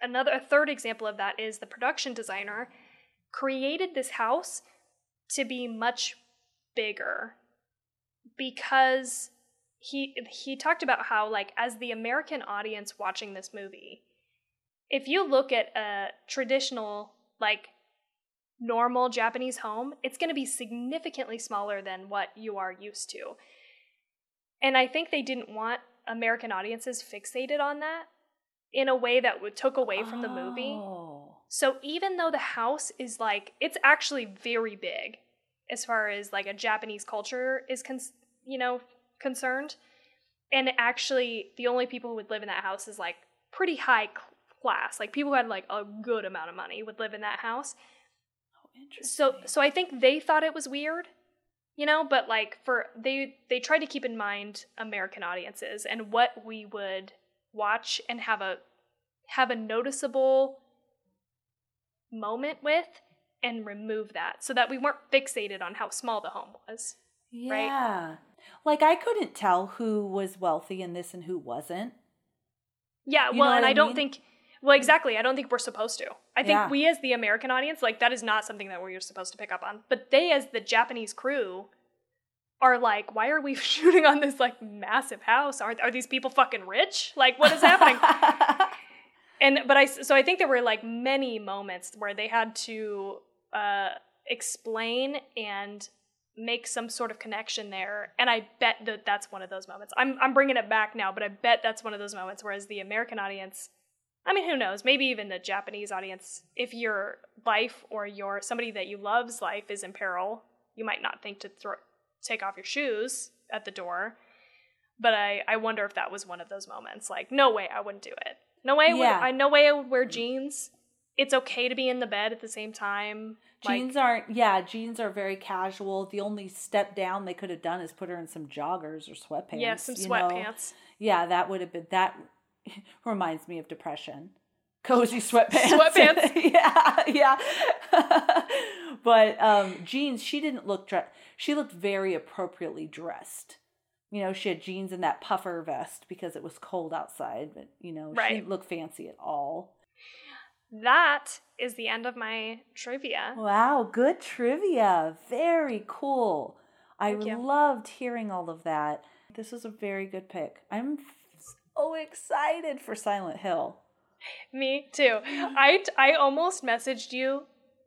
Another a third example of that is the production designer created this house to be much bigger because he he talked about how like as the American audience watching this movie if you look at a traditional like normal Japanese home, it's going to be significantly smaller than what you are used to. And I think they didn't want American audiences fixated on that in a way that would took away from the movie. Oh. So even though the house is like it's actually very big as far as like a Japanese culture is con- you know concerned and actually the only people who would live in that house is like pretty high class like people who had like a good amount of money would live in that house Oh, interesting. so so i think they thought it was weird you know but like for they they tried to keep in mind american audiences and what we would watch and have a have a noticeable moment with and remove that so that we weren't fixated on how small the home was right? Yeah. Like I couldn't tell who was wealthy in this and who wasn't. yeah You well and i, I don't think well exactly. I don't think we're supposed to. I think Yeah. we as the american audience like that is not something that we're supposed to pick up on. But they as the japanese crew are like why are we shooting on this like massive house? Are, are these people fucking rich? Like what is happening? And but i so i think there were like many moments where they had to uh explain and make some sort of connection there. And i bet that that's one of those moments. I'm i'm bringing it back now but i bet that's one of those moments whereas the american audience i mean who knows maybe even the japanese audience if your life or your somebody that you love's life is in peril you might not think to throw take off your shoes at the door but i i wonder if that was one of those moments like no way i wouldn't do it no way I would, Yeah. I no way I would wear jeans. It's okay to be in the bed at the same time. Like, jeans aren't yeah, jeans are very casual. The only step down they could have done is put her in some joggers or sweatpants. yeah, some you know? sweatpants. Yeah, that would have been that reminds me of depression. Cozy sweatpants. Sweatpants. yeah, yeah. but um jeans, she didn't look dre- she looked very appropriately dressed. You know, she had jeans and that puffer vest because it was cold outside, but you know, she Right. didn't look fancy at all. That is the end of my trivia. Wow, good trivia. Very cool. I you. loved hearing all of that. This was a very good pick. I'm so excited for Silent Hill. Me too. I I almost messaged you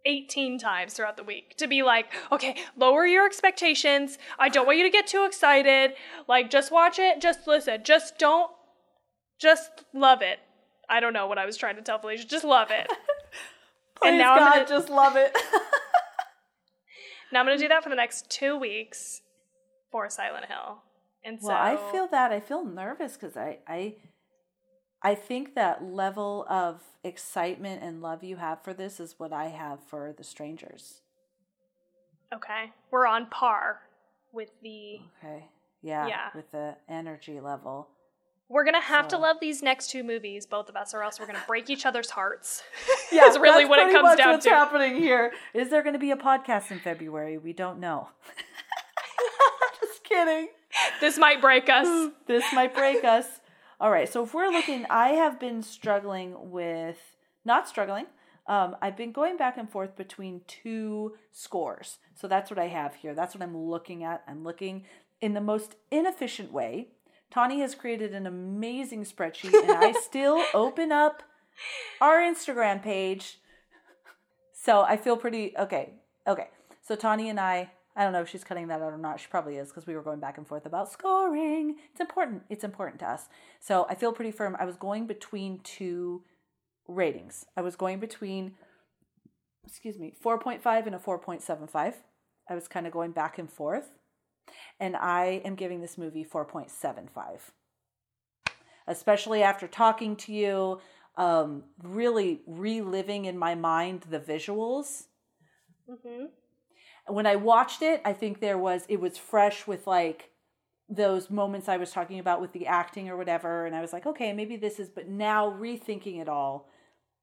18 times throughout the week to be like, okay, lower your expectations. I don't want you to get too excited. Like, just watch it. Just listen. Just don't. Just love it. I don't know what I was trying to tell Felicia. Just love it. Please now I'm God, gonna- just love it. now I'm gonna do that for the next two weeks for Silent Hill. And so well, I feel that I feel nervous because I, I, I think that level of excitement and love you have for this is what I have for The Strangers. okay. We're on par with the. Okay. Yeah. Yeah. With the energy level. We're gonna have to love these next two movies, both of us, or else we're gonna break each other's hearts. Yeah, is really what it comes down what's to. happening here. Is there going to be a podcast in February? We don't know. Just kidding. This might break us. This might break us. All right, so if we're looking, I have been struggling with not struggling, Um, I've been going back and forth between two scores. So that's what I have here. That's what I'm looking at. I'm looking in the most inefficient way. Tawny has created an amazing spreadsheet, and I still open up our Instagram page. So I feel pretty okay. Okay. So Tawny and I, I don't know if she's cutting that out or not. She probably is because we were going back and forth about scoring. It's important. It's important to us. So I feel pretty firm. I was going between two ratings. I was going between, excuse me, 4.5 and a 4.75. I was kind of going back and forth. And I am giving this movie 4.75. Especially after talking to you, um, really reliving in my mind the visuals. Mm-hmm. When I watched it, I think there was, it was fresh with like, those moments I was talking about with the acting or whatever, and I was like, okay, maybe this is, but now rethinking it all,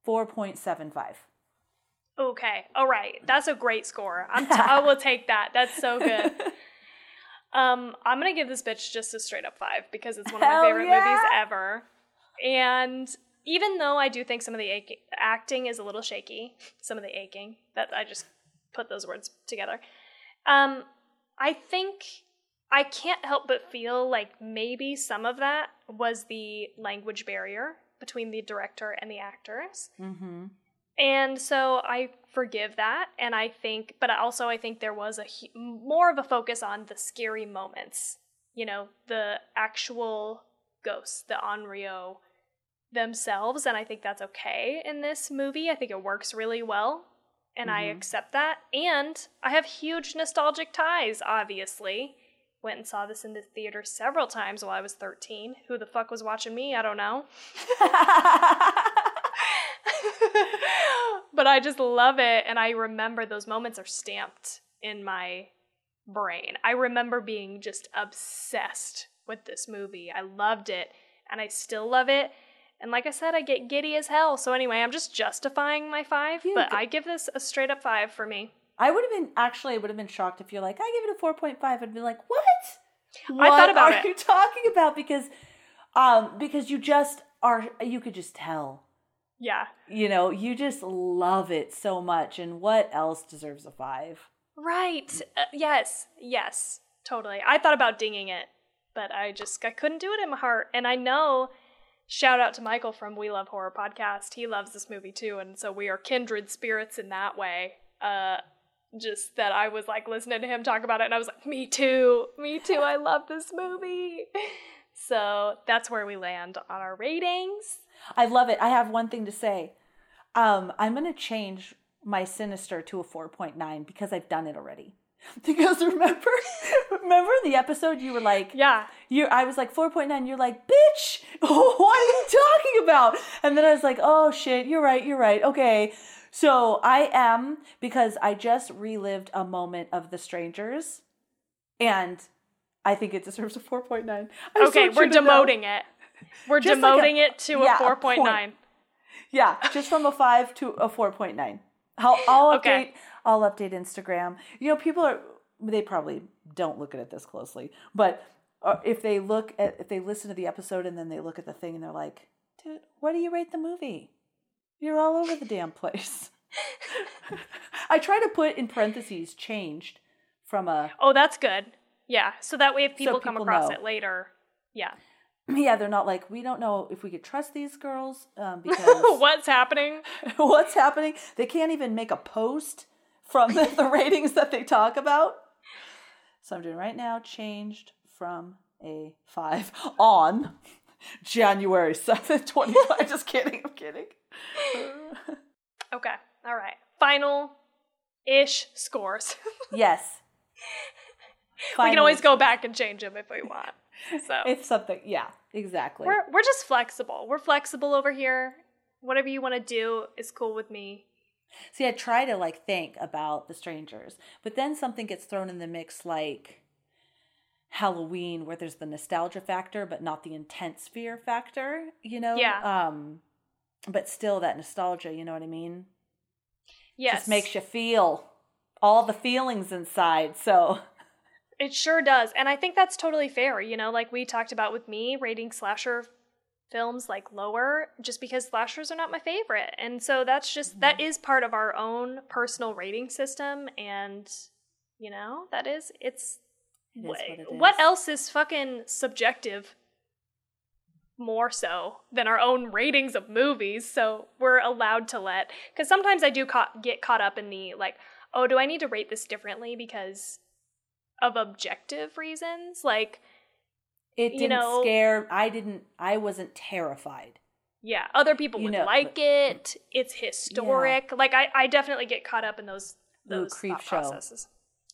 4.75. Okay. All right. That's a great score. I'm t- I will take that. That's so good. Um, I'm gonna give this bitch just a straight up five because it's one of my Hell favorite yeah! movies ever. And even though I do think some of the acting is a little shaky, some of the aching that I just put those words together, um, I think I can't help but feel like maybe some of that was the language barrier between the director and the actors. Mm-hmm. And so I forgive that. And I think, but also I think there was a more of a focus on the scary moments, you know, the actual ghosts, the Onryo themselves. And I think that's okay in this movie. I think it works really well. And I Mhm. accept that. And I have huge nostalgic ties, obviously. Went and saw this in the theater several times while I was 13. Who the fuck was watching me? I don't know. but I just love it. And I remember those moments are stamped in my brain. I remember being just obsessed with this movie. I loved it and I still love it. And like I said, I get giddy as hell. So anyway, I'm just justifying my five, You but I give this a straight up five for me. I would have been actually I would have been shocked if you're like, I give it a four point five. I'd be like, What? I thought about are it. you talking about? Because um because you just are you could just tell. Yeah. You know, you just love it so much. And what else deserves a five? Right. Uh, yes. Yes. Totally. I thought about dinging it, but I just I couldn't do it in my heart. And I know shout out to Michael from We Love Horror podcast. He loves this movie too, and so we are kindred spirits in that way. Uh just that I was like listening to him talk about it and I was like, "Me too. Me too. I love this movie." So, that's where we land on our ratings. I love it. I have one thing to say. Um, I'm gonna change my sinister to a 4.9 because I've done it already. Because remember, remember the episode you were like, Yeah. you I was like 4.9, you're like, bitch, what are you talking about? And then I was like, oh shit, you're right, you're right. Okay. So I am because I just relived a moment of the strangers and I think it deserves a 4.9. I just Okay, we're to know. demoting it. We're Just like a- demoting it to yeah, a a 4.9. Yeah, just from a five to a four point nine. I'll, I'll update. Okay. I'll update Instagram. You know, people are they probably don't look at it this closely, but uh, if they look at if they listen to the episode and then they look at the thing and they're like, "Dude, what do you rate the movie? You're all over the damn place." I try to put in parentheses changed from a Oh, that's good. Yeah. So that way, if people, come people across know. it later, yeah. yeah. They're not like we don't know if we could trust these girls um, because What's happening? what's happening. They can't even make a post from the, the ratings that they talk about. So I'm doing right now, changed from a five on January 7th, 25. Just kidding. I'm kidding. Okay. All right. Final ish scores. yes. we can always go back and change them if we want. So If something, yeah, exactly. we're we're just flexible. We're flexible over here. Whatever you want to do is cool with me. See, I try to like think about the strangers, but then something gets thrown in the mix like Halloween where there's the nostalgia factor but not the intense fear factor, you know? Yeah. Um but still that nostalgia, you know what I mean? Yes. Just makes you feel all the feelings inside. So, It sure does. And I think that's totally fair. You know, like we talked about with me, rating slasher films like lower just because slashers are not my favorite. And so that's just that mm-hmm. is part of our own personal rating system and you know, that is it's It is wha- what it what is. else is fucking subjective more so than our own ratings of movies so we're allowed to let because sometimes i do ca- get caught up in the like oh do i need to rate this differently because of objective reasons like It didn't know- scare. I didn't. I wasn't terrified. yeah other people You would know, like but- it it's historic like I, I definitely get caught up in those Ooh, those creep thought show. processes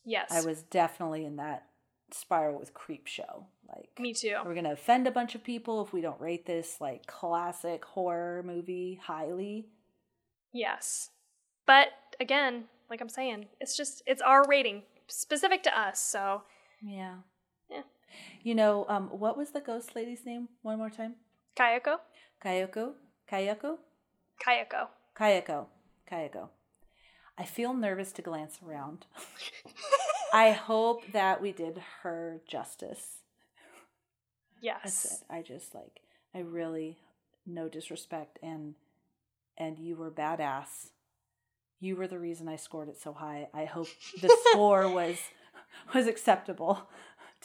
yes I was definitely in that spiral with Creepshow. Like me too we're gonna offend a bunch of people if we don't rate this like classic horror movie highly. Yes. But again, like I'm saying, it's just it's our rating specific to us. So Yeah. You know, um, what was the ghost lady's name? One more time. Kayako, Kayako. Kayako. Kayako. Kayako. Kayako. I feel nervous to glance around. I hope that we did her justice. Yes. I just like I really no disrespect and and you were badass. You were the reason I scored it so high. I hope the score was was acceptable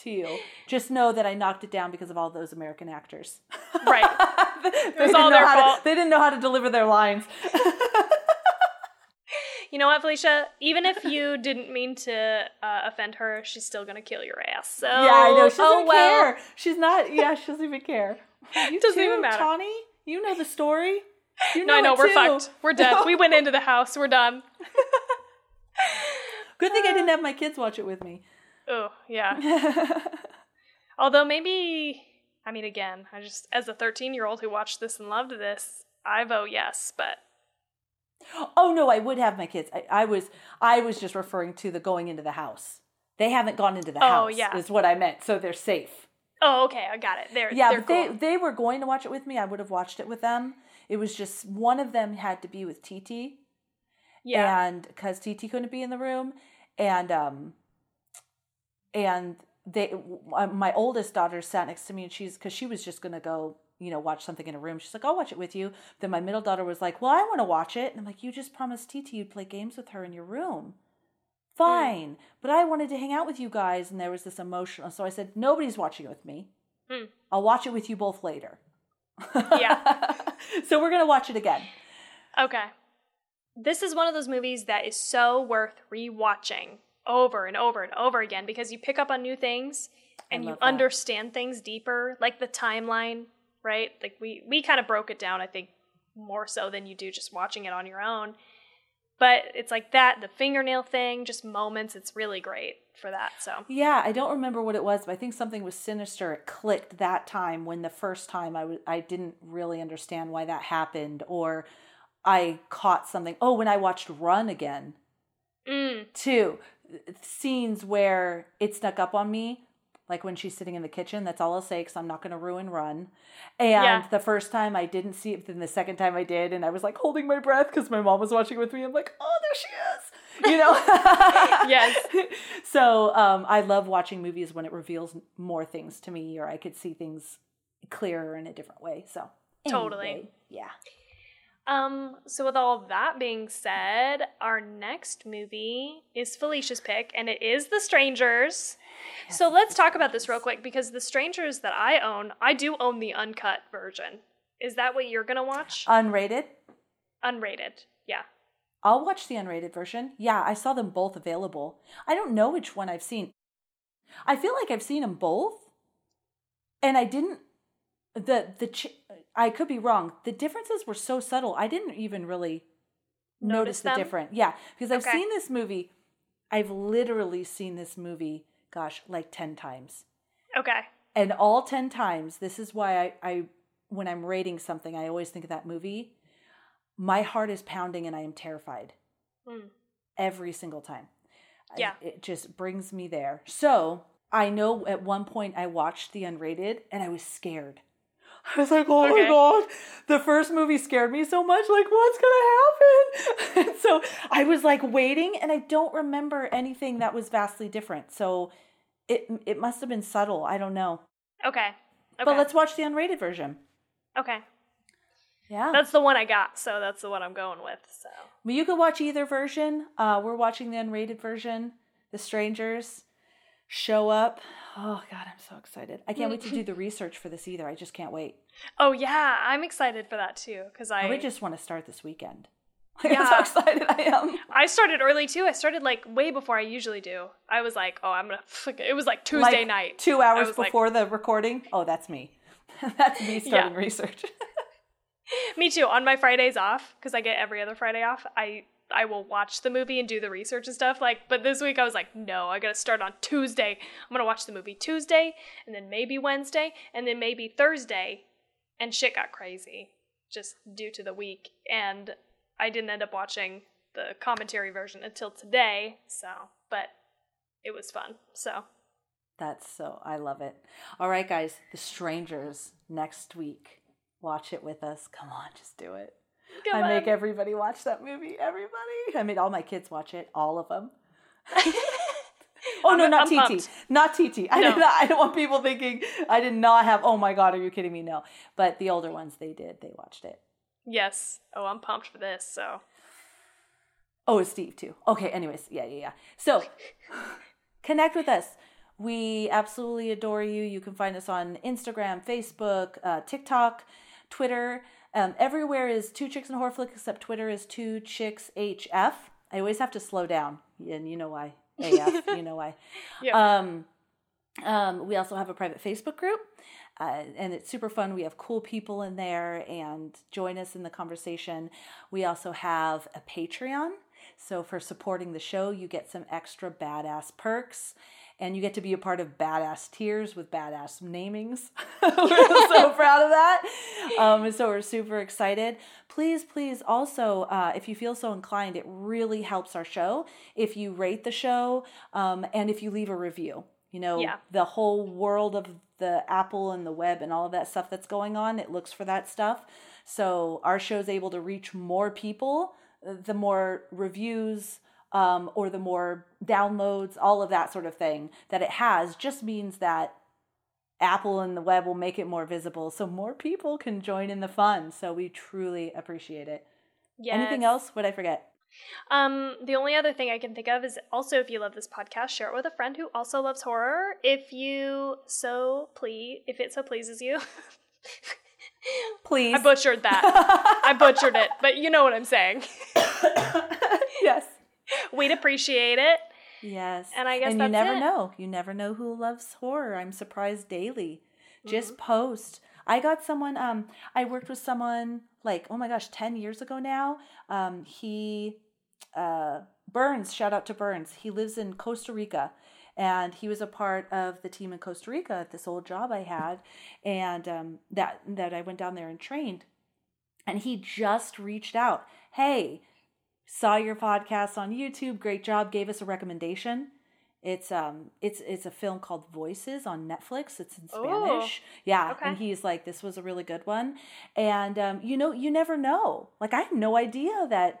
to you. Just know that I knocked it down because of all those American actors. Right. they, was didn't all their how to- fault. they didn't know how to deliver their lines. You know what, Felicia? Even if you didn't mean to uh, offend her, she's still gonna kill your ass. So yeah, I know. She doesn't oh well. care. She's not. Yeah, she doesn't even care. You Doesn't too, even matter. Tawny? You know the story. You No, I know we're too. fucked. We're dead. We went into the house. We're done. Good thing I didn't have my kids watch it with me. Oh yeah. Although maybe, I mean, again, I just as a 13 year old who watched this and loved this, I vote yes. But oh no, I would have my kids. I, I was I was just referring to the going into the house. They haven't gone into the Oh, house. yeah. is what I meant. So they're safe. oh, okay, I got it. They're Yeah, they're but cool. they they were going to watch it with me. I would have watched it with them. It was just one of them had to be with TT. yeah. and because TT couldn't be in the room, and um, and they, uh, my oldest daughter sat next to me, and she's because she was just gonna go, you know, watch something in a room. She's like, I'll watch it with you. Then my middle daughter was like, Well, I want to watch it, and I'm like, You just promised TT you'd play games with her in your room. Fine, but I wanted to hang out with you guys, and there was this emotional. So I said, Nobody's watching it with me. Hmm. I'll watch it with you both later. Yeah. so we're gonna watch it again. Okay. This is one of those movies that is so worth rewatching over and over and over again because you pick up on new things and you that. understand things deeper, like the timeline, right? Like we we kind of broke it down, I think, more so than you do just watching it on your own. But it's like that, the fingernail thing, just moments. It's really great for that. So Yeah, I don't remember what it was, but I think something was sinister. It clicked that time when the first time I I didn't really understand why that happened or I caught something. Oh, when I watched Run again, mm, too. Scenes where it snuck up on me, like when she's sitting in the kitchen. That's all I'll say because I'm not going to ruin Run. And Yeah. the first time I didn't see it, then the second time I did, and I was like holding my breath because my mom was watching with me. I'm like, oh, there she is. You know? Yes. So um, I love watching movies when it reveals more things to me, or I could see things clearer in a different way. So Totally. yeah. Um, so with all that being said, our next movie is Felicia's pick, and it is The Strangers. So let's talk about this real quick because The Strangers that I own, I do own the uncut version. Is that what you're gonna watch? Unrated. Unrated. Yeah. I'll watch the unrated version. Yeah, I saw them both available. I don't know which one I've seen. I feel like I've seen them both, and I didn't. The the ch- I could be wrong. The differences were so subtle. I didn't even really notice, Notice the difference. Yeah, because I've Okay. seen this movie. I've literally seen this movie. Gosh, like ten times. Okay. And all 10 times, this is why I, I when I'm rating something, I always think of that movie. My heart is pounding and I am terrified Hmm. every single time. I- Yeah. it just brings me there. So I know at one point I watched the unrated and I was scared. I was like, oh my God. The first movie scared me so much. Like, what's going to happen? So I was like waiting and I don't remember anything that was vastly different. So it, it must have been subtle. I don't know. Okay. Okay. But let's watch the unrated version. Okay. Yeah. That's the one I got, so that's the one I'm going with. So Well, you could watch either version. Uh, we're watching the unrated version. The Strangers show up. Oh God, I'm so excited! I can't wait to do the research for this either. I just can't wait. Oh yeah, I'm excited for that too because I I just want to start this weekend. Like, Yeah. That's how excited I am. I started early too. I started like way before I usually do. I was like, oh, I'm gonna. It. it was like Tuesday Like, night. two hours was like- before the recording. Oh, that's me. that's me starting research. Me too. On my Fridays off, because I get every other Friday off, I I will watch the movie and do the research and stuff. Like, but this week I was like, no, I gotta start on Tuesday. I'm gonna watch the movie Tuesday, and then maybe Wednesday, and then maybe Thursday, and shit got crazy just due to the week, and I didn't end up watching the commentary version until today. So, but it was fun. So That's so I love it. All right, guys, The Strangers next week. Watch it with us. Come on, just do it. Come I make on. everybody watch that movie. Everybody. I made all my kids watch it. All of them. oh no, not I'm TT. Not TT. I No. did not. I don't want people thinking I did not have. Oh my god, are you kidding me? No. But the older ones, they did. They watched it. yes. Oh, I'm pumped for this. So Oh, it's Steve too. Okay. Anyways, yeah, yeah, yeah. So connect with us. We absolutely adore you. You can find us on Instagram, Facebook, uh, TikTok, Twitter. Um, everywhere is Two Chicks and Horror Flick, except Twitter is Two Chicks HF. I always have to slow down, and you know why. AF, you know why. Um, um, we also have a private Facebook group, uh, and it's super fun. We have cool people in there, and join us in the conversation. We also have a Patreon. So for supporting the show, you get some extra badass perks. And you get to be a part of badass tiers with badass namings. we're so proud of that. Um, so we're super excited. Please, please, also, uh, if you feel so inclined, it really helps our show if you rate the show um, and if you leave a review. You know, Yeah. the whole world of the Apple and the web and all of that stuff that's going on, it looks for that stuff. So our show's able to reach more people, uh, the more reviews um, or the more downloads, all of that sort of thing that it has just means that Apple and the web will make it more visible so more people can join in the fun. So we truly appreciate it. Anything else? What I forget? Um, the only other thing I can think of is also if you love this podcast, share it with a friend who also loves horror. If you so please, if it so pleases you. Please. I butchered that. I butchered it, but you know what I'm saying. yes. We'd appreciate it. Yes. And I guess and you never it. know. You never know who loves horror. I'm surprised daily. Just Mm-hmm. post. I got someone um I worked with someone like oh my gosh 10 years ago now. Um he uh Burns, shout out to Burns. He lives in Costa Rica and he was a part of the team in Costa Rica at this old job I had and um that that I went down there and trained. And he just reached out. Hey, saw your podcast on YouTube. Great job. Gave us a recommendation. It's um it's it's a film called Voices on Netflix. It's in Spanish. yeah, okay. and he's like this was a really good one. And um you know, you never know. Like I had no idea that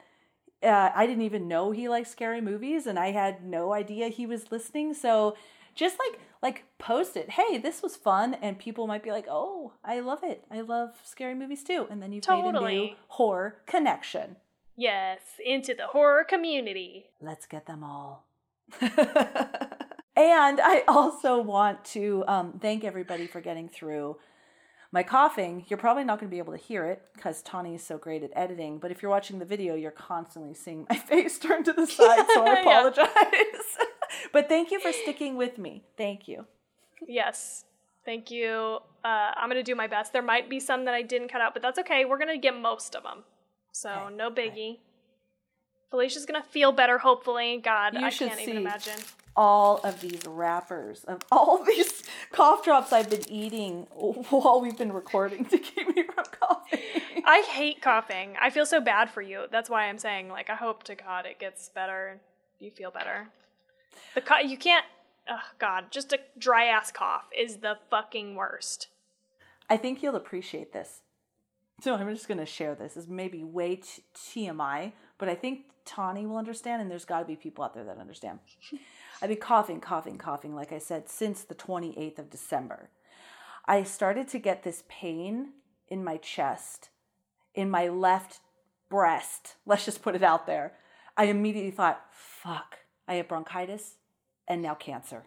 uh, I didn't even know he liked scary movies and I had no idea he was listening. So just like like post it. Hey, this was fun and people might be like, "Oh, I love it. I love scary movies too." And then you've made a new horror connection. Yes, into the horror community. Let's get them all. and I also want to um, thank everybody for getting through my coughing. You're probably not going to be able to hear it because Tawny is so great at editing. But if you're watching the video, you're constantly seeing my face turn to the side. So I Yeah. apologize. but thank you for sticking with me. Thank you. Yes. Thank you. Uh, I'm going to do my best. There might be some that I didn't cut out, but that's okay. We're going to get most of them. So, Okay, no biggie. Felicia's going to feel better, hopefully. God, You I can't even imagine. All of these wrappers of all these cough drops I've been eating while we've been recording to keep me from coughing. I hate coughing. I feel so bad for you. That's why I'm saying, like, I hope to God it gets better. You feel better. The co- you can't. Oh God, just a dry ass cough is the fucking worst. I think you'll appreciate this. So I'm just going to share this. This maybe way t- TMI, but I think Tawny will understand, and there's got to be people out there that understand. I've been coughing, coughing, coughing, like I said, since the 28th of December. I started to get this pain in my chest, in my left breast. Let's just put it out there. I immediately thought, fuck, I have bronchitis and now cancer.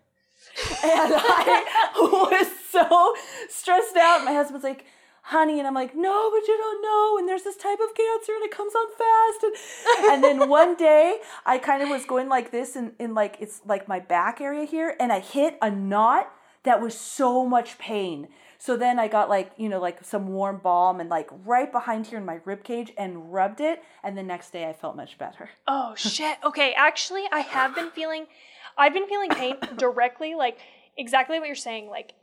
and I was so stressed out. My husband's like, honey, and I'm like, no, but you don't know. And there's this type of cancer and it comes on fast. And, and then one day I kind of was going like this in, in like, it's like my back area here. And I hit a knot that was so much pain. So then I got like, you know, like some warm balm and like right behind here in my rib cage and rubbed it. And the next day I felt much better. Oh shit. Okay, actually I have been feeling I've been feeling pain directly like exactly what you're saying like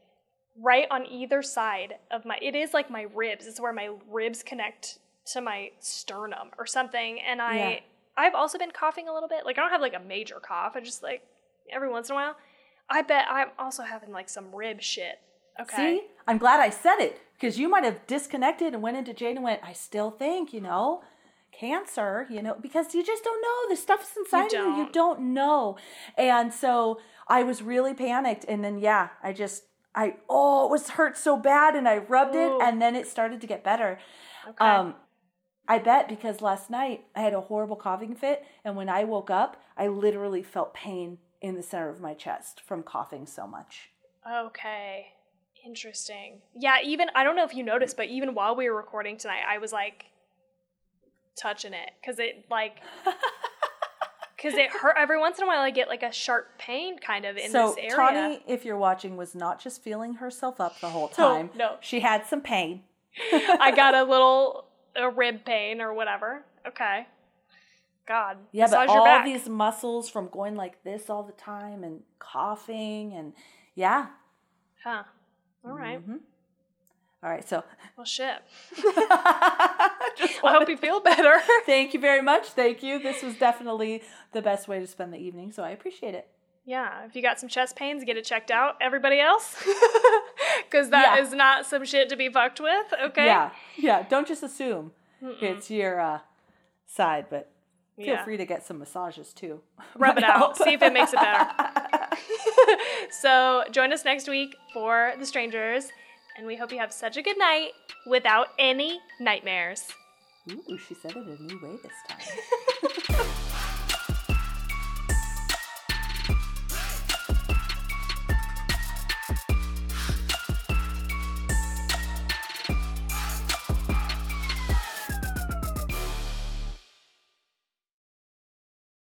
right on either side of my it is like my ribs. It's where my ribs connect to my sternum or something and I Yeah. I've also been coughing a little bit. Like I don't have like a major cough. I just like every once in a while. I bet I'm also having like some rib shit. Okay. See, I'm glad I said it because you might have disconnected and went into Jade and went, I still think, you know, cancer, you know, because you just don't know. The stuff's inside you, you don't. don't know. And so I was really panicked. And then, yeah, I just, I, oh, it was hurt so bad. And I rubbed Ooh. it and then it started to get better. Okay. Um, I bet because last night I had a horrible coughing fit. And when I woke up, I literally felt pain in the center of my chest from coughing so much. Okay. Interesting. Yeah, even I don't know if you noticed, but even while we were recording tonight, I was like touching it cuz it like cuz it hurt every once in a while I get like a sharp pain kind of in so this area. Tawny, if you're watching, was not just feeling herself up the whole time. no. She had some pain. I got a little a rib pain or whatever. Okay. God. Yeah, but massage all back. these muscles from going like this all the time and coughing and yeah. Huh. All right. Mhm. All right, so Well, shit. just I hope you feel better. Thank you very much. Thank you. This was definitely the best way to spend the evening, so I appreciate it. Yeah, if you got some chest pains, get it checked out. Everybody else, because that Yeah. is not some shit to be fucked with. Okay. Yeah, yeah. Don't just assume it's your uh, side, but feel Yeah. free to get some massages too. Rub it out. See if it makes it better. so join us next week for The Strangers, and we hope you have such a good night without any nightmares. Ooh, she said it a new way this time.